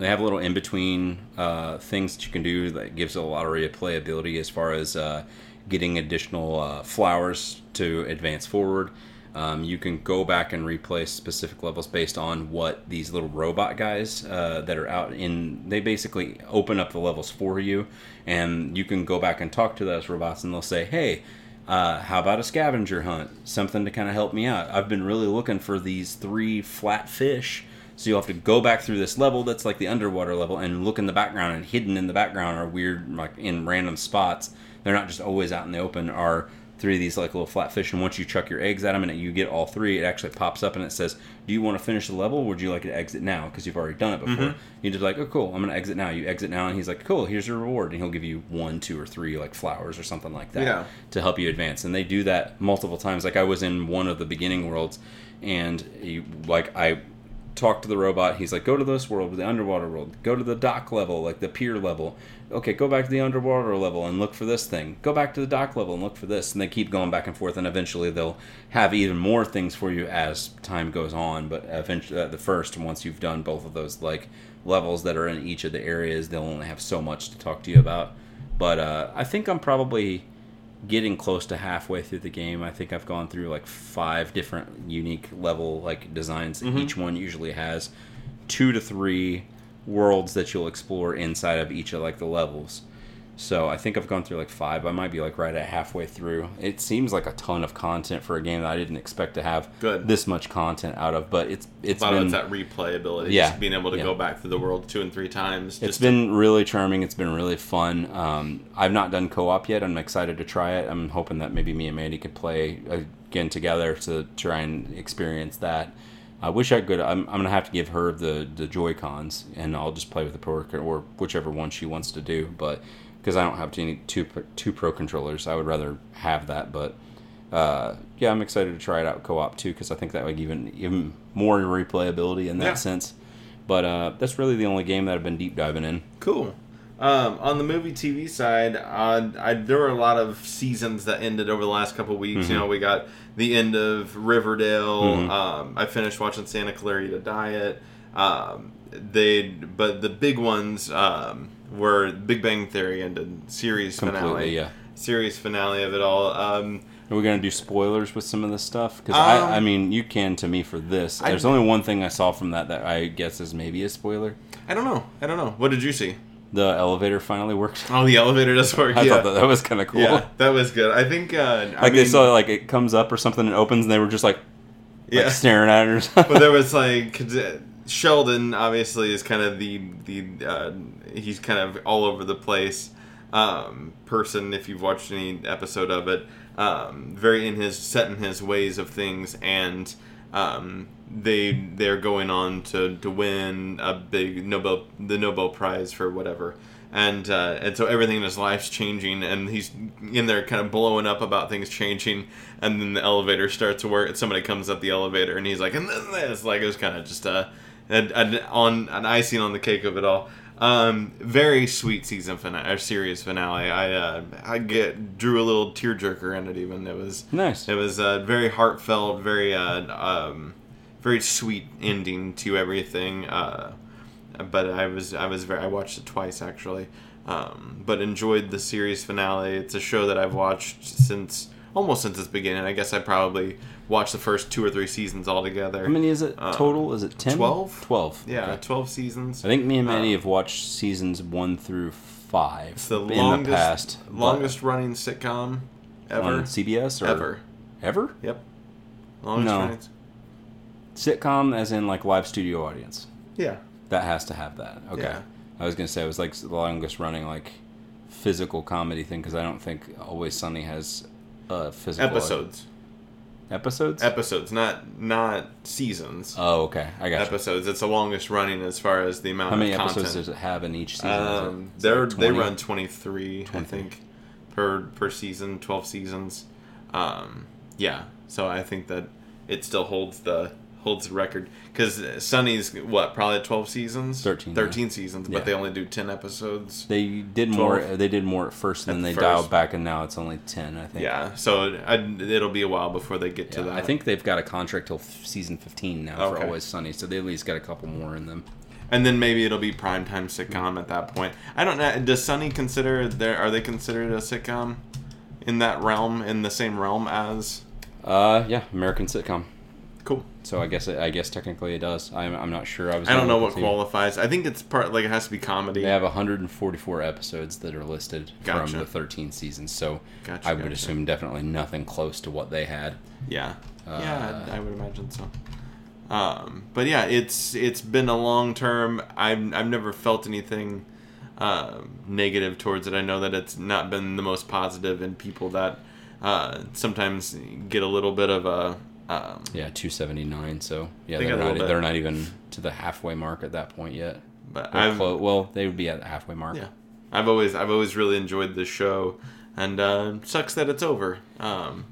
they have a little in between uh, things that you can do that gives a lot of replayability as far as uh, getting additional uh, flowers to advance forward. Um, you can go back and replay specific levels based on what these little robot guys uh, that are out in. They basically open up the levels for you, and you can go back and talk to those robots, and they'll say, "Hey, uh, how about a scavenger hunt? Something to kind of help me out. I've been really looking for these three flat fish." So you'll have to go back through this level that's like the underwater level and look in the background and hidden in the background are weird like in random spots. They're not just always out in the open. Are three of these like little flat fish, and once you chuck your eggs at them and you get all three, it actually pops up and it says, "Do you want to finish the level, or would you like to exit now?" Because you've already done it before. Mhm. You just like, "Oh, cool, I'm gonna exit now." You exit now, and he's like, "Cool, here's your reward," and he'll give you one, two, or three like flowers or something like that Yeah. to help you advance. And they do that multiple times. Like I was in one of the beginning worlds, and you, like I talked to the robot. He's like, "Go to this world, the underwater world. Go to the dock level, like the pier level. Okay, go back to the underwater level and look for this thing. Go back to the dock level and look for this." And they keep going back and forth, and eventually they'll have even more things for you as time goes on. But eventually, at the first, once you've done both of those like levels that are in each of the areas, they'll only have so much to talk to you about. But uh, I think I'm probably getting close to halfway through the game. I think I've gone through like five different unique level like designs. Mhm. Each one usually has two to three worlds that you'll explore inside of each of like the levels. So I think I've gone through like five. I might be like right at halfway through. It seems like a ton of content for a game that I didn't expect to have Good. this much content out of. But it's it's a lot been of it's that replayability. Yeah. Just being able to Yeah. go back through the world two and three times. It's been really charming. It's been really fun. Um, I've not done co-op yet. I'm excited to try it. I'm hoping that maybe me and Mandy could play again together to try and experience that. I wish I could. I'm, I'm gonna have to give her the the Joy Cons, and I'll just play with the pro or whichever one she wants to do. But because I don't have any two two pro controllers, I would rather have that. But uh, yeah, I'm excited to try it out co-op too because I think that would even even more replayability in that Yeah. sense. But uh, that's really the only game that I've been deep diving in. Cool. Um, on the movie TV side, uh, I, there were a lot of seasons that ended over the last couple weeks. You Mhm. know, we got the end of Riverdale. Mhm. Um, I finished watching Santa Clarita Diet. Um, they, but the big ones um, were Big Bang Theory ended series Completely, finale. yeah. Series finale of it all. Um, Are we gonna do spoilers with some of this stuff? Because Um, I, I mean, you can to me for this. I- There's only one thing I saw from that that I guess is maybe a spoiler. I don't know. I don't know. What did you see? The elevator finally worked. Oh, the elevator does work. I yeah. thought that, that was kind of cool. Yeah, that was good. I think. Uh, I Like they mean, saw like it comes up or something and opens, and they were just like, yeah. like staring at it or something. but there was like Sheldon obviously is kind of the the uh, he's kind of all over the place um, person if you've watched any episode of it. Um, very in his set in his ways of things and um, they they're going on to, to win a big Nobel the Nobel Prize for whatever. And uh, and so everything in his life's changing and he's in there kind of blowing up about things changing and then the elevator starts to work and somebody comes up the elevator and he's like and then this like it was kind of just a, a, an on an icing on the cake of it all um, very sweet season finale or series finale I uh, I get drew a little tearjerker in it even it was nice. it was a very heartfelt, very uh, um, very sweet ending to everything. Uh, but I was I was very I watched it twice actually, um, but enjoyed the series finale. It's a show that I've watched since almost since its beginning. I guess I probably watched the first two or three seasons altogether. How many is it Um, total? Is it ten? 12? Twelve. yeah, Okay. twelve seasons. I think me and Mandy Um, have watched seasons one through five It's the longest the past. longest running sitcom ever. on CBS or Ever. Ever Yep. Longest No. running. sitcom, as in like live studio audience. Yeah. That has to have that. Okay. Yeah. I was gonna say it was like the longest running like physical comedy thing because I don't think Always Sunny has uh, physical Episodes. Episodes. episodes, not not seasons. oh, okay. I got you. episodes. It's the longest running as far as the amount How many of content. episodes does it have in each season? Um, is it they're like they run twenty three, I think, per per season, twelve seasons. Um, yeah, so I think that it still holds the holds the record because Sunny's what probably twelve seasons, 13, thirteen seasons, but Yeah. they only do ten episodes. They did more. They did more at first, and At then they first. dialed back, and now it's only ten. I think. Yeah, so I, it'll be a while before they get to that. I think they've got a contract till f- season fifteen now for Always Sunny, so they at least got a couple more in them. and then maybe it'll be primetime sitcom at that point. I don't know. Does Sunny consider there? Are they considered a sitcom in that realm, in the same realm as? Uh, yeah, American sitcom. So I guess it, I guess technically it does. I'm, I'm not sure. I was. I don't know what qualifies. I think it's part like it has to be comedy. They have 144 episodes that are listed Gotcha. from the 13 seasons, so Gotcha, I would gotcha. assume definitely nothing close to what they had. Yeah, yeah, Uh, I would imagine so. Um, but yeah, it's it's been a long term. I've I've never felt anything uh, negative towards it. I know that it's not been the most positive, and people that uh, sometimes get a little bit of a um, Yeah, 279. So yeah, They they're not, they're not even to the halfway mark at that point yet. but I've well, they would be at the halfway mark. yeah, I've always I've always really enjoyed this show, and uh, sucks that it's over. Um,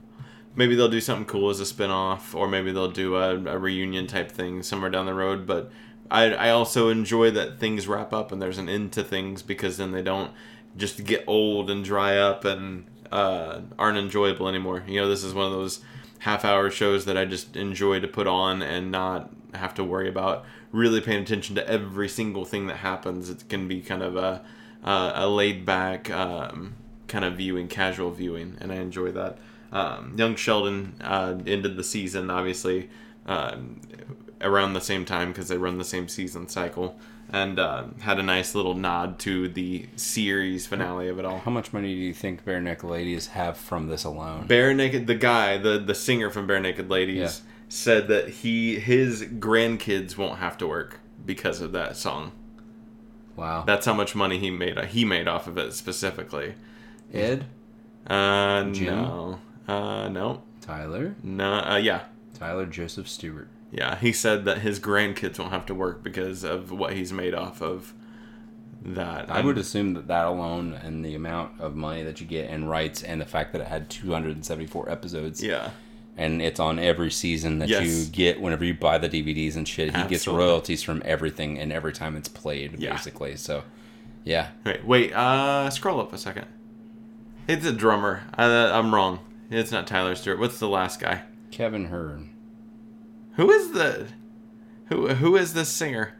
maybe they'll do something cool as a spin-off or maybe they'll do a, a reunion type thing somewhere down the road but I, I also enjoy that things wrap up and there's an end to things because then they don't just get old and dry up and uh, aren't enjoyable anymore you know this is one of those half hour shows that i just enjoy to put on and not have to worry about really paying attention to every single thing that happens. It can be kind of a, a, a laid back um, kind of viewing casual viewing and i enjoy that. Um, young sheldon uh, ended the season obviously um, around the same time because they run the same season cycle and uh, had a nice little nod to the series finale of it all How much money do you think Barenaked Ladies have from this alone? Barenaked, the guy, the the singer from Barenaked Ladies, Yeah. said that he his grandkids won't have to work because of that song. wow. That's how much money he made. He made off of it specifically. Ed, Uh, Jim? no, uh, no, Tyler, no, uh, yeah, Tyler Joseph Stewart. Yeah. He said that his grandkids won't have to work because of what he's made off of that. I would assume that that alone and the amount of money that you get in rights and the fact that it had 274 episodes yeah, and it's on every season that Yes. you get whenever you buy the DVDs and shit. He gets royalties from everything and every time it's played, Yeah. basically. So, yeah. Wait, wait. Uh, scroll up a second. It's a drummer. I, I'm wrong. It's not Tyler Stewart. What's the last guy? Kevin Hearn. Who is the who who is this singer?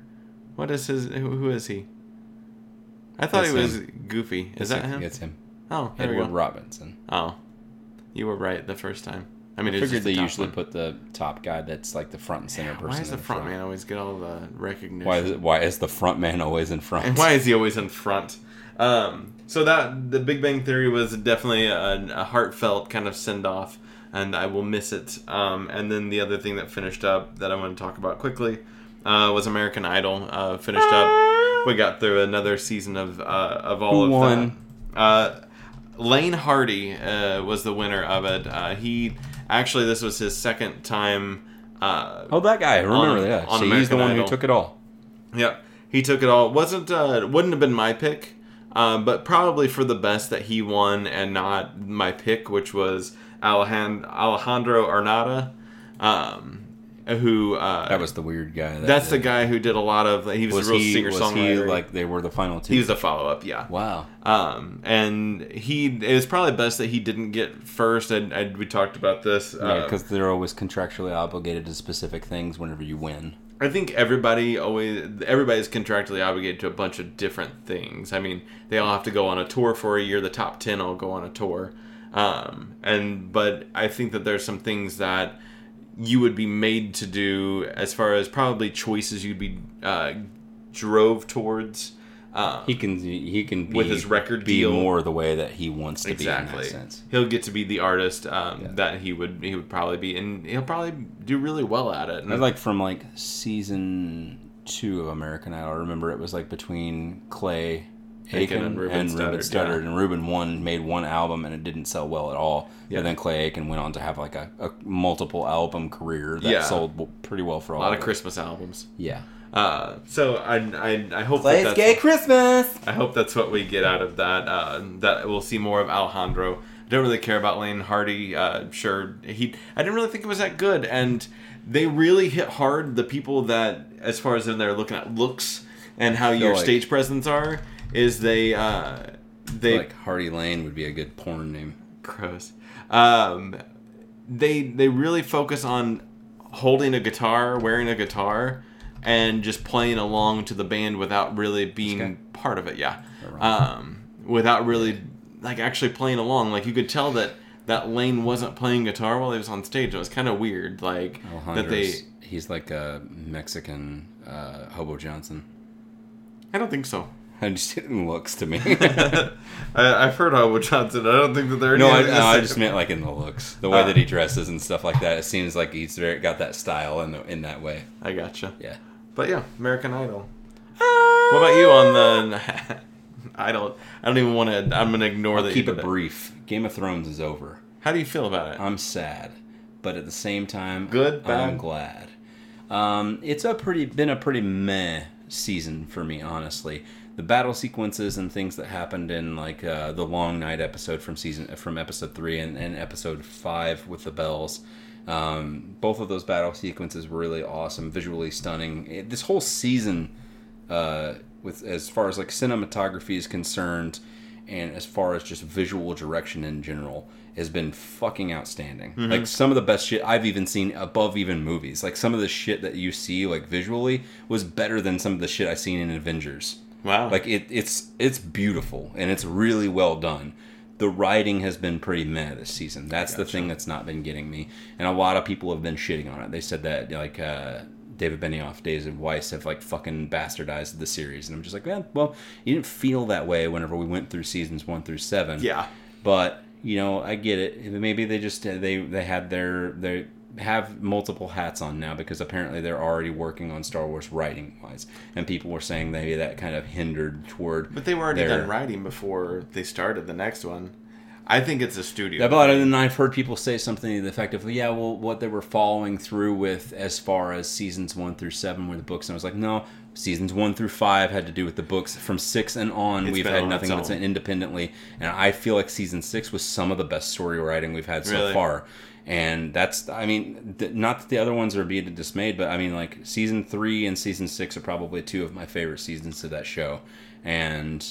What is his who, who is he? I thought he was him. Goofy. Is that him. It's him. Oh, there Edward. Robinson. Oh, you were right the first time. I mean, I figured they the usually one. put the top guy that's like the front and center person. Why does the in front man always get all the recognition? Why is, it, why is the front man always in front? And why is he always in front? Um, so that the Big Bang Theory was definitely a, a heartfelt kind of send off, and I will miss it. Um, and then the other thing that finished up that I want to talk about quickly uh, was American Idol. Uh, finished up. We got through another season of uh, of all Who of won? that. Uh, Laine Hardy uh, was the winner of it. Uh, he actually this was his second time. Uh, Oh, that guy. I remember On- that. on See, he's the one who took it all. Yep, he took it all. wasn't uh, wouldn't have been my pick, uh, but probably for the best that he won and not my pick, which was Alejandro, Alejandro Aranda, um, who uh, That was the weird guy. That that's the guy who did a lot of. He was, Was a real he? singer songwriter. like they were the final two? he was a follow up, yeah. wow. Um, and he it was probably best that he didn't get first. And, and we talked about this. Yeah, uh, because they're always contractually obligated to specific things whenever you win. I think everybody always everybody's contractually obligated to a bunch of different things. I mean, they all have to go on a tour for a year. The top ten all go on a tour, um, and but I think that there's some things that you would be made to do as far as probably choices you'd be uh, drove towards. Um, He can he can be, With his record be deal. more the way that he wants to exactly. be in that sense. He'll get to be the artist um, Yeah. that he would he would probably be, and he'll probably do really well at it. And I like from like season two of American Idol. I remember it was like between Clay Aiken and and Ruben Ruben, Studdard, Studdard, yeah. and Ruben one made one album and it didn't sell well at all. Yeah. And then Clay Aiken went on to have like a, a multiple album career that Yeah. sold pretty well for a lot of. Christmas albums. Yeah. Uh, so I, I, I hope Clay's that's, Gay Christmas. I hope that's what we get out of that. Uh, that we'll see more of Alejandro. I don't really care about Laine Hardy. Uh, sure, he. I didn't really think it was that good, and they really hit hard the people that, as far as in they're looking at looks and how your like- stage presence are, is they uh, they like Hardy Laine would be a good porn name. gross. Um, they they really focus on holding a guitar, wearing a guitar, and just playing along to the band without really being guy? part of it. Yeah, um, without really like actually playing along. Like you could tell that that Lane wasn't playing guitar while he was on stage. It was kind of weird. Like that they. He's like a Mexican uh, Hobo Johnson. I don't think so. It just it looks to me. I, I've heard Hobo Johnson. I don't think that they're no, I, no, I just meant like in the looks, the way Uh. that he dresses and stuff like that. It seems like he's very, got that style in the, in that way. I gotcha. Yeah. But yeah, American Idol. What about you on the I don't. I don't even want to. I'm gonna ignore I'll that. keep it brief. Game of Thrones is over. How do you feel about it? I'm sad, but at the same time, Good, I'm glad. Um, it's a pretty been a pretty meh season for me, honestly. The battle sequences and things that happened in like uh, the Long Night episode from season from episode three and, and episode five with the bells. Um, both of those battle sequences were really awesome, visually stunning. It, this whole season, uh, with as far as like cinematography is concerned, and as far as just visual direction in general, has been fucking outstanding. Like some of the best shit I've even seen above even movies. Like some of the shit that you see like visually was better than some of the shit I seen in Avengers. Wow. Like it, it's it's beautiful and it's really well done. The writing has been pretty meh this season. That's the thing that's not been getting me, and a lot of people have been shitting on it. They said that like uh, David Benioff, David Weiss have like fucking bastardized the series, and I'm just like, eh, well, you didn't feel that way whenever we went through seasons one through seven. yeah. but you know, I get it. Maybe they just they they had their they have multiple hats on now because apparently they're already working on Star Wars writing wise, and people were saying maybe that kind of hindered toward. But they were already their- done writing before they started the next one. I think it's a studio. Yeah, but then I've heard people say something to the effect of, "Yeah, well, what they were following through with as far as seasons one through seven were the books," and I was like, "No, seasons one through five had to do with the books. From six and on, It's we've had on nothing but independently, and I feel like season six was some of the best story writing we've had so Really? far." And that's, I mean, th- not that the other ones are being dismayed, but I mean, like season three and season six are probably two of my favorite seasons of that show, and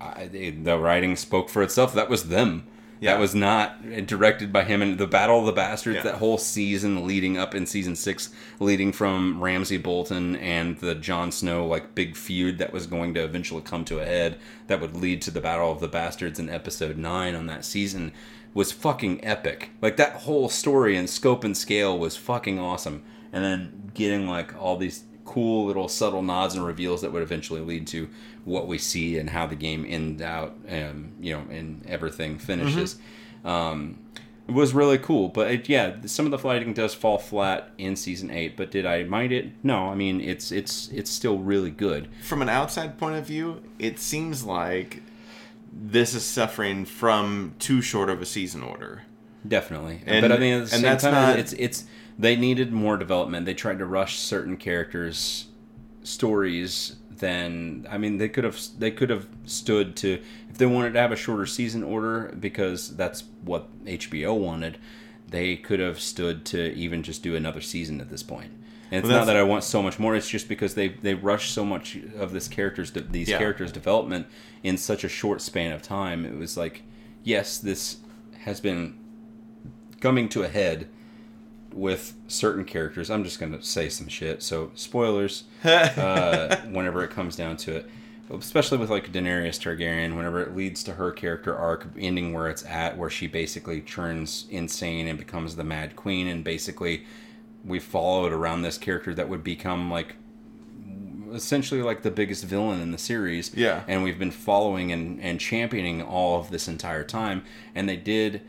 I, the writing spoke for itself. That was them. Yeah. That was not directed by him. And the Battle of the Bastards, Yeah. that whole season leading up in season six, leading from Ramsay Bolton and the Jon Snow like big feud that was going to eventually come to a head, that would lead to the Battle of the Bastards in episode nine on that season, was fucking epic. Like that whole story and scope and scale was fucking awesome. And then getting like all these cool little subtle nods and reveals that would eventually lead to what we see and how the game ends out, um, you know, and everything finishes. Um, it was really cool, but it, yeah, some of the fighting does fall flat in season eight. But did I mind it? No, I mean it's it's it's still really good. from an outside point of view, it seems like this is suffering from too short of a season order. Definitely, And- but I mean and that's time, not- it's it's they needed more development. They tried to rush certain characters' stories. Then I mean they could have they could have stood to if they wanted to have a shorter season order because that's what HBO wanted. They could have stood to even just do another season at this point. And it's Well, not that I want so much more. It's just because they they rushed so much of this characters these Yeah. characters development in such a short span of time. It was like, yes, this has been coming to a head with certain characters. I'm just going to say some shit. So, spoilers uh, whenever it comes down to it. Especially with like Daenerys Targaryen, whenever it leads to her character arc ending where it's at, where she basically turns insane and becomes the Mad Queen, and basically we followed around this character that would become like essentially like the biggest villain in the series. Yeah. And we've been following and, and championing all of this entire time. And they did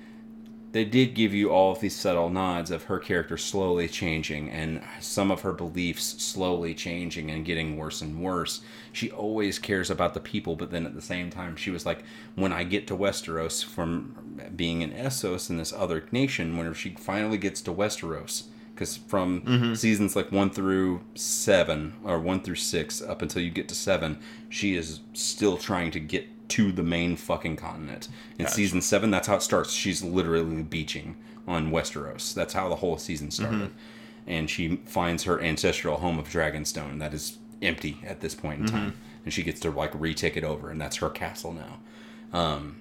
they did give you all of these subtle nods of her character slowly changing and some of her beliefs slowly changing and getting worse and worse. She always cares about the people, but then at the same time, she was like, when I get to Westeros from being in Essos in this other nation, whenever she finally gets to Westeros, because from mm-hmm. seasons like one through seven or one through six up until you get to seven, she is still trying to get to the main fucking continent. In season seven, that's how it starts. She's literally beaching on Westeros. That's how the whole season mm-hmm. started. And she finds her ancestral home of Dragonstone that is empty at this point in mm-hmm. time. And she gets to like retake it over, and that's her castle now. Um,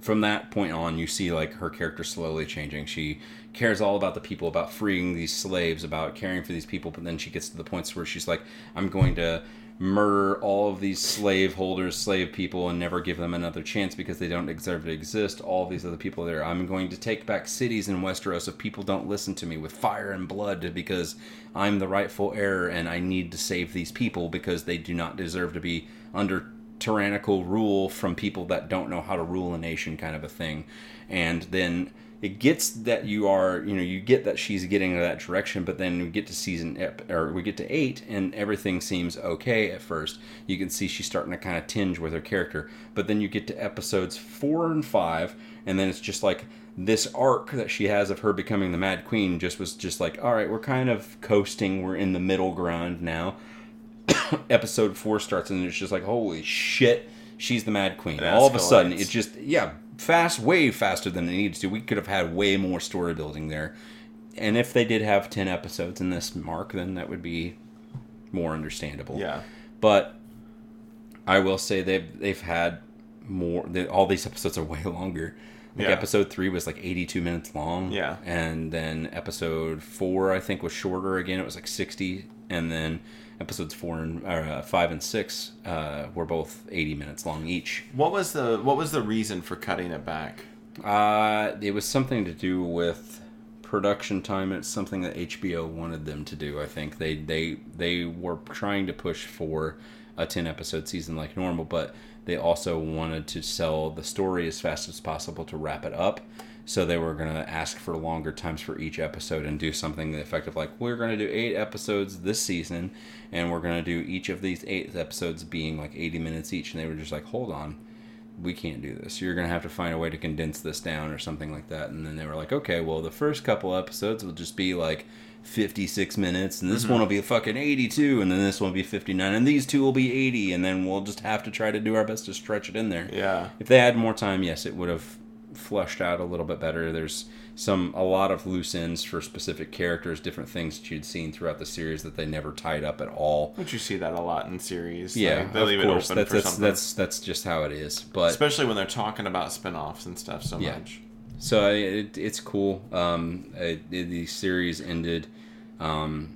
from that point on, you see like her character slowly changing. She cares all about the people, about freeing these slaves, about caring for these people. But then she gets to the points where she's like, I'm going to murder all of these slave holders, slave people, and never give them another chance because they don't deserve to exist. All these other people there. I'm going to take back cities in Westeros if people don't listen to me with fire and blood because I'm the rightful heir and I need to save these people because they do not deserve to be under tyrannical rule from people that don't know how to rule a nation kind of a thing and then it gets that you are you know you get that she's getting in that direction but then we get to season ep- or we get to eight and everything seems okay at first. You can see she's starting to kind of tinge with her character but then you get to episodes four and five and then it's just like this arc that she has of her becoming the mad queen just was just like all right we're kind of coasting we're in the middle ground now. Episode four starts and it's just like holy shit she's the mad queen. All of a sudden it just yeah fast way faster than it needs to. We could have had way more story building there. And if they did have 10 episodes in this mark then that would be more understandable. Yeah. but i will say they've they've had more they, all these episodes are way longer. Like Yeah. episode three was like 82 minutes long. Yeah. and then episode four i think was shorter again. It was like 60 and then episodes four and or, uh, five and six uh, were both 80 minutes long each What was the what was the reason for cutting it back? uh, it was something to do with production time. It's something that HBO wanted them to do. I think they they they were trying to push for a ten episode season like normal, but they also wanted to sell the story as fast as possible to wrap it up. So they were going to ask for longer times for each episode and do something effective like we're going to do eight episodes this season, and we're going to do each of these eight episodes being like eighty minutes each. And they were just like, hold on we can't do this. You're going to have to find a way to condense this down or something like that. And then they were like, okay, well, the first couple episodes will just be like 56 minutes, and this Mm-hmm. one will be fucking 82, and then this one will be 59, and these two will be 80, and then we'll just have to try to do our best to stretch it in there. Yeah. If they had more time, yes, it would have flushed out a little bit better. There's some a lot of loose ends for specific characters, different things that you'd seen throughout the series that they never tied up at all. But you see that a lot in series. Yeah, Like, they of leave course. it open That's for that's, something. that's that's just how it is. But Especially when they're talking about spin-offs and stuff so Yeah. much. So it, it's cool. Um, it, it- the series ended. Um,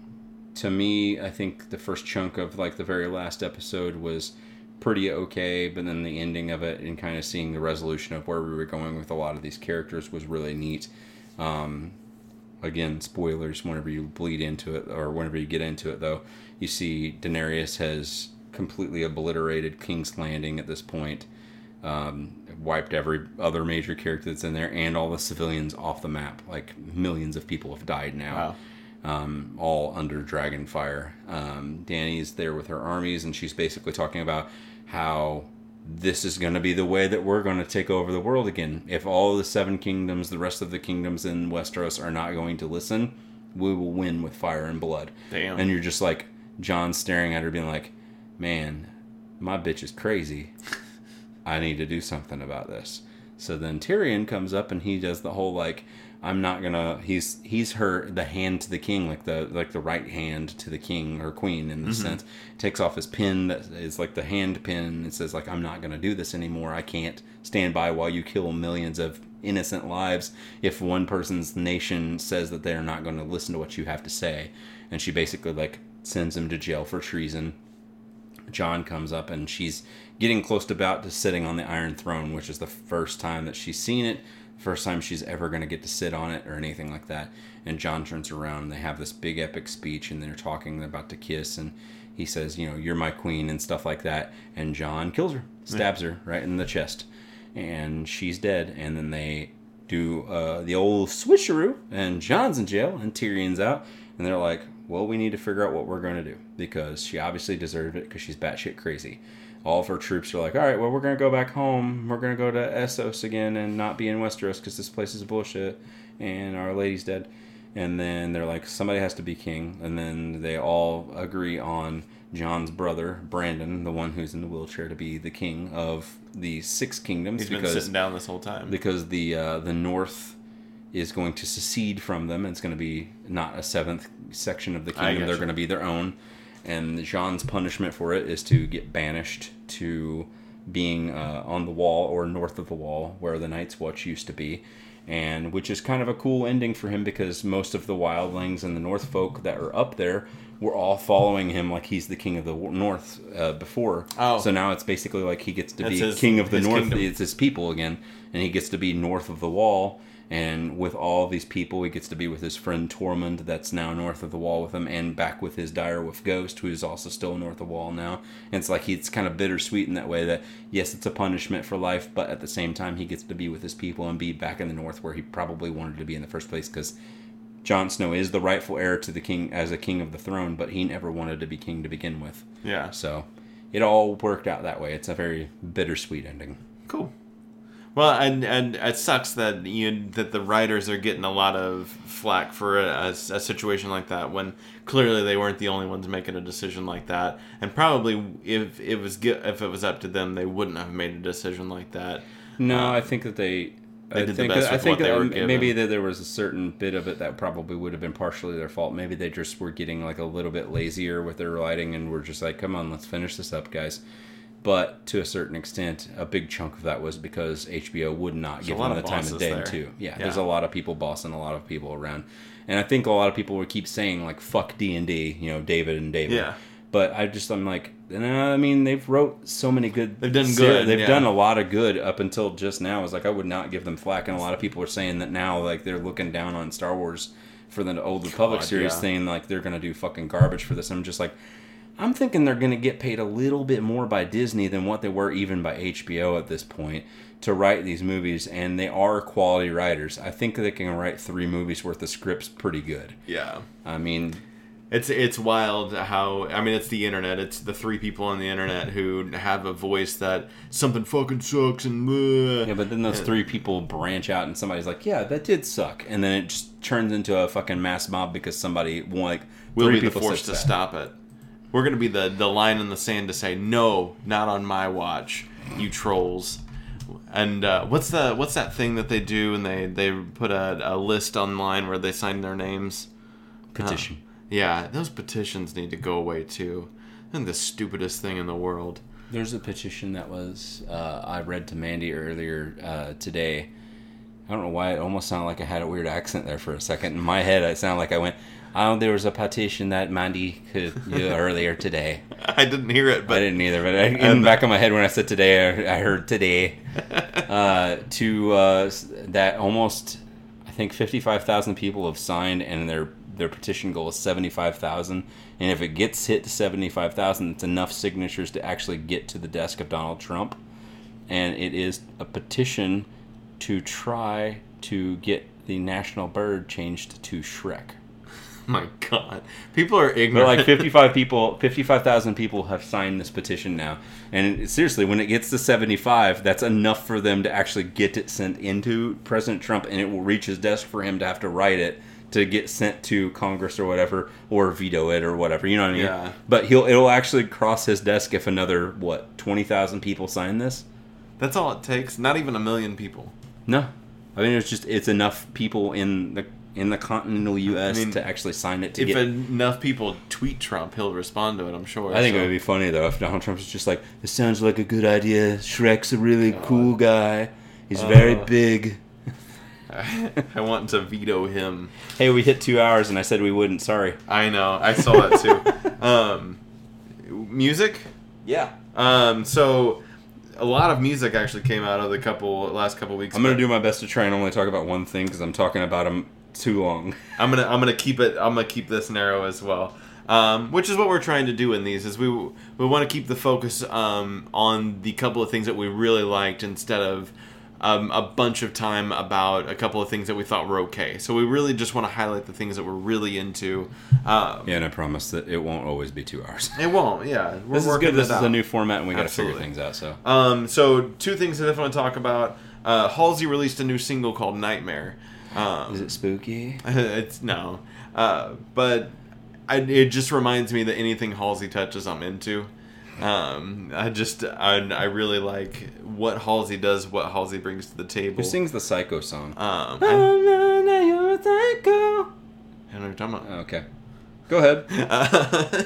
to me, I think the first chunk of like the very last episode was pretty okay, but then the ending of it and kind of seeing the resolution of where we were going with a lot of these characters was really neat. Um, again, spoilers whenever you bleed into it or whenever you get into it, though, you see Daenerys has completely obliterated King's Landing at this point um, wiped every other major character that's in there and all the civilians off the map. Like millions of people have died now, um, all under dragon fire. Um, Danny's there with her armies, and she's basically talking about how this is going to be the way that we're going to take over the world again. If all the seven kingdoms, the rest of the kingdoms in Westeros, are not going to listen, we will win with fire and blood. Damn. And you're just like Jon staring at her, being like, "Man, my bitch is crazy." I need to do something about this. So then Tyrion comes up and he does the whole like I'm not gonna he's he's her the hand to the king like the like the right hand to the king or queen in the mm-hmm. sense. Takes off his pin that is like the hand pin and it says like I'm not gonna do this anymore. I can't stand by while you kill millions of innocent lives if one person's nation says that they're not going to listen to what you have to say. And she basically like sends him to jail for treason. Jon comes up and she's getting close to about to sitting on the Iron Throne, which is the first time that she's seen it, first time she's ever going to get to sit on it or anything like that. And Jon turns around and they have this big epic speech and they're talking, they're about to kiss, and he says, You know, you're my queen and stuff like that. And Jon kills her, stabs her right in the chest, and she's dead. And then they do uh, the old switcheroo, and Jon's in jail and Tyrion's out, and they're like, well, we need to figure out what we're going to do because she obviously deserved it because she's batshit crazy. All of her troops are like, all right, well, we're going to go back home. We're going to go to Essos again and not be in Westeros because this place is bullshit and Our Lady's dead. And then they're like, somebody has to be king. And then they all agree on Jon's brother, Brandon, the one who's in the wheelchair, to be the king of the six kingdoms. He's been because sitting down this whole time. because the uh, the North is going to secede from them. It's going to be not a seventh section of the kingdom. They're going to be their own. And Jon's punishment for it is to get banished to being uh, on the wall or north of the wall where the Night's Watch used to be. And which is kind of a cool ending for him because most of the wildlings and the North folk that are up there were all following him like he's the king of the North uh, before. Oh. So now it's basically like he gets to That's be his- king of the North. kingdom. It's his people again, and he gets to be north of the wall. And with all these people, he gets to be with his friend Tormund, that's now north of the wall with him, and back with his direwolf Ghost, who is also still north of the wall now. And it's like he's kind of bittersweet in that way that yes, it's a punishment for life, but at the same time, he gets to be with his people and be back in the north where he probably wanted to be in the first place because Jon Snow is the rightful heir to the king as a king of the throne, but he never wanted to be king to begin with. Yeah. So it all worked out that way. It's a very bittersweet ending. Cool. Well, and and it sucks that you that the writers are getting a lot of flack for a, a, a situation like that when clearly they weren't the only ones making a decision like that, and probably if it was if it was up to them, they wouldn't have made a decision like that. No, I think that they. They I did the think, best I with think what they that were um, given. maybe that there was a certain bit of it that probably would have been partially their fault. Maybe they just were getting like a little bit lazier with their writing and were just like, "Come on, let's finish this up, guys." But to a certain extent, a big chunk of that was because HBO would not give a lot them the of time of day there. too. Yeah, Yeah. there's a lot of people bossing a lot of people around, and I think a lot of people would keep saying like "fuck D and D," you know, David and David. Yeah. But I just I'm like, nah, I mean, they've wrote so many good. They've done ser- good, They've yeah. done a lot of good up until just now. It's like I would not give them flack, and a lot of people are saying that now, like they're looking down on Star Wars for the old Republic God, series, yeah. saying like they're gonna do fucking garbage for this. I'm just like, I'm thinking they're gonna get paid a little bit more by Disney than what they were even by HBO at this point to write these movies, and they are quality writers. I think they can write three movies worth of scripts pretty good. Yeah. I mean, It's it's wild how I mean it's the internet. It's the three people on the internet who have a voice that something fucking sucks and uh, Yeah, but then those three people branch out, and somebody's like, "Yeah, that did suck," and then it just turns into a fucking mass mob because somebody like we'll be the force to that. stop it. We're gonna be the the line in the sand to say no, not on my watch, you trolls. And uh, what's the what's that thing that they do and they they put a, a list online where they sign their names? petition. Yeah, those petitions need to go away too. And the stupidest thing in the world. There's a petition that was uh, I read to Mandy earlier uh, today. I don't know why it almost sounded like I had a weird accent there for a second. In my head, it sounded like I went, "Oh, there was a petition that Mandy could do earlier today." I didn't hear it, but I didn't either, but I, in the back of my head when I said today, I, I heard today. Uh, to uh, that almost, I think fifty-five thousand people have signed, and their their petition goal is seventy-five thousand. And if it gets hit to seventy-five thousand, it's enough signatures to actually get to the desk of Donald Trump. And it is a petition to try to get the national bird changed to Shrek. my God, people are But ignorant. like 55 people, 55,000 people have signed this petition now. And seriously, when it gets to 75, that's enough for them to actually get it sent into President Trump and it will reach his desk for him to have to write it to get sent to Congress or whatever or veto it or whatever, you know what I mean? Yeah. But he'll it'll actually cross his desk if another what, 20,000 people sign this? That's all it takes. Not even a million people. No. I mean it's just it's enough people in the in the continental US I mean, to actually sign it to If get enough people tweet Trump, he'll respond to it. I'm sure. I think so. it would be funny though if Donald Trump was just like, "This sounds like a good idea. Shrek's a really cool guy. He's very Uh. big." I want to veto him. Hey, we hit two hours, and I said we wouldn't. Sorry. I know. I saw that too. um, music. Yeah. Um, so a lot of music actually came out of the couple last couple weeks. I'm gonna do my best to try and only talk about one thing because I'm talking about him too long. I'm gonna I'm gonna keep it. I'm gonna keep this narrow as well. Um, which is what we're trying to do in these is we we want to keep the focus um, on the couple of things that we really liked instead of um, a bunch of time about a couple of things that we thought were okay. So we really just want to highlight the things that we're really into. Um, Yeah, and I promise that it won't always be two hours. It won't. Yeah, we're This is good. This is out. a new format, and we got to figure things out. So Um, so two things that I definitely want to talk about. Uh, Halsey released a new single called Nightmare. Um, is it spooky? it's no, uh, but I, it just reminds me that anything Halsey touches, I'm into. Um, I just I, I really like what Halsey does, what Halsey brings to the table. Who sings the Psycho song? Um, I, Oh, no, no, you're a psycho. I don't know what you're talking about. Okay. Go ahead. Uh,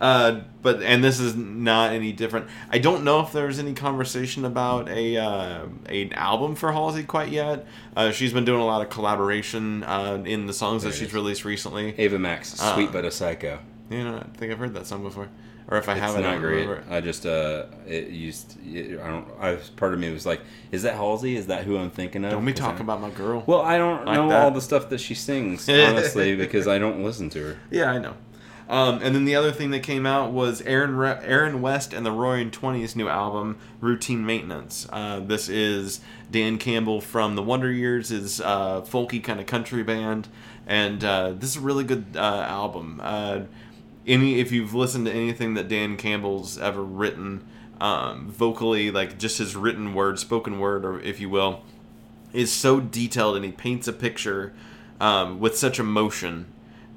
uh, but and this is not any different. I don't know if there's any conversation about a uh, an album for Halsey quite yet. Uh, she's been doing a lot of collaboration uh, in the songs There that she's is. released recently. Ava Max, Uh, Sweet But a Psycho. You know, I think I've heard that song before, or if I It's haven't, I don't remember. I just uh, it used. It, I don't. I part of me was like, is that Halsey? Is that who I'm thinking of? Don't 'Cause talking I- about my girl. Well, I don't Like know that. all the stuff that she sings honestly because I don't listen to her. Yeah, I know. Um, and then the other thing that came out was Aaron Re- Aaron West and the Roaring Twenties new album, Routine Maintenance. Uh, this is Dan Campbell from the Wonder Years, his uh, folky kind of country band, and uh, this is a really good uh, album. Any if you've listened to anything that Dan Campbell's ever written, um, vocally, like just his written word, spoken word, or if you will, is so detailed and he paints a picture um, with such emotion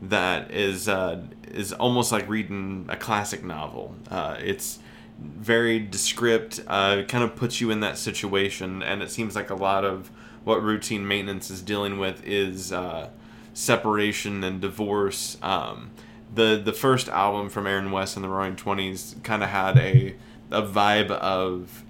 that is uh, is almost like reading a classic novel. Uh, it's very descript, uh, kind of puts you in that situation, and it seems like a lot of what routine maintenance is dealing with is uh, separation and divorce. Um, the the first album from Aaron West and the Roaring Twenties kind of had a a vibe of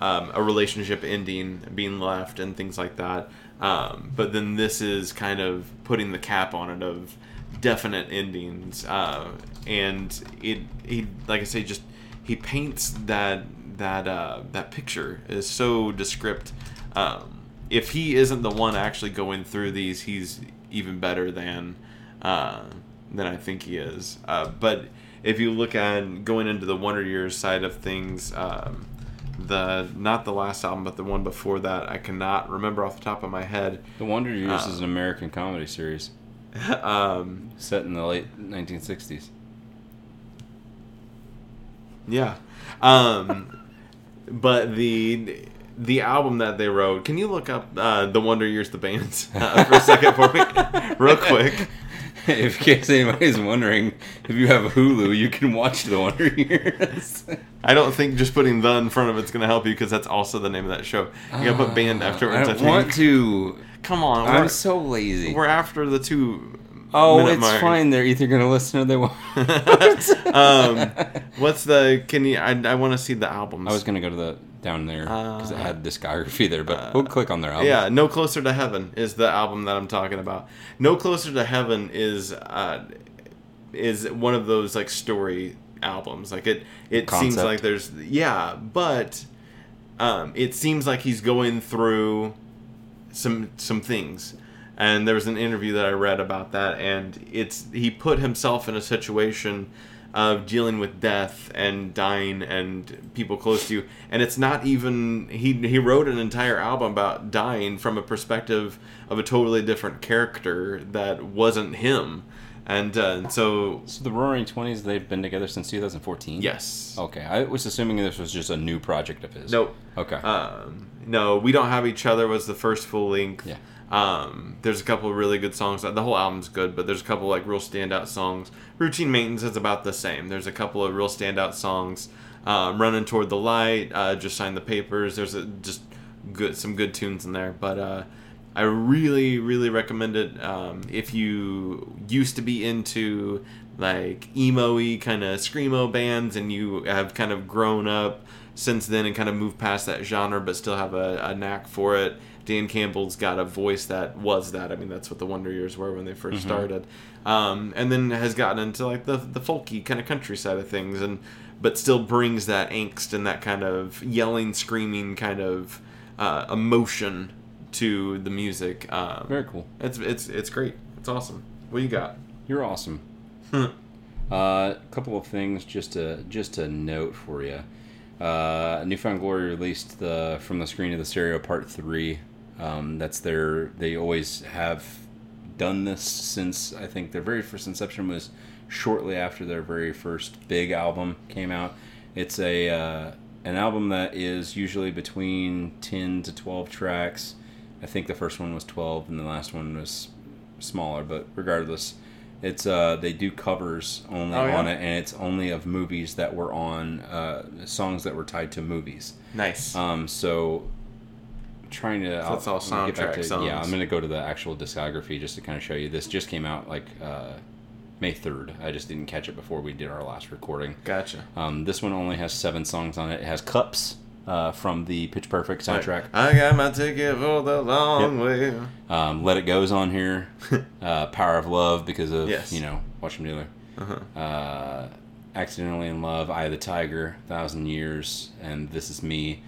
um, a relationship ending, being left, and things like that. Um, but then this is kind of putting the cap on it of definite endings, uh, and it he like I say just he paints that that uh, that picture is so descript. Um, if he isn't the one actually going through these, he's even better than uh, than I think he is. Uh, but if you look at going into the Wonder Years side of things, um, the not the last album, but the one before that, I cannot remember off the top of my head. The Wonder Years Uh, is an American comedy series um, set in the late 1960s. yeah, um, but the the album that they wrote. Can you look up uh, the Wonder Years, the bands, uh, for a second for me, real quick? if in case anybody's wondering, if you have Hulu, you can watch The Wonder Years. I don't think just putting the in front of it's going to help you because that's also the name of that show. You got to put band afterwards. I I think. want to. Come on, I'm so lazy. we're after the two. Oh, it's mark. fine. They're either gonna listen or they won't. um, what's the? Can you? I, I want to see the albums. I was gonna go to the down there because it Uh, had discography there, but we'll click on their album. Yeah, No Closer to Heaven is the album that I'm talking about. No Closer to Heaven is uh, is one of those like story albums. Like it it seems like there's yeah, but um, it seems like he's going through some some things. And there was an interview that I read about that, and it's he put himself in a situation of dealing with death and dying and people close to you, and it's not even he he wrote an entire album about dying from a perspective of a totally different character that wasn't him, and uh, so So the Roaring Twenties, they've been together since 2014. yes, Okay, I was assuming this was just a new project of his. nope. Okay. Um, no, we don't have each other was the first full length. Yeah. Um, there's a couple of really good songs. The whole album's good, but there's a couple like real standout songs. Routine Maintenance is about the same. There's a couple of real standout songs. Um, Running Toward the Light, uh, Just Sign the Papers. There's a, just good some good tunes in there. But uh, I really, really recommend it um, if you used to be into like emo-y kind of screamo bands and you have kind of grown up since then and kind of moved past that genre but still have a, a knack for it. Dan Campbell's got a voice that was that. I mean, that's what the Wonder Years were when they 1st started, um, and then has gotten into like the the folky kind of country side of things, and but still brings that angst and that kind of yelling, screaming kind of uh, emotion to the music. Um, Very cool. it's it's it's great. It's awesome. What you got? You're awesome. uh, a couple of things just to just to note for you. Uh, New Found Glory released the From the Screen to the Stereo Part Three. Um, that's their. They always have done this since I think their very first inception was shortly after their very first big album came out. It's a uh, an album that is usually between ten to twelve tracks. I think the first one was twelve, and the last one was smaller. But regardless, it's uh, they do covers only Oh, yeah? on it, and it's only of movies that were on uh, songs that were tied to movies. Nice. Um, so trying to So it's all I'm gonna get back soundtrack to- songs. Yeah, I'm gonna go to the actual discography just to kind of show you. This just came out like uh, May third. I just didn't catch it before we did our last recording. Gotcha. Um, this one only has seven songs on it. It has Cups uh, from the Pitch Perfect soundtrack. I got my ticket for the long way. Um, Let It Go's on here. uh, Power of Love because of Yes. you know Watch Dealer. Uh-huh. Uh, Accidentally in Love, Eye of the Tiger, Thousand Years, and This Is Me.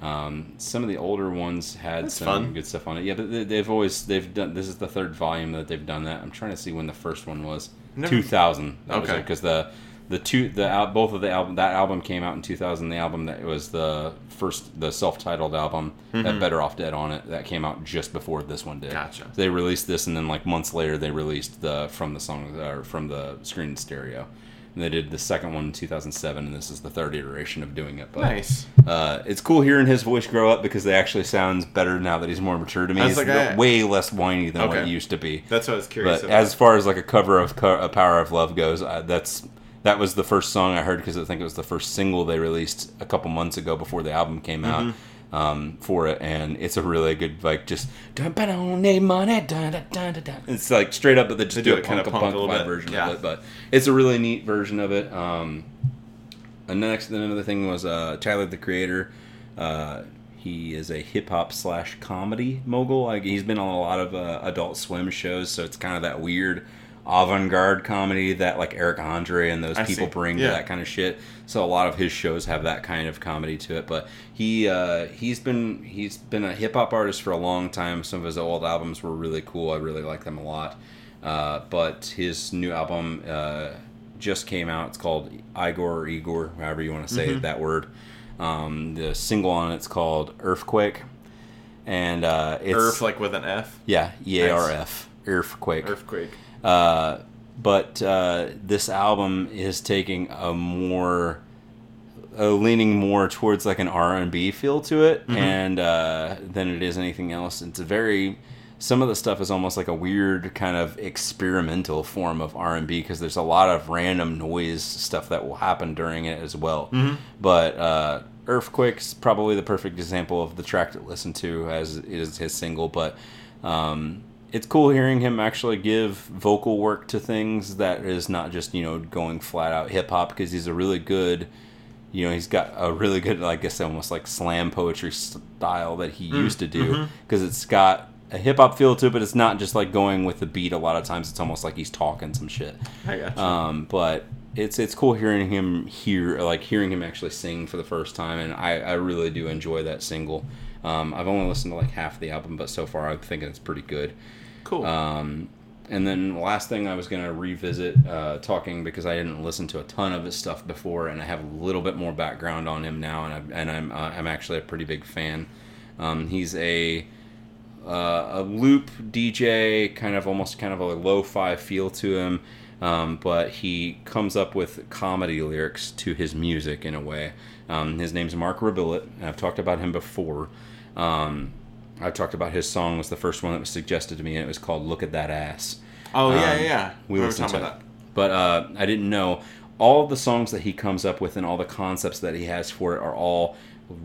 Um, some of the older ones had That's some fun. good stuff on it. Yeah, but they- they've always they've done. This is the third volume that they've done that. I'm trying to see when the first one was. Never- Two thousand. Okay. Because the the two the al- both of the album that album came out in 2000. The album that was the first the self-titled album that Better Off Dead on it that came out just before this one did. Mm-hmm. Gotcha. They released this, and then like months later, they released the from the song or from the screen stereo. And they did the second one in 2007, and this is the third iteration of doing it. But Nice. uh, it's cool hearing his voice grow up because they actually sounds better now that he's more mature to me. It's like, I- way less whiny than what Okay. it used to be. That's what I was curious But about. as far as like a cover of Co- a Power of Love goes, uh, that's that was the first song I heard because I think it was the first single they released a couple months ago before the album came out Mm-hmm. Um, for it, and it's a really good like just dun, ba, don't need money. Dun, dun, dun, dun, dun. It's like straight up, but they just They do, do a it kinda punk, punk punk, a little bit, version yeah. of it. But it's a really neat version of it. Um, and next, another thing was uh, Tyler the Creator. Uh, he is a hip hop slash comedy mogul. Like he's been on a lot of uh, Adult Swim shows, so it's kind of that weird avant-garde comedy that like Eric Andre and those I people see. bring to that kind of shit. So a lot of his shows have that kind of comedy to it. But he uh, he's been he's been a hip hop artist for a long time. Some of his old albums were really cool. I really like them a lot. Uh, but his new album uh, just came out. It's called Igor or Igor, however you want to say that word. Um, the single on it's called Earthquake, and uh, it's Earth, like with an F. yeah E A R F Earthquake. Earthquake. Uh, but uh, this album is taking a more uh, leaning more towards like an R and B feel to it, and uh, than it is anything else. It's a very some of the stuff is almost like a weird kind of experimental form of R and B because there's a lot of random noise stuff that will happen during it as well. But uh, Earthquake's probably the perfect example of the track to listen to as is his single, but. Um, it's cool hearing him actually give vocal work to things that is not just you know going flat out hip hop because he's a really good you know he's got a really good I guess almost like slam poetry style that he used to do because it's got a hip hop feel to it but it's not just like going with the beat a lot of times it's almost like he's talking some shit I got you. um, but it's it's cool hearing him hear like hearing him actually sing for the first time, and I, I really do enjoy that single. Um, I've only listened to like half the album, but so far I'm thinking it's pretty good. Cool. Um, and then last thing I was gonna revisit uh, talking because I didn't listen to a ton of his stuff before, and I have a little bit more background on him now, and I'm and I'm uh, I'm actually a pretty big fan. Um, he's a uh, a loop DJ, kind of almost kind of a lo-fi feel to him, um, but he comes up with comedy lyrics to his music in a way. Um, his name's Marc Rebillet, and I've talked about him before. Um, I talked about his song was the first one that was suggested to me, and it was called "Look at That Ass." oh yeah, um, yeah, yeah. We were listened talking to about it. But uh, I didn't know all the songs that he comes up with and all the concepts that he has for it are all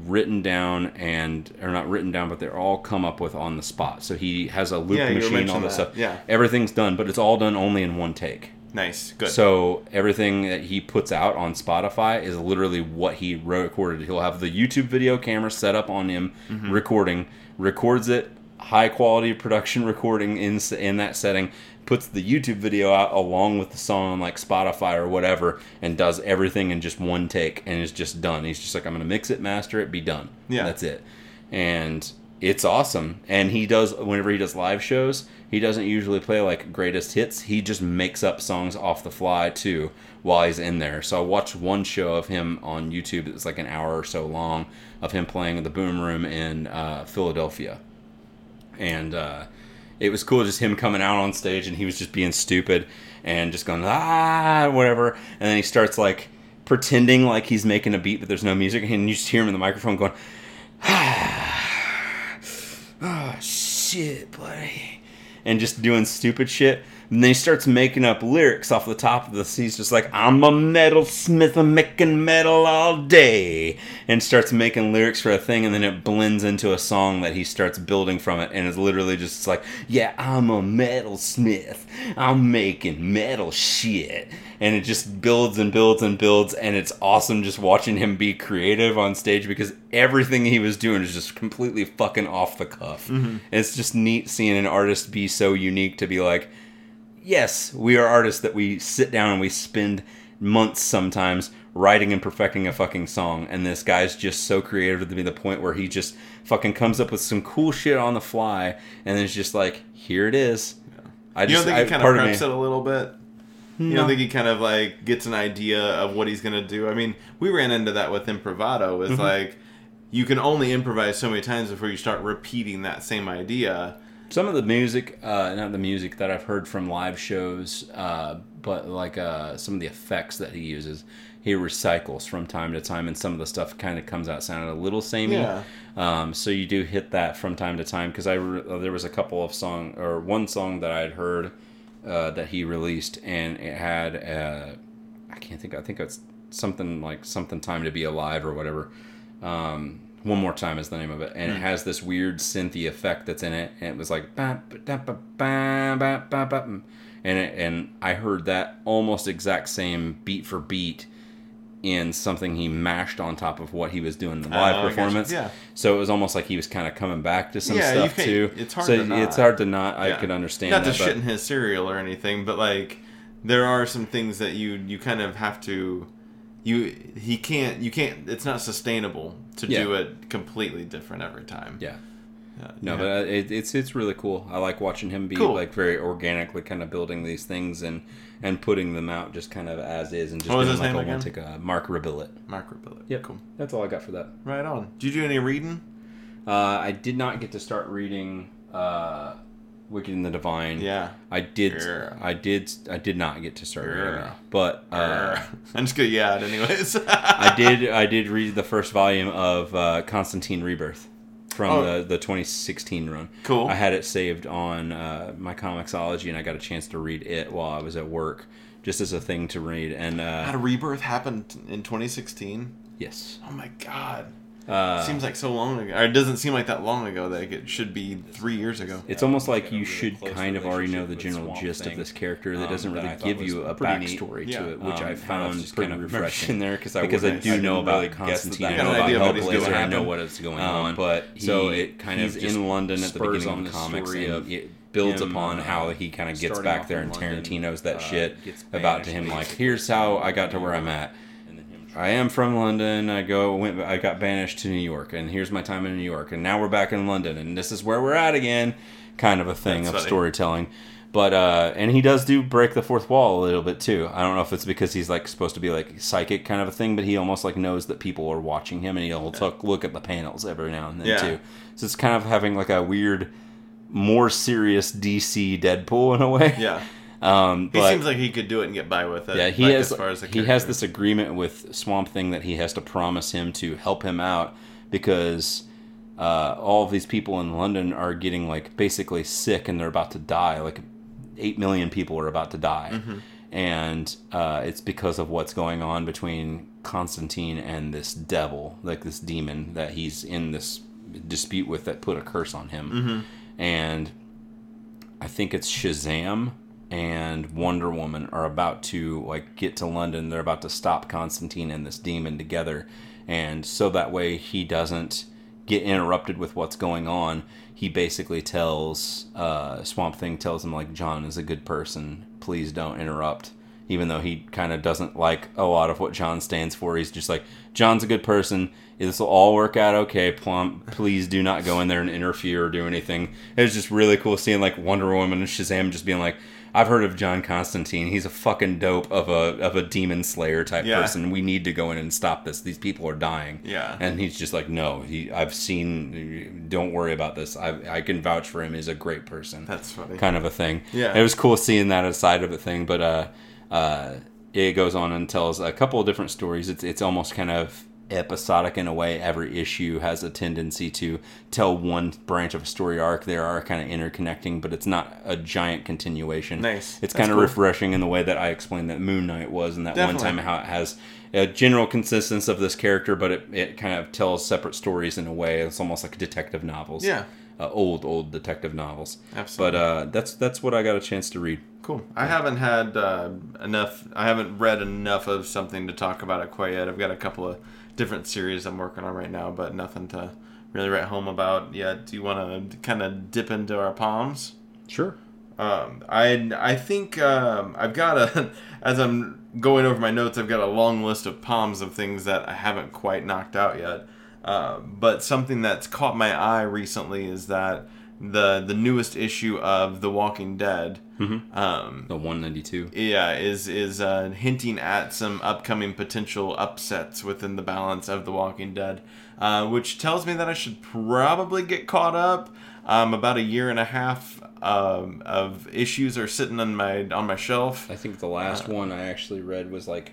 written down and are not written down, but they're all come up with on the spot. So he has a loop Yeah, machine, all this that, stuff. yeah. everything's done, but it's all done only in one take. Nice, good. So everything that he puts out on Spotify is literally what he recorded. He'll have the YouTube video camera set up on him, Mm-hmm. recording, records it, high quality production recording in in that setting, puts the YouTube video out along with the song on like Spotify or whatever, and does everything in just one take, and is just done. He's just like, I'm gonna mix it, master it, be done. Yeah. that's it, and it's awesome. And he does whenever he does live shows, he doesn't usually play like greatest hits. He just makes up songs off the fly too while he's in there. So I watched one show of him on YouTube. It's like an hour or so long of him playing in the Boom Room in uh, Philadelphia, and uh, it was cool just him coming out on stage and he was just being stupid and just going ah whatever, and then he starts like pretending like he's making a beat but there's no music and you just hear him in the microphone going ah, oh shit, buddy. And just doing stupid shit. And then he starts making up lyrics off the top of this. He's just like, I'm a metalsmith, I'm making metal all day. And starts making lyrics for a thing, and then it blends into a song that he starts building from it. And it's literally just like, yeah, I'm a metalsmith, I'm making metal shit. And it just builds and builds and builds. And it's awesome just watching him be creative on stage because everything he was doing is just completely fucking off the cuff. And it's just neat seeing an artist be so unique to be like, yes, we are artists that we sit down and we spend months sometimes writing and perfecting a fucking song. And this guy's just so creative to be the point where he just fucking comes up with some cool shit on the fly and then it's just like, here it is. Yeah. I You just, don't think I, he kind of preps me- it a little bit? You No. don't think he kind of like gets an idea of what he's gonna do? I mean, we ran into that with improvato. Mm-hmm. It's like you can only improvise so many times before you start repeating that same idea. Some of the music, uh, not the music that I've heard from live shows, uh, but like uh, some of the effects that he uses, he recycles from time to time, and some of the stuff kind of comes out sounding a little samey. Yeah. Um, so you do hit that from time to time because I re- uh, there was a couple of song or one song that I had heard uh, that he released, and it had uh, I can't think I think it's something like something time to be alive or whatever. Um, one more time is the name of it, and it has this weird synthy effect that's in it, and it was like mm. and it, and I heard that almost exact same beat for beat in something he mashed on top of what he was doing in the live Oh, performance. Yeah. So it was almost like he was kind of coming back to some Yeah, stuff too. it's hard so to not. it's hard to not. I Yeah. could understand Not that. to shit in his cereal or anything, but like there are some things that you you kind of have to you he can't you can't it's not sustainable to Yeah. do it completely different every time. yeah. Yeah. No, Yeah. but uh, it, it's it's really cool. I like watching him be Cool. like very organically kind of building these things and and putting them out just kind of as is and just What was his like name a again? take uh, Marc Rebillet. Mark Billet. Yep, Cool. That's all I got for that. Right on. Did you do any reading? Uh, I did not get to start reading uh, Wicked and the Divine. Yeah. I did. Yeah. I did. I did not get to start reading Yeah. it, but uh, I'm just gonna yeah anyways. I did. I did read the first volume of uh, Constantine Rebirth from Oh. the the 2016 run. Cool. I had it saved on uh, my Comixology, and I got a chance to read it while I was at work, just as a thing to read. And Had uh, a rebirth happened in 2016. yes, Oh my god. Uh, Seems like so long ago. Or it doesn't seem like that long ago. Like it should be three years ago. it's Yeah, almost like you really should kind of already know the general Swamp gist of this character that um, doesn't really I thought give you a backstory Yeah. to it, which Um, I found just pretty kind of refreshing refreshing. there because I, Because I do wouldn't- know about didn't really Constantine, that I know about idea Hellblazer, I know happen. what is going Um, on, but so it kind of just in London at the spurs beginning on of the the comics, story and of it builds him, upon uh, how he kind of gets back there, and London, Tarantino that uh, shit gets about to him. Like, here's how I got to where I'm at. And then him I am from London. I go went. I got banished to New York, and here's my time in New York, and now we're back in London, and this is where we're at again. Kind of a thing That's of funny. storytelling, but uh, and he does do break the fourth wall a little bit too. I don't know if it's because he's like supposed to be like psychic kind of a thing, but he almost like knows that people are watching him, and he'll took look at the panels every now and then Yeah. too. So it's kind of having like a weird, more serious DC Deadpool in a way. Yeah. Um, He but- seems like he could do it and get by with it. yeah, he like, has. As far as he has this agreement with Swamp Thing that he has to promise him to help him out because uh, all of these people in London are getting like basically sick and they're about to die. Like eight million people are about to die, Mm-hmm. and uh, it's because of what's going on between Constantine and this devil, like this demon that he's in this dispute with that put a curse on him, Mm-hmm. and I think it's Shazam and Wonder Woman are about to like get to London. They're about to stop Constantine and this demon together, and so that way he doesn't get interrupted with what's going on. He basically tells uh, Swamp Thing tells him like John is a good person. Please don't interrupt. Even though he kind of doesn't like a lot of what John stands for, he's just like John's a good person. This will all work out okay. Plum, please do not go in there and interfere or do anything. It was just really cool seeing like Wonder Woman and Shazam just being like, "I've heard of John Constantine. He's a fucking dope of a of a demon slayer type Yeah. person. We need to go in and stop this. These people are dying." Yeah. and he's just like, "No, he, I've seen. Don't worry about this. I I can vouch for him. He's a great person." That's funny. kind of a thing. Yeah. it was cool seeing that side of the thing, but uh, uh, it goes on and tells a couple of different stories. It's it's almost kind of episodic in a way. Every issue has a tendency to tell one branch of a story arc. They are kind of interconnecting, but it's not a giant continuation. Nice. It's kind of cool. refreshing in the way that I explained that Moon Knight was, and that one time how it has a general consistency of this character, but it, it kind of tells separate stories in a way. It's almost like detective novels. Yeah. Uh, old old detective novels. Absolutely. But uh, that's that's what I got a chance to read. Cool. I haven't had uh, enough. I haven't read enough of something to talk about it quite yet. I've got a couple of different series I'm working on right now, but nothing to really write home about yet. Do you want to kind of dip into our palms? Sure. Um, I I think um, I've got a as I'm going over my notes, I've got a long list of palms of things that I haven't quite knocked out yet. Uh, but something that's caught my eye recently is that the the newest issue of The Walking Dead. Um, The 192. yeah, is is uh, hinting at some upcoming potential upsets within the balance of The Walking Dead, uh, which tells me that I should probably get caught up. Um, about a year and a half um, of issues are sitting on my on my shelf. I think the last Uh, one I actually read was like,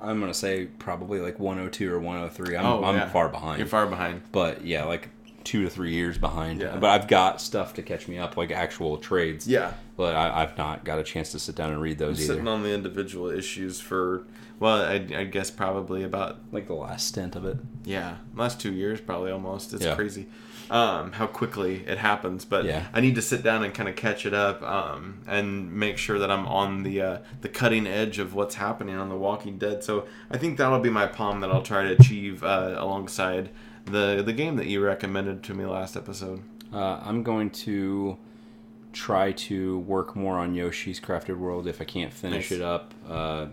I'm gonna say probably like 102 or 103. I'm, Oh, I'm yeah. far behind. You're far behind. but yeah, like two to three years behind. Yeah. But I've got stuff to catch me up, like actual trades. Yeah, But I, I've not got a chance to sit down and read those either. sitting on the individual issues for well, I, I guess probably about like the last stint of it. Yeah, last two years probably almost. It's Yeah. crazy um, how quickly it happens. But Yeah. I need to sit down and kind of catch it up um, and make sure that I'm on the uh, the cutting edge of what's happening on The Walking Dead. So I think that'll be my palm that I'll try to achieve uh, alongside the the game that you recommended to me last episode. Uh, I'm going to try to work more on Yoshi's Crafted World if I can't finish Nice. it up. Uh,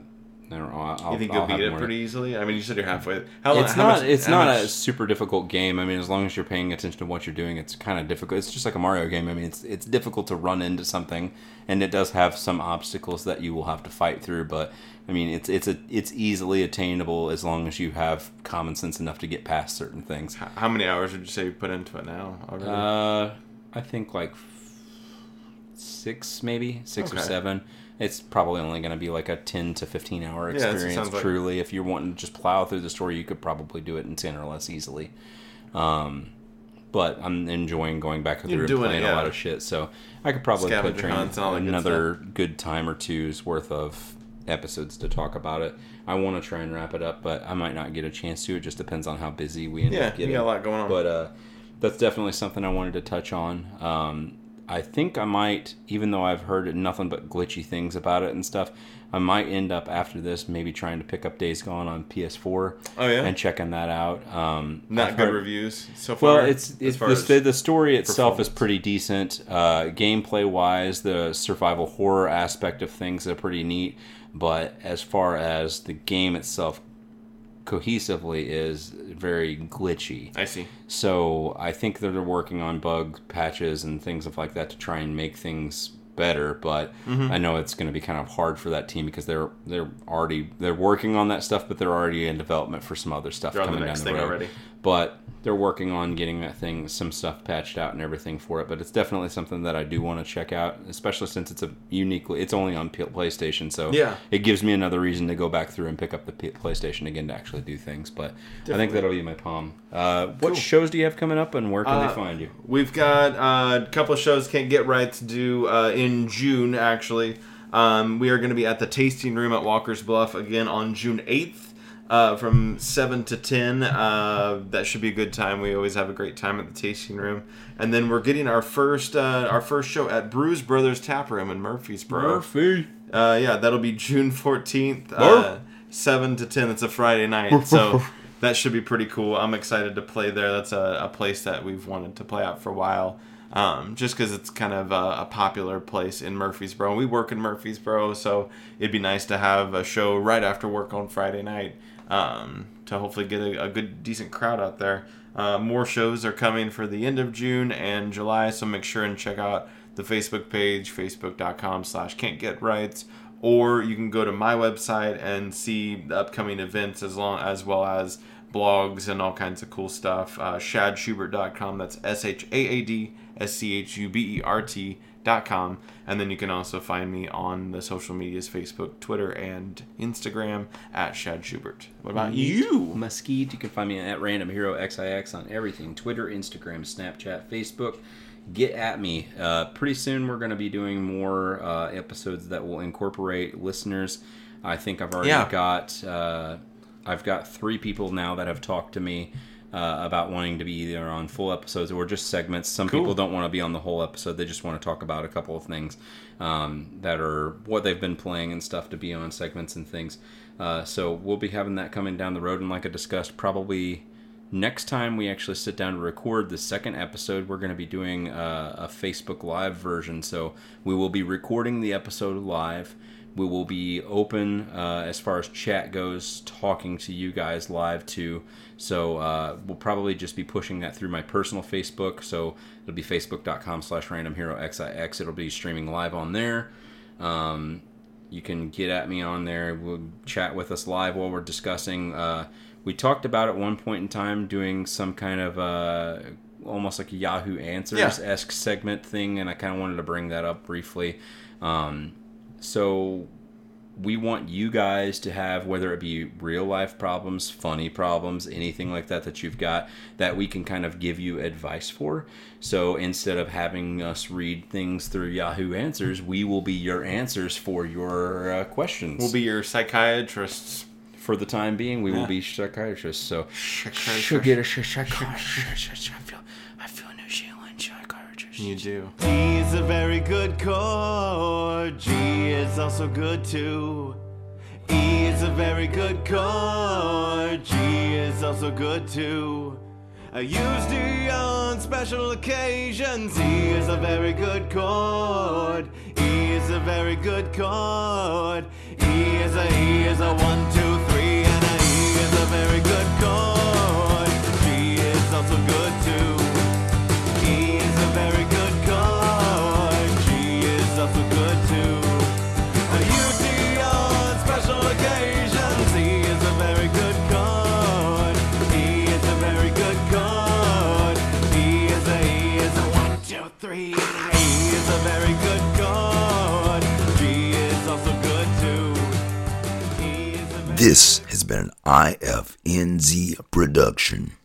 I don't know. I'll, You think I'll you'll beat it more- pretty easily? I mean, you said you're halfway. How, It's how not. much- it's not much- a super difficult game. I mean, as long as you're paying attention to what you're doing, it's kind of difficult. It's just like a Mario game. I mean, it's it's difficult to run into something, and it does have some obstacles that you will have to fight through. But I mean, it's it's a it's easily attainable as long as you have common sense enough to get past certain things. How many hours would you say you put into it now already? Uh, I think like six, maybe six or seven. It's probably only going to be like a ten to fifteen hour Yeah, experience. like- truly, if you're wanting to just plow through the story, you could probably do it in ten or less easily. Um, but I'm enjoying going back through You're and doing it, playing a lot of shit. So I could probably put Scavenger train hunts and all that good another good time or two's worth of episodes to talk about it. I want to try and wrap it up, but I might not get a chance to. It just depends on how busy we end yeah, up you getting got a lot going on. but uh, that's definitely something I wanted to touch on. Um, I think I might, even though I've heard nothing but glitchy things about it and stuff, I might end up after this maybe trying to pick up Days Gone on PS4 oh yeah, and checking that out. Um, not I've good heard- reviews so far. well, it's, as it's far the, as- the, the story itself is pretty decent. Uh, gameplay wise, the survival horror aspect of things are pretty neat. But as far as the game itself cohesively is very glitchy. I see. So I think that they're working on bug patches and things of like that to try and make things better. But Mm-hmm. I know it's going to be kind of hard for that team because they're they're already they're working on that stuff, but they're already in development for some other stuff They're on the coming next down the road. already. But they're working on getting that thing some stuff patched out and everything for it. But it's definitely something that I do want to check out, especially since it's a uniquely it's only on PlayStation, so Yeah. it gives me another reason to go back through and pick up the PlayStation again to actually do things. But I think that'll be my palm. Uh, what shows do you have coming up, and where can Uh, they find you? We've got uh, a couple of shows can't get right to do uh, in June. Actually, um, we are going to be at the Tasting Room at Walker's Bluff again on June eighth. Uh, from 7 to 10 uh, that should be a good time we always have a great time at the tasting room and then we're getting our first uh, our first show at Brews Brothers Tap Room in Murfreesboro Murphy. uh, yeah, that'll be June 14th, uh, Murph. 7 to 10. It's a Friday night. So that should be pretty cool. I'm excited to play there. That's a, a place that we've wanted to play at for a while. Um, just because it's kind of a, a popular place in Murfreesboro. We work in Murfreesboro, so it'd be nice to have a show right after work on Friday night um, to hopefully get a, a good, decent crowd out there. Uh, more shows are coming for the end of June and July, so make sure and check out the Facebook page, facebook.com slash can't get rights, or you can go to my website and see the upcoming events as long as well as blogs and all kinds of cool stuff. Uh, ShaadSchubert.com. That's S H A A D S C H U B E R T.com. And then you can also find me on the social medias Facebook, Twitter, and Instagram at Shaad Schubert. What about you? Mesquite. You can find me at Random Hero XIX on everything Twitter, Instagram, Snapchat, Facebook. Get at me. Uh, pretty soon, we're going to be doing more uh, episodes that will incorporate listeners. I think I've already Yeah. got uh, I've got three people now that have talked to me uh, about wanting to be either on full episodes or just segments. Some Cool. people don't want to be on the whole episode; they just want to talk about a couple of things um, that are what they've been playing and stuff to be on segments and things. Uh, so we'll be having that coming down the road, and like I discussed, probably next time we actually sit down to record the second episode, we're going to be doing uh, a Facebook Live version. So we will be recording the episode live. We will be open uh, as far as chat goes, talking to you guys live too. So uh, we'll probably just be pushing that through my personal Facebook. So it'll be facebook.com slash random hero XIX. It'll be streaming live on there. Um, you can get at me on there. We'll chat with us live while we're discussing. Uh, we talked about at one point in time doing some kind of uh, almost like a Yahoo Answers esque segment thing, and I kind of wanted to bring that up briefly. Um, so we want you guys to have whether it be real life problems, funny problems, anything like that that you've got that we can kind of give you advice for. So instead of having us read things through Yahoo Answers, we will be your answers for your uh, questions. We'll be your psychiatrists. for the time being, we will be psychiatrists. So Psychiatrist. she'll get a psychiatrist. I feel, I feel New Zealand psychiatrist. You do. A very good chord. G is also good too. E is a very good chord. G is also good too. I used D on special occasions. E is a very good chord. E is a very good chord. E is a E is a one, two, three, and a E is a very good This has been an IFNZ production.